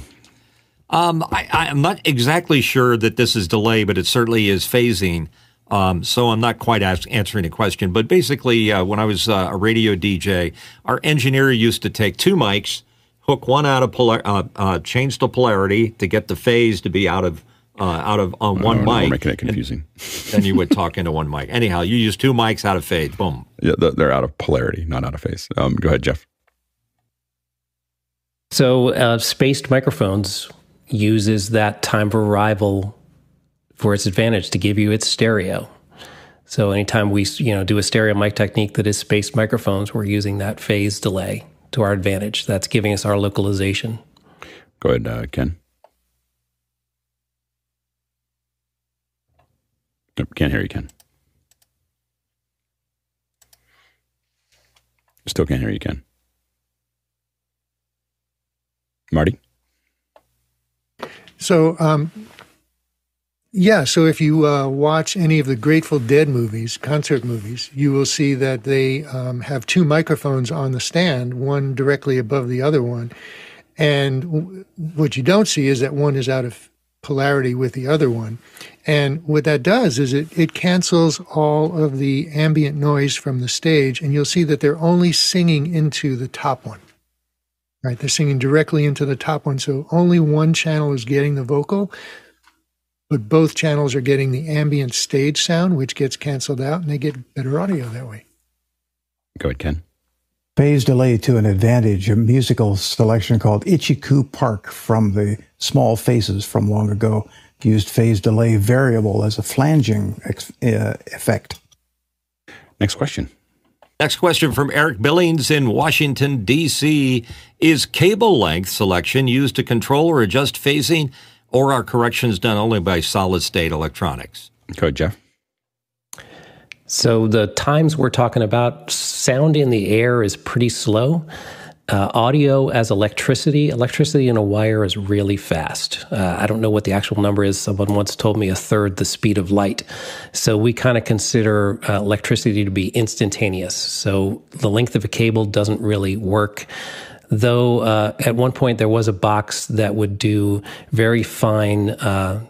Um, I, am not exactly sure that this is delay, but it certainly is phasing. Um, so I'm not quite ask, answering the question. But basically, uh, when I was uh, a radio DJ, our engineer used to take two mics, hook one out of polar, uh, uh change the polarity to get the phase to be out of uh, out of on one mic. We're making it confusing. then you would talk into one mic. Anyhow, you use two mics out of phase. Boom. Yeah, they're out of polarity, not out of phase. Um, go ahead, Jeff. So, uh, spaced microphones uses that time of arrival for its advantage to give you its stereo. So, anytime we you know do a stereo mic technique that is spaced microphones, we're using that phase delay to our advantage. That's giving us our localization. Go ahead, uh, Ken. Can't hear you, Ken. Still can't hear you, Ken. Marty? So, um, yeah, so if you uh, watch any of the Grateful Dead movies, concert movies, you will see that they um, have two microphones on the stand, one directly above the other one. And w- what you don't see is that one is out of polarity with the other one. And what that does is it, it cancels all of the ambient noise from the stage, and you'll see that they're only singing into the top one right? They're singing directly into the top one. So only one channel is getting the vocal, but both channels are getting the ambient stage sound, which gets canceled out, and they get better audio that way. Go ahead, Ken. Phase delay to an advantage, a musical selection called Itchycoo Park from the Small Faces from long ago used phase delay variable as a flanging ex- uh, effect. Next question. Next question from Eric Billings in Washington, D.C. Is cable length selection used to control or adjust phasing, or are corrections done only by solid state electronics? Go ahead, Jeff. So, the times we're talking about, sound in the air is pretty slow. Uh, audio as electricity, electricity in a wire is really fast. Uh, I don't know what the actual number is. Someone once told me a third the speed of light. So we kind of consider uh, electricity to be instantaneous. So the length of a cable doesn't really work. Though uh, at one point there was a box that would do very fine uh,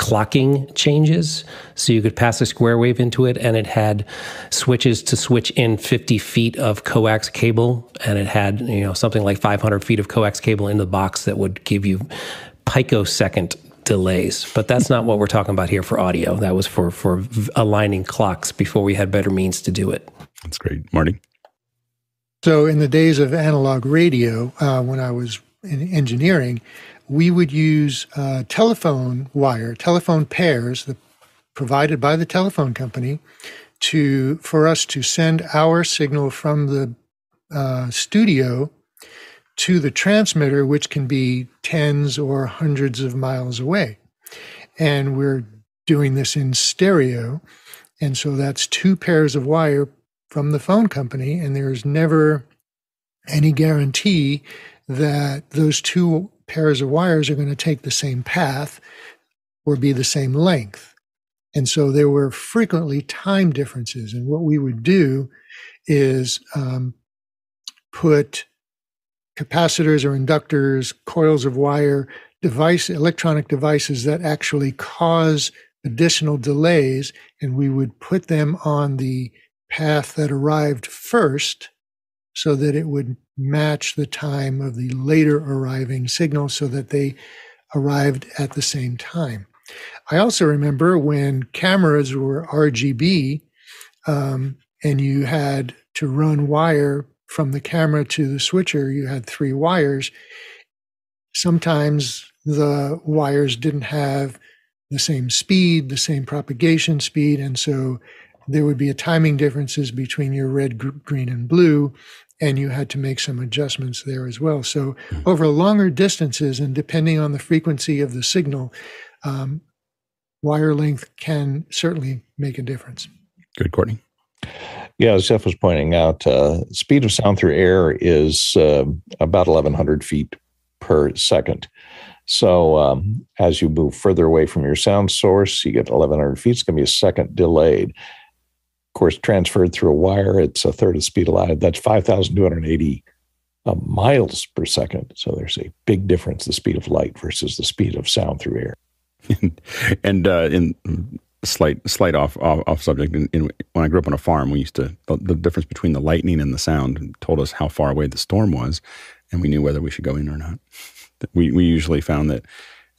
clocking changes. So you could pass a square wave into it, and it had switches to switch in 50 feet of coax cable, and it had you know something like 500 feet of coax cable in the box that would give you picosecond delays. But that's not what we're talking about here for audio. That was for for aligning clocks before we had better means to do it. That's great, Marty. So in the days of analog radio, uh, when I was in engineering, we would use uh, telephone wire, telephone pairs the, provided by the telephone company to for us to send our signal from the uh, studio to the transmitter, which can be tens or hundreds of miles away. And we're doing this in stereo. And so that's two pairs of wire from the phone company. And there's never any guarantee that those two pairs of wires are going to take the same path or be the same length. And so there were frequently time differences. And what we would do is um, put capacitors or inductors, coils of wire, device, electronic devices that actually cause additional delays, and we would put them on the path that arrived first so that it would match the time of the later arriving signal so that they arrived at the same time. I also remember when cameras were RGB um, and you had to run wire from the camera to the switcher, you had three wires. Sometimes the wires didn't have the same speed, the same propagation speed, and so there would be a timing differences between your red, green, and blue, and you had to make some adjustments there as well. So mm-hmm. over longer distances, and depending on the frequency of the signal, um, wire length can certainly make a difference. Good, Courtney. Yeah, as Jeff was pointing out, uh, speed of sound through air is uh, about 1,100 feet per second. So um, as you move further away from your sound source, you get 1,100 feet. It's going to be a second delayed. Of course, transferred through a wire, it's a third of the speed of light. That's 5,280 uh, miles per second. So there's a big difference, the speed of light versus the speed of sound through air. and uh, in slight slight off off, off subject. In, in, when I grew up on a farm, we used to the, the, difference between the lightning and the sound told us how far away the storm was, and we knew whether we should go in or not. We we usually found that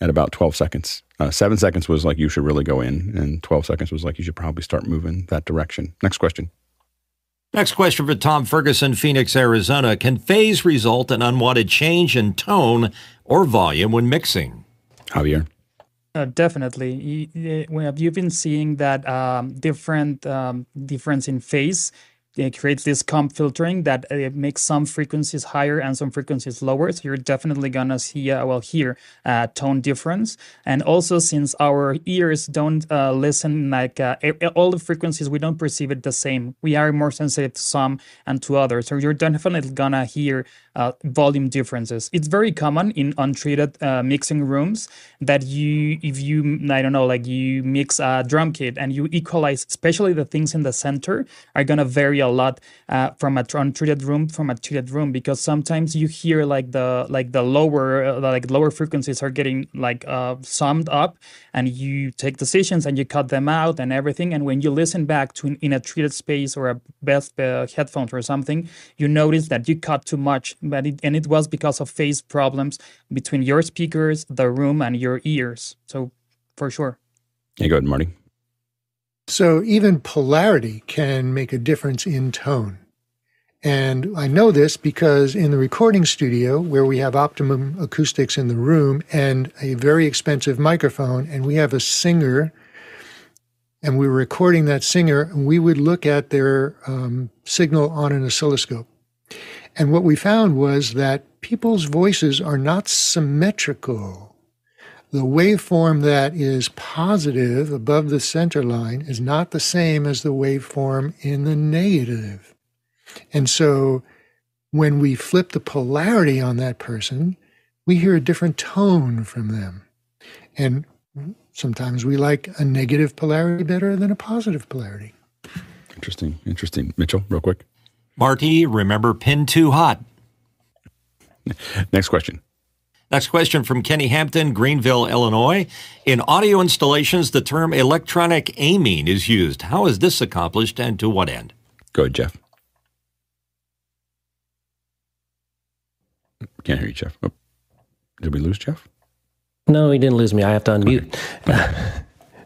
at about twelve seconds, uh, seven seconds was like you should really go in, and twelve seconds was like you should probably start moving that direction. Next question. Next question for Tom Ferguson, Phoenix, Arizona. Can phase result in unwanted change in tone or volume when mixing? Javier. Uh, definitely. You, have you been seeing that um, different um, difference in phase it creates this comb filtering that uh, makes some frequencies higher and some frequencies lower. So you're definitely gonna see, uh, well, hear uh, tone difference. And also, since our ears don't uh, listen like uh, all the frequencies, we don't perceive it the same. We are more sensitive to some and to others. So you're definitely gonna hear uh, volume differences. It's very common in untreated mixing rooms that you, if you, I don't know, like you mix a drum kit and you equalize, especially the things in the center, are gonna vary a lot uh, from a untreated room from a treated room because sometimes you hear like the like the lower uh, like lower frequencies are getting like uh, summed up and you take decisions and you cut them out and everything and when you listen back to in a treated space or a best uh, headphones or something you notice that you cut too much but it, and it was because of phase problems between your speakers the room and your ears so for sure yeah go ahead marty so even polarity can make a difference in tone. And I know this because in the recording studio, where we have optimum acoustics in the room and a very expensive microphone, and we have a singer, and we were recording that singer, and we would look at their um, signal on an oscilloscope. And what we found was that people's voices are not symmetrical the waveform that is positive above the center line is not the same as the waveform in the negative. And so when we flip the polarity on that person, we hear a different tone from them. And sometimes we like a negative polarity better than a positive polarity. Interesting. Interesting. Mitchell, real quick. Marty, remember pin two hot. Next question. Next question from Kenny Hampton, Greenville, Illinois. In audio installations, the term electronic aiming is used. How is this accomplished and to what end? Go ahead, Jeff. Can't hear you, Jeff. Oh. Did we lose Jeff? No, he didn't lose me. I have to unmute. Okay.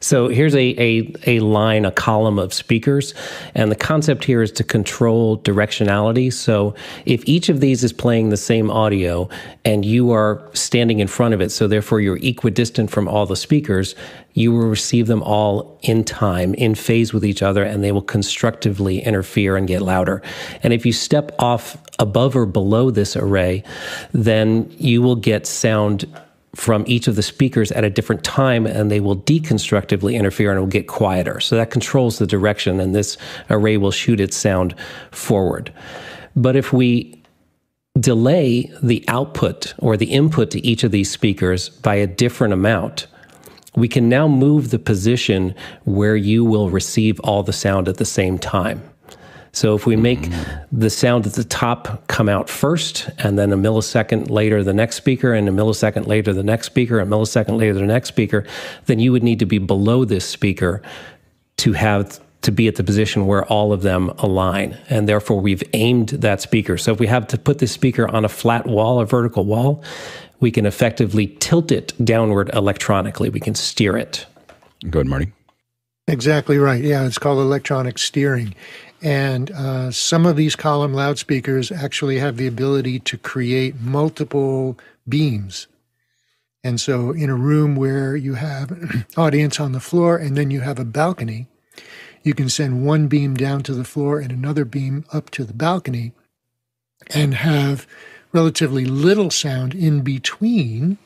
So here's a, a, a line, a column of speakers. And the concept here is to control directionality. So if each of these is playing the same audio and you are standing in front of it, so therefore you're equidistant from all the speakers, you will receive them all in time, in phase with each other, and they will constructively interfere and get louder. And if you step off above or below this array, then you will get sound from each of the speakers at a different time and they will deconstructively interfere and it will get quieter. So that controls the direction and this array will shoot its sound forward. But if we delay the output or the input to each of these speakers by a different amount, we can now move the position where you will receive all the sound at the same time. So if we make mm. the sound at the top come out first, and then a millisecond later the next speaker, and a millisecond later the next speaker, a millisecond later the next speaker, then you would need to be below this speaker to have to be at the position where all of them align. And therefore we've aimed that speaker. So if we have to put this speaker on a flat wall, a vertical wall, we can effectively tilt it downward electronically. We can steer it. Go ahead, Marty. Exactly right. Yeah, it's called electronic steering. And uh, some of these column loudspeakers actually have the ability to create multiple beams. And so, in a room where you have audience on the floor and then you have a balcony, you can send one beam down to the floor and another beam up to the balcony and have relatively little sound in between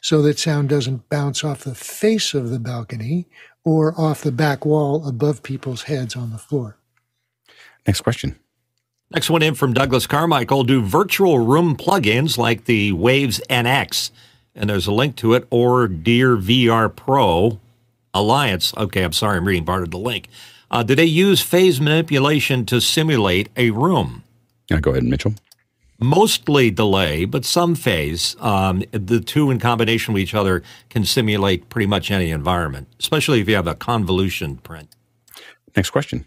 so that sound doesn't bounce off the face of the balcony or off the back wall above people's heads on the floor. Next question. Next one in from Douglas Carmichael. Do virtual room plugins like the Waves NX, and there's a link to it, or Dear VR Pro Alliance. Okay, I'm sorry, I'm reading part of the link. Uh, do they use phase manipulation to simulate a room? Yeah, go ahead, Mitchell. Mostly delay, but some phase. Um, the two in combination with each other can simulate pretty much any environment, especially if you have a convolution print. Next question.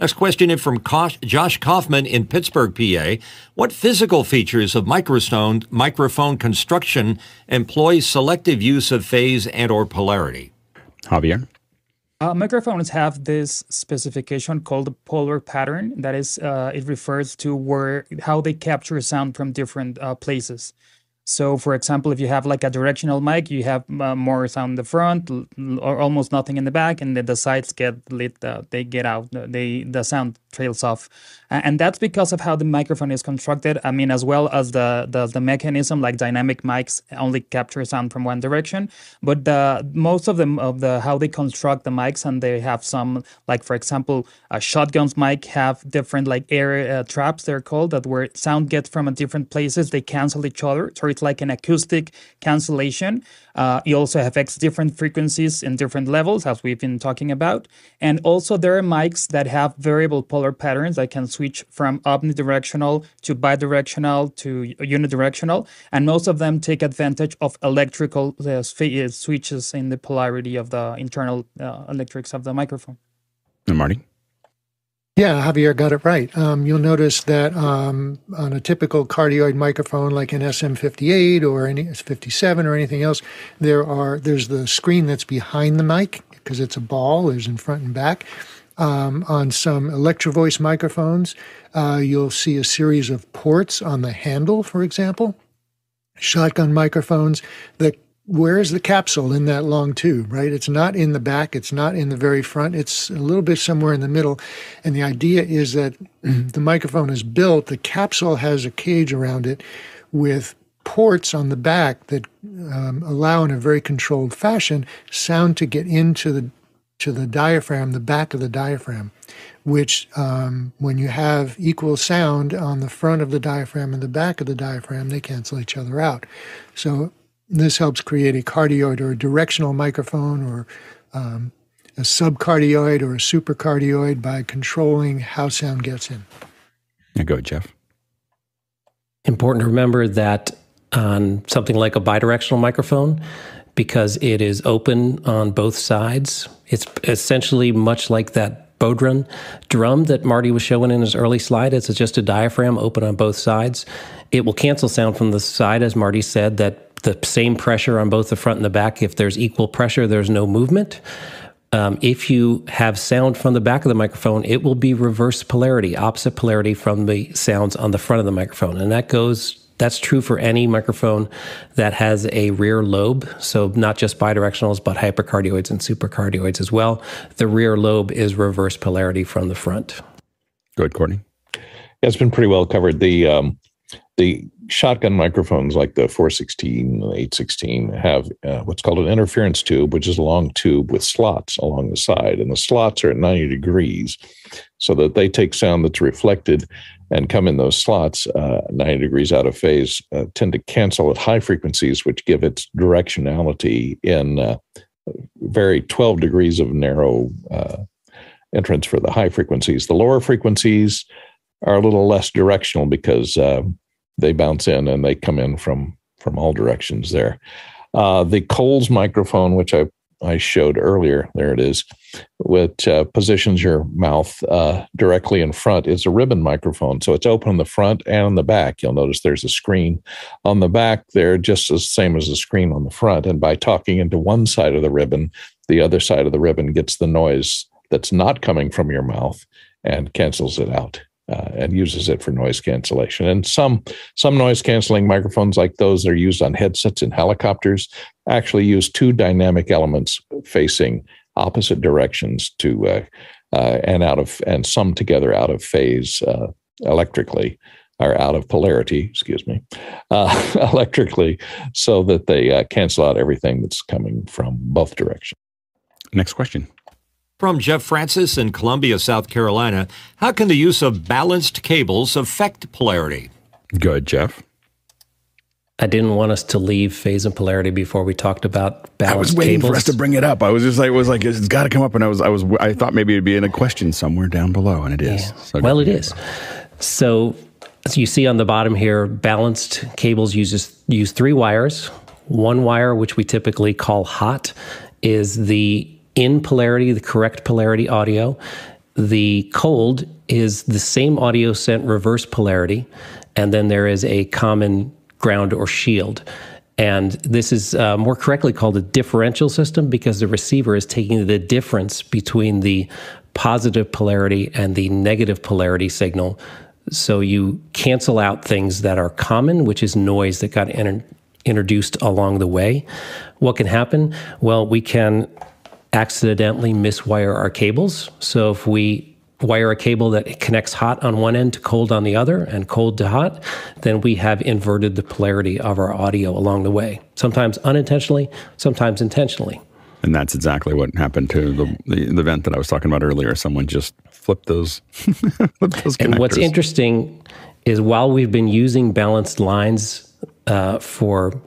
Next question is from Josh Kaufman in Pittsburgh, PA. What physical features of microphone, microphone construction employ selective use of phase and or polarity? Javier? Uh, microphones have this specification called the polar pattern. That is, uh, it refers to where how they capture sound from different uh, places. So, for example, if you have like a directional mic, you have uh, more sound in the front or almost nothing in the back, and then the sides get lit. Uh, they get out. They the sound trails off, and that's because of how the microphone is constructed. I mean, as well as the the, the mechanism, like dynamic mics only capture sound from one direction, but the most of them of the how they construct the mics, and they have some like for example, a shotguns mic have different like air uh, traps. They're called that where sound gets from a different places. They cancel each other. So it's like an acoustic cancellation. Uh, it also affects different frequencies in different levels, as we've been talking about. And also, there are mics that have variable polar patterns that can switch from omnidirectional to bidirectional to unidirectional. And most of them take advantage of electrical uh, switches in the polarity of the internal uh, electrics of the microphone. And Marty? Yeah, Javier got it right. Um, you'll notice that um, on a typical cardioid microphone, like an SM58 or any 57 or anything else, there are there's the screen that's behind the mic because it's a ball. There's in front and back. Um, on some Electro-Voice microphones, uh, you'll see a series of ports on the handle, for example. Shotgun microphones, the where is the capsule in that long tube, right? It's not in the back, it's not in the very front, it's a little bit somewhere in the middle. And the idea is that the microphone is built, the capsule has a cage around it with ports on the back that um, allow, in a very controlled fashion, sound to get into the to the diaphragm, the back of the diaphragm, which um, when you have equal sound on the front of the diaphragm and the back of the diaphragm, they cancel each other out. So this helps create a cardioid or a directional microphone or um, a subcardioid or a supercardioid by controlling how sound gets in. Yeah, go ahead, Jeff. Important to remember that on something like a bidirectional microphone, because it is open on both sides, it's essentially much like that Bodhrán drum that Marty was showing in his early slide. It's just a diaphragm open on both sides. It will cancel sound from the side, as Marty said, that the same pressure on both the front and the back. If there's equal pressure, there's no movement. Um, if you have sound from the back of the microphone, it will be reverse polarity, opposite polarity from the sounds on the front of the microphone. And that goes, that's true for any microphone that has a rear lobe. So not just bidirectionals, but hypercardioids and supercardioids as well. The rear lobe is reverse polarity from the front. Good, Courtney. Yeah, it's been pretty well covered. The um, the shotgun microphones like the 416 and the 816 have uh, what's called an interference tube, which is a long tube with slots along the side, and the slots are at 90 degrees, so that they take sound that's reflected and come in those slots uh, 90 degrees out of phase, uh, tend to cancel at high frequencies, which give its directionality in uh, very 12 degrees of narrow uh, entrance for the high frequencies. The lower frequencies are a little less directional because uh, they bounce in and they come in from from all directions there. Uh, the Coles microphone, which I I showed earlier, there it is, which uh, positions your mouth uh, directly in front. It's a ribbon microphone, so it's open on the front and on the back. You'll notice there's a screen on the back there, just the same as the screen on the front. And by talking into one side of the ribbon, the other side of the ribbon gets the noise that's not coming from your mouth and cancels it out uh, and uses it for noise cancellation. And some some noise canceling microphones like those that are used on headsets in helicopters actually use two dynamic elements facing opposite directions to uh, uh, and out of and some together out of phase uh, electrically or out of polarity, excuse me, uh, electrically, so that they uh, cancel out everything that's coming from both directions. Next question. From Jeff Francis in Columbia, South Carolina, how can the use of balanced cables affect polarity? Good, Jeff. I didn't want us to leave phase and polarity before we talked about balanced I was waiting cables. for us to bring it up. I was just like, it was like, it's got to come up, and I was, I was, I thought maybe it'd be in a question somewhere down below, and it is. Yeah. So well, it is. So, as you see on the bottom here, balanced cables uses use three wires. One wire, which we typically call hot, is the in polarity, the correct polarity audio. The cold is the same audio sent reverse polarity. And then there is a common ground or shield. And this is uh, more correctly called a differential system because the receiver is taking the difference between the positive polarity and the negative polarity signal. So you cancel out things that are common, which is noise that got introduced along the way. What can happen? Well, we can accidentally miswire our cables. So if we wire a cable that connects hot on one end to cold on the other and cold to hot, then we have inverted the polarity of our audio along the way. Sometimes unintentionally, sometimes intentionally. And that's exactly what happened to the, the, the event that I was talking about earlier. Someone just flipped those, flipped those And what's interesting is while we've been using balanced lines uh, for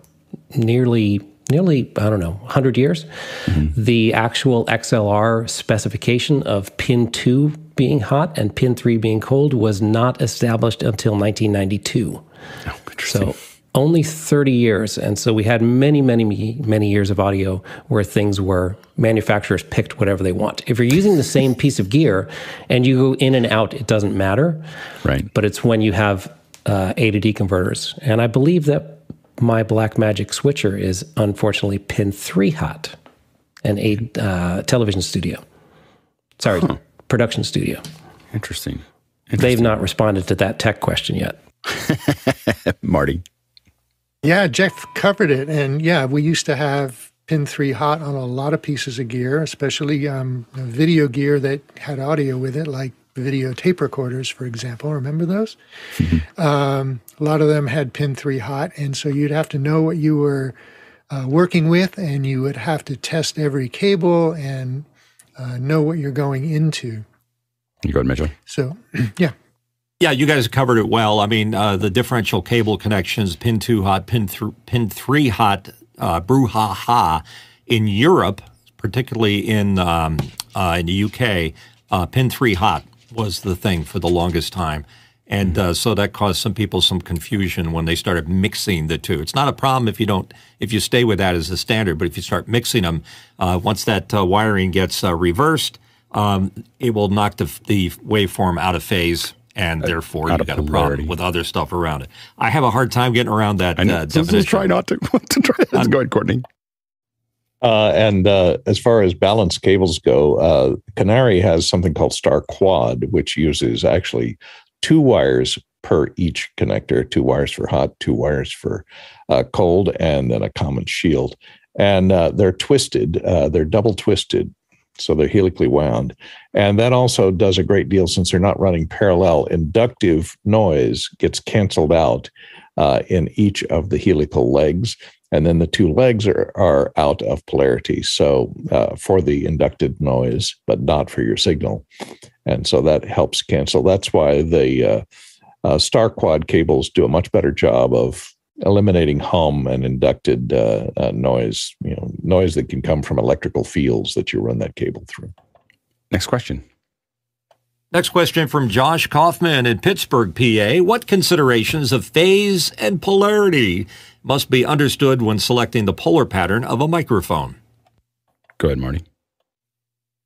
nearly nearly, I don't know, 100 years. Mm-hmm. The actual XLR specification of pin 2 being hot and pin 3 being cold was not established until 1992. Oh, so only 30 years. And so we had many, many, many years of audio where things were manufacturers picked whatever they want. If you're using the same piece of gear and you go in and out, it doesn't matter. Right. But it's when you have uh, A to D converters. And I believe that my Blackmagic switcher is unfortunately pin three hot, and a uh, television studio. Sorry, huh. production studio. Interesting. Interesting. They've not responded to that tech question yet. Marty. Yeah, Jeff covered it. And yeah, we used to have pin three hot on a lot of pieces of gear, especially um, video gear that had audio with it, like video tape recorders, for example. Remember those? Mm-hmm. Um, a lot of them had pin three hot, and so you'd have to know what you were uh, working with, and you would have to test every cable and uh, know what you're going into. You go ahead, Mitchell. So, yeah. Yeah, you guys covered it well. I mean, uh, the differential cable connections, pin two hot, pin, th- pin three hot, uh, brouhaha in Europe, particularly in um, uh, in the UK, uh, pin three hot was the thing for the longest time. And uh, so that caused some people some confusion when they started mixing the two. It's not a problem if you don't if you stay with that as the standard, but if you start mixing them, uh, once that uh, wiring gets uh, reversed, um, it will knock the, the waveform out of phase, and uh, therefore you've got a problem with other stuff around it. I have a hard time getting around that. I know. Uh, definition. try not to, to try. Let's go ahead, Courtney. Uh, and uh, as far as balanced cables go, uh, Canare has something called Star Quad, which uses actually two wires per each connector two wires for hot, two wires for uh, cold, and then a common shield. And uh, they're twisted, uh, they're double twisted So they're helically wound. And that also does a great deal since they're not running parallel. Inductive noise gets canceled out uh, in each of the helical legs. And then the two legs are, are out of polarity. So uh, for the inducted noise, but not for your signal. And so that helps cancel. That's why the uh, uh, star quad cables do a much better job of eliminating hum and inducted uh, uh, noise, you know, noise that can come from electrical fields that you run that cable through. Next question. Next question from Josh Kaufman in Pittsburgh, PA. What considerations of phase and polarity must be understood when selecting the polar pattern of a microphone? Go ahead, Marty.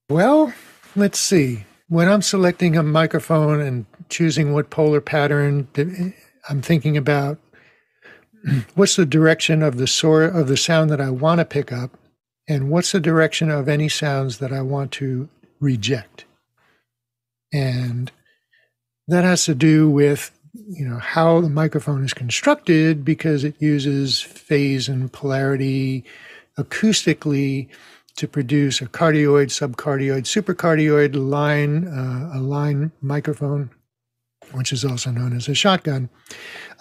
Well, let's see. When I'm selecting a microphone and choosing what polar pattern, I'm thinking about what's the direction of the sort of the sound that I want to pick up, and what's the direction of any sounds that I want to reject. And that has to do with you know how the microphone is constructed because it uses phase and polarity acoustically to produce a cardioid, subcardioid, supercardioid line, uh, a line microphone, which is also known as a shotgun.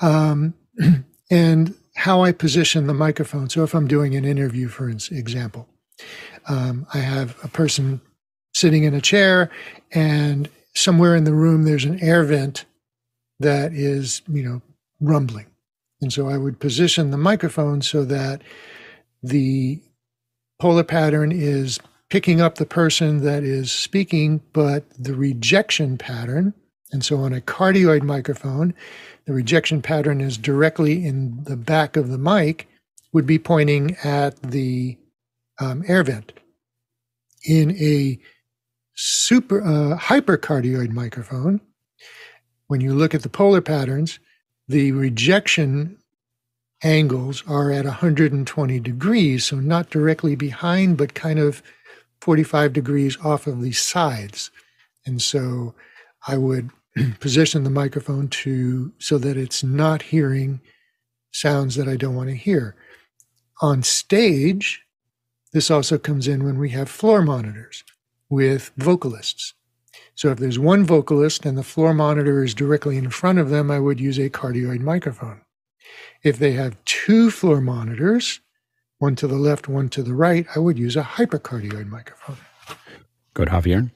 Um, and how I position the microphone. So if I'm doing an interview, for example, um, I have a person sitting in a chair, and somewhere in the room there's an air vent that is, you know, rumbling. And so I would position the microphone so that the polar pattern is picking up the person that is speaking, but the rejection pattern. And so on a cardioid microphone, the rejection pattern is directly in the back of the mic, would be pointing at the um, air vent. In a super uh, hypercardioid microphone, when you look at the polar patterns, the rejection angles are at 120 degrees, so not directly behind, but kind of 45 degrees off of the sides. And so I would position the microphone to so that it's not hearing sounds that I don't want to hear. On stage, this also comes in when we have floor monitors with vocalists. So if there's one vocalist and the floor monitor is directly in front of them, I would use a cardioid microphone. If they have two floor monitors, one to the left, one to the right, I would use a hypercardioid microphone. Good, Javier.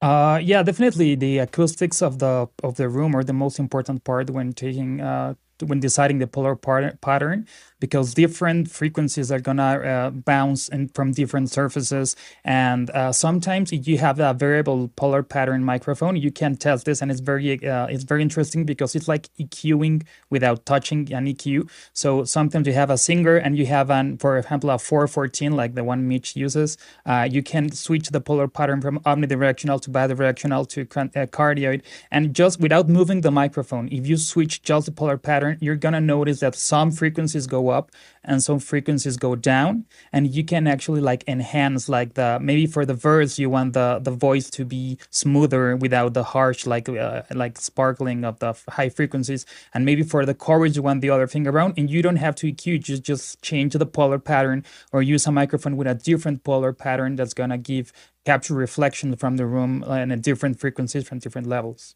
Uh, yeah, definitely. The acoustics of the of the room are the most important part when taking uh, when deciding the polar pattern because different frequencies are gonna uh, bounce in, from different surfaces. And uh, sometimes if you have a variable polar pattern microphone you can test this and it's very uh, it's very interesting because it's like EQing without touching an EQ so sometimes you have a singer and you have an for example a 414 like the one Mitch uses uh, you can switch the polar pattern from omnidirectional to bidirectional to uh, cardioid. And just without moving the microphone if you switch just the polar pattern you're gonna notice that some frequencies go up and some frequencies go down and you can actually like enhance like the maybe for the verse you want the the voice to be smoother without the harsh like uh, like sparkling of the high frequencies and maybe for the chorus you want the other thing around and you don't have to EQ just just change the polar pattern or use a microphone with a different polar pattern that's gonna give capture reflection from the room and different frequencies from different levels.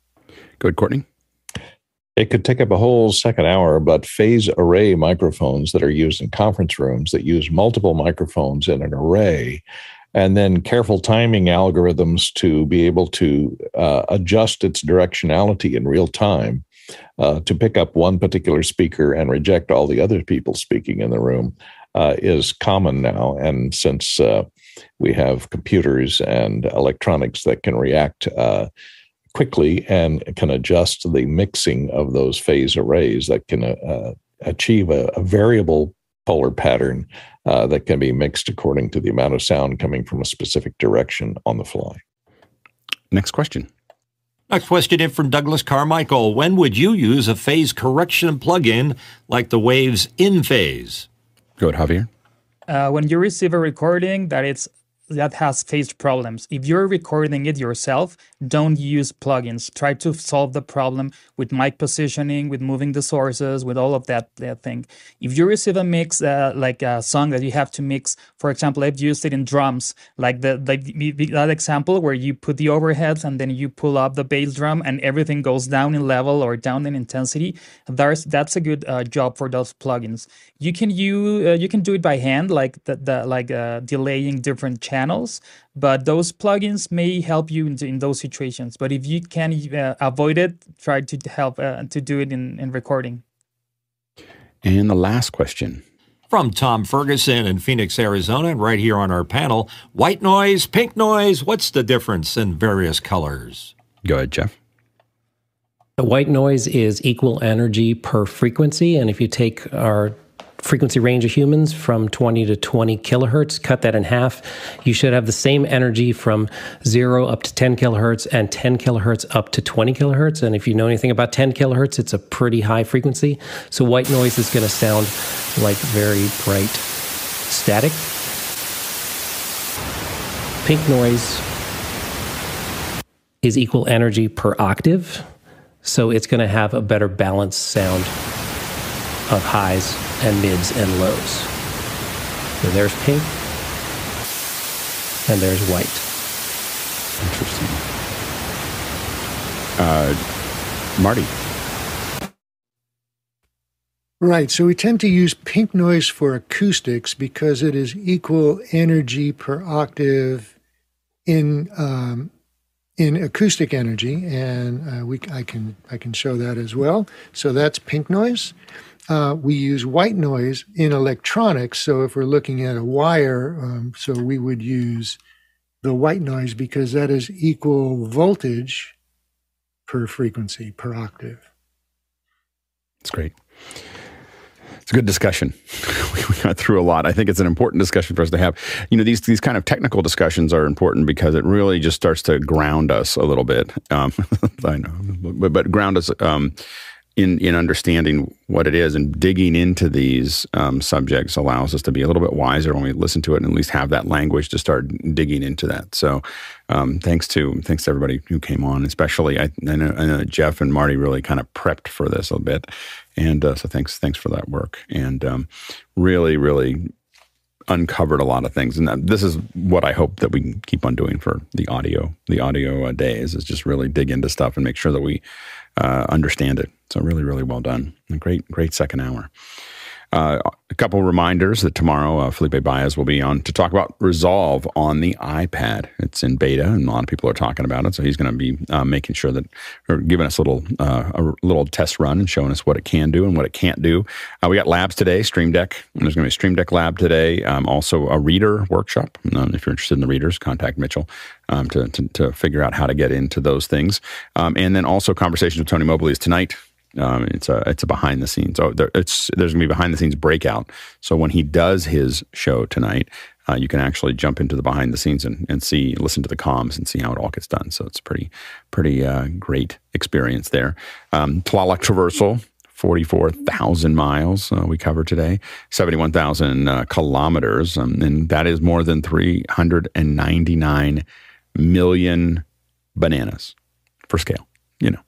Good, Courtney. It could take up a whole second hour, but phase array microphones that are used in conference rooms that use multiple microphones in an array, and then careful timing algorithms to be able to uh, adjust its directionality in real time uh, to pick up one particular speaker and reject all the other people speaking in the room uh, is common now. And since uh, we have computers and electronics that can react uh, quickly and can adjust the mixing of those phase arrays that can uh, achieve a, a, variable polar pattern uh, that can be mixed according to the amount of sound coming from a specific direction on the fly. Next question. Next question in from Douglas Carmichael. When would you use a phase correction plugin like the Waves InPhase? Go ahead, Javier. Uh, when you receive a recording that it's that has faced problems. If you're recording it yourself, don't use plugins. Try to solve the problem with mic positioning, with moving the sources, with all of that, thing. If you receive a mix, uh, like a song that you have to mix, for example, I've used it in drums, like the, the that example where you put the overheads and then you pull up the bass drum and everything goes down in level or down in intensity. There's that's a good uh, job for those plugins. You can you uh, you can do it by hand, like the, the like uh, delaying different channels, but those plugins may help you in, in those situations. But if you can uh, avoid it, try to help uh, to do it in, in recording. And the last question from Tom Ferguson in Phoenix, Arizona, right here on our panel. White noise, pink noise, what's the difference in various colors? Go ahead, Jeff. The white noise is equal energy per frequency. And if you take our frequency range of humans from 20 to 20 kilohertz, cut that in half, you should have the same energy from zero up to 10 kilohertz and 10 kilohertz up to 20 kilohertz. And if you know anything about 10 kilohertz, it's a pretty high frequency. So white noise is going to sound like very bright static. Pink noise is equal energy per octave. So it's going to have a better balanced sound of highs and mids and lows. So there's pink and there's white. Interesting. Uh, Marty. Right. So we tend to use pink noise for acoustics because it is equal energy per octave in um, in acoustic energy, and uh, we I can I can show that as well. So that's pink noise uh, we use white noise in electronics. So if we're looking at a wire, um, so we would use the white noise because that is equal voltage per frequency per octave. It's great. It's a good discussion. we got through a lot. I think it's an important discussion for us to have. You know, these these kind of technical discussions are important because it really just starts to ground us a little bit. Um, I know, but, but ground us. Um, in in understanding what it is and digging into these um, subjects allows us to be a little bit wiser when we listen to it and at least have that language to start digging into that. So, um, thanks to thanks to everybody who came on, especially I, I, know, I, know, Jeff and Marty really kind of prepped for this a bit, and uh, so thanks thanks for that work and um, really really uncovered a lot of things and this is what i hope that we can keep on doing for the audio the audio uh, days is just really dig into stuff and make sure that we uh, understand it. So really, really well done. A great, great second hour. Uh, a couple reminders that tomorrow uh, Felipe Baez will be on to talk about Resolve on the iPad. It's in beta, and a lot of people are talking about it. So he's going to be uh, making sure that, or giving us a little uh, a little test run and showing us what it can do and what it can't do. Uh, we got labs today, Stream Deck. There's going to be Stream Deck lab today. Um, also a reader workshop. Um, if you're interested in the readers, contact Mitchell. Um, to, to, to, figure out how to get into those things. Um, and then also conversations with Tony Mobley is tonight. Um, it's a it's a behind the scenes. So there, it's there's gonna be behind the scenes breakout. So when he does his show tonight, uh, you can actually jump into the behind the scenes and, and see listen to the comms and see how it all gets done. So it's a pretty pretty uh, great experience there. Um, Tlaloc Traversal. 44,000 miles uh, we covered today, 71,000 uh, kilometers, um, and that is more than 399 million bananas for scale, you know.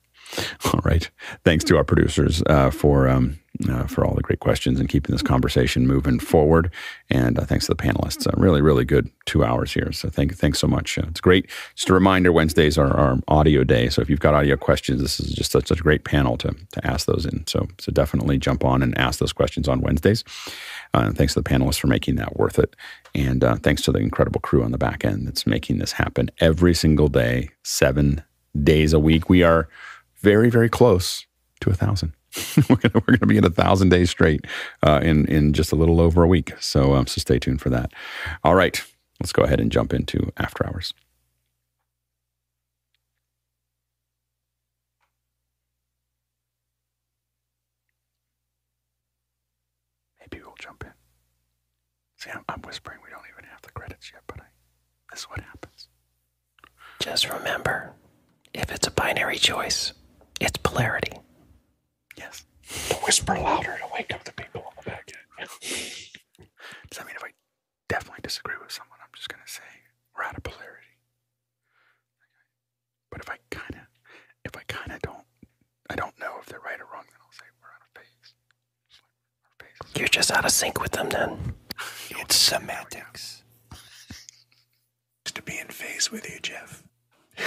All right. Thanks to our producers uh, for um, uh, for all the great questions and keeping this conversation moving forward. And uh, thanks to the panelists. Uh, really, really good two hours here. So thank thanks so much. Uh, it's great. Just a reminder: Wednesdays are our audio day. So if you've got audio questions, this is just such, such a great panel to to ask those in. So so definitely jump on and ask those questions on Wednesdays. Uh, thanks to the panelists for making that worth it. And thanks to the incredible crew on the back end that's making this happen every single day, seven days a week. We are very, very close to a thousand. we're gonna we're gonna be at a thousand days straight uh, in in just a little over a week. So um, so stay tuned for that. All right, let's go ahead and jump into after hours. Maybe we'll jump in. See, I'm, I'm whispering. We don't even have the credits yet, but I, this is what happens. Just remember, if it's a binary choice it's polarity. Yes. To whisper louder to wake up the people on the back end. Does that mean if I definitely disagree with someone, I'm just going to say we're out of polarity. But if I kind of, if I kind of don't, I don't know if they're right or wrong, then I'll say we're out of phase. You're just out of sync with them then. it's semantics. to be in phase with you, Jeff.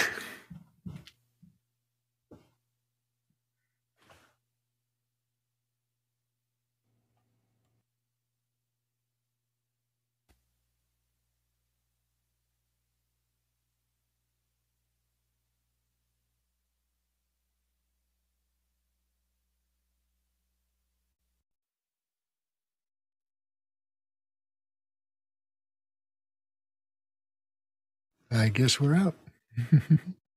I guess we're out.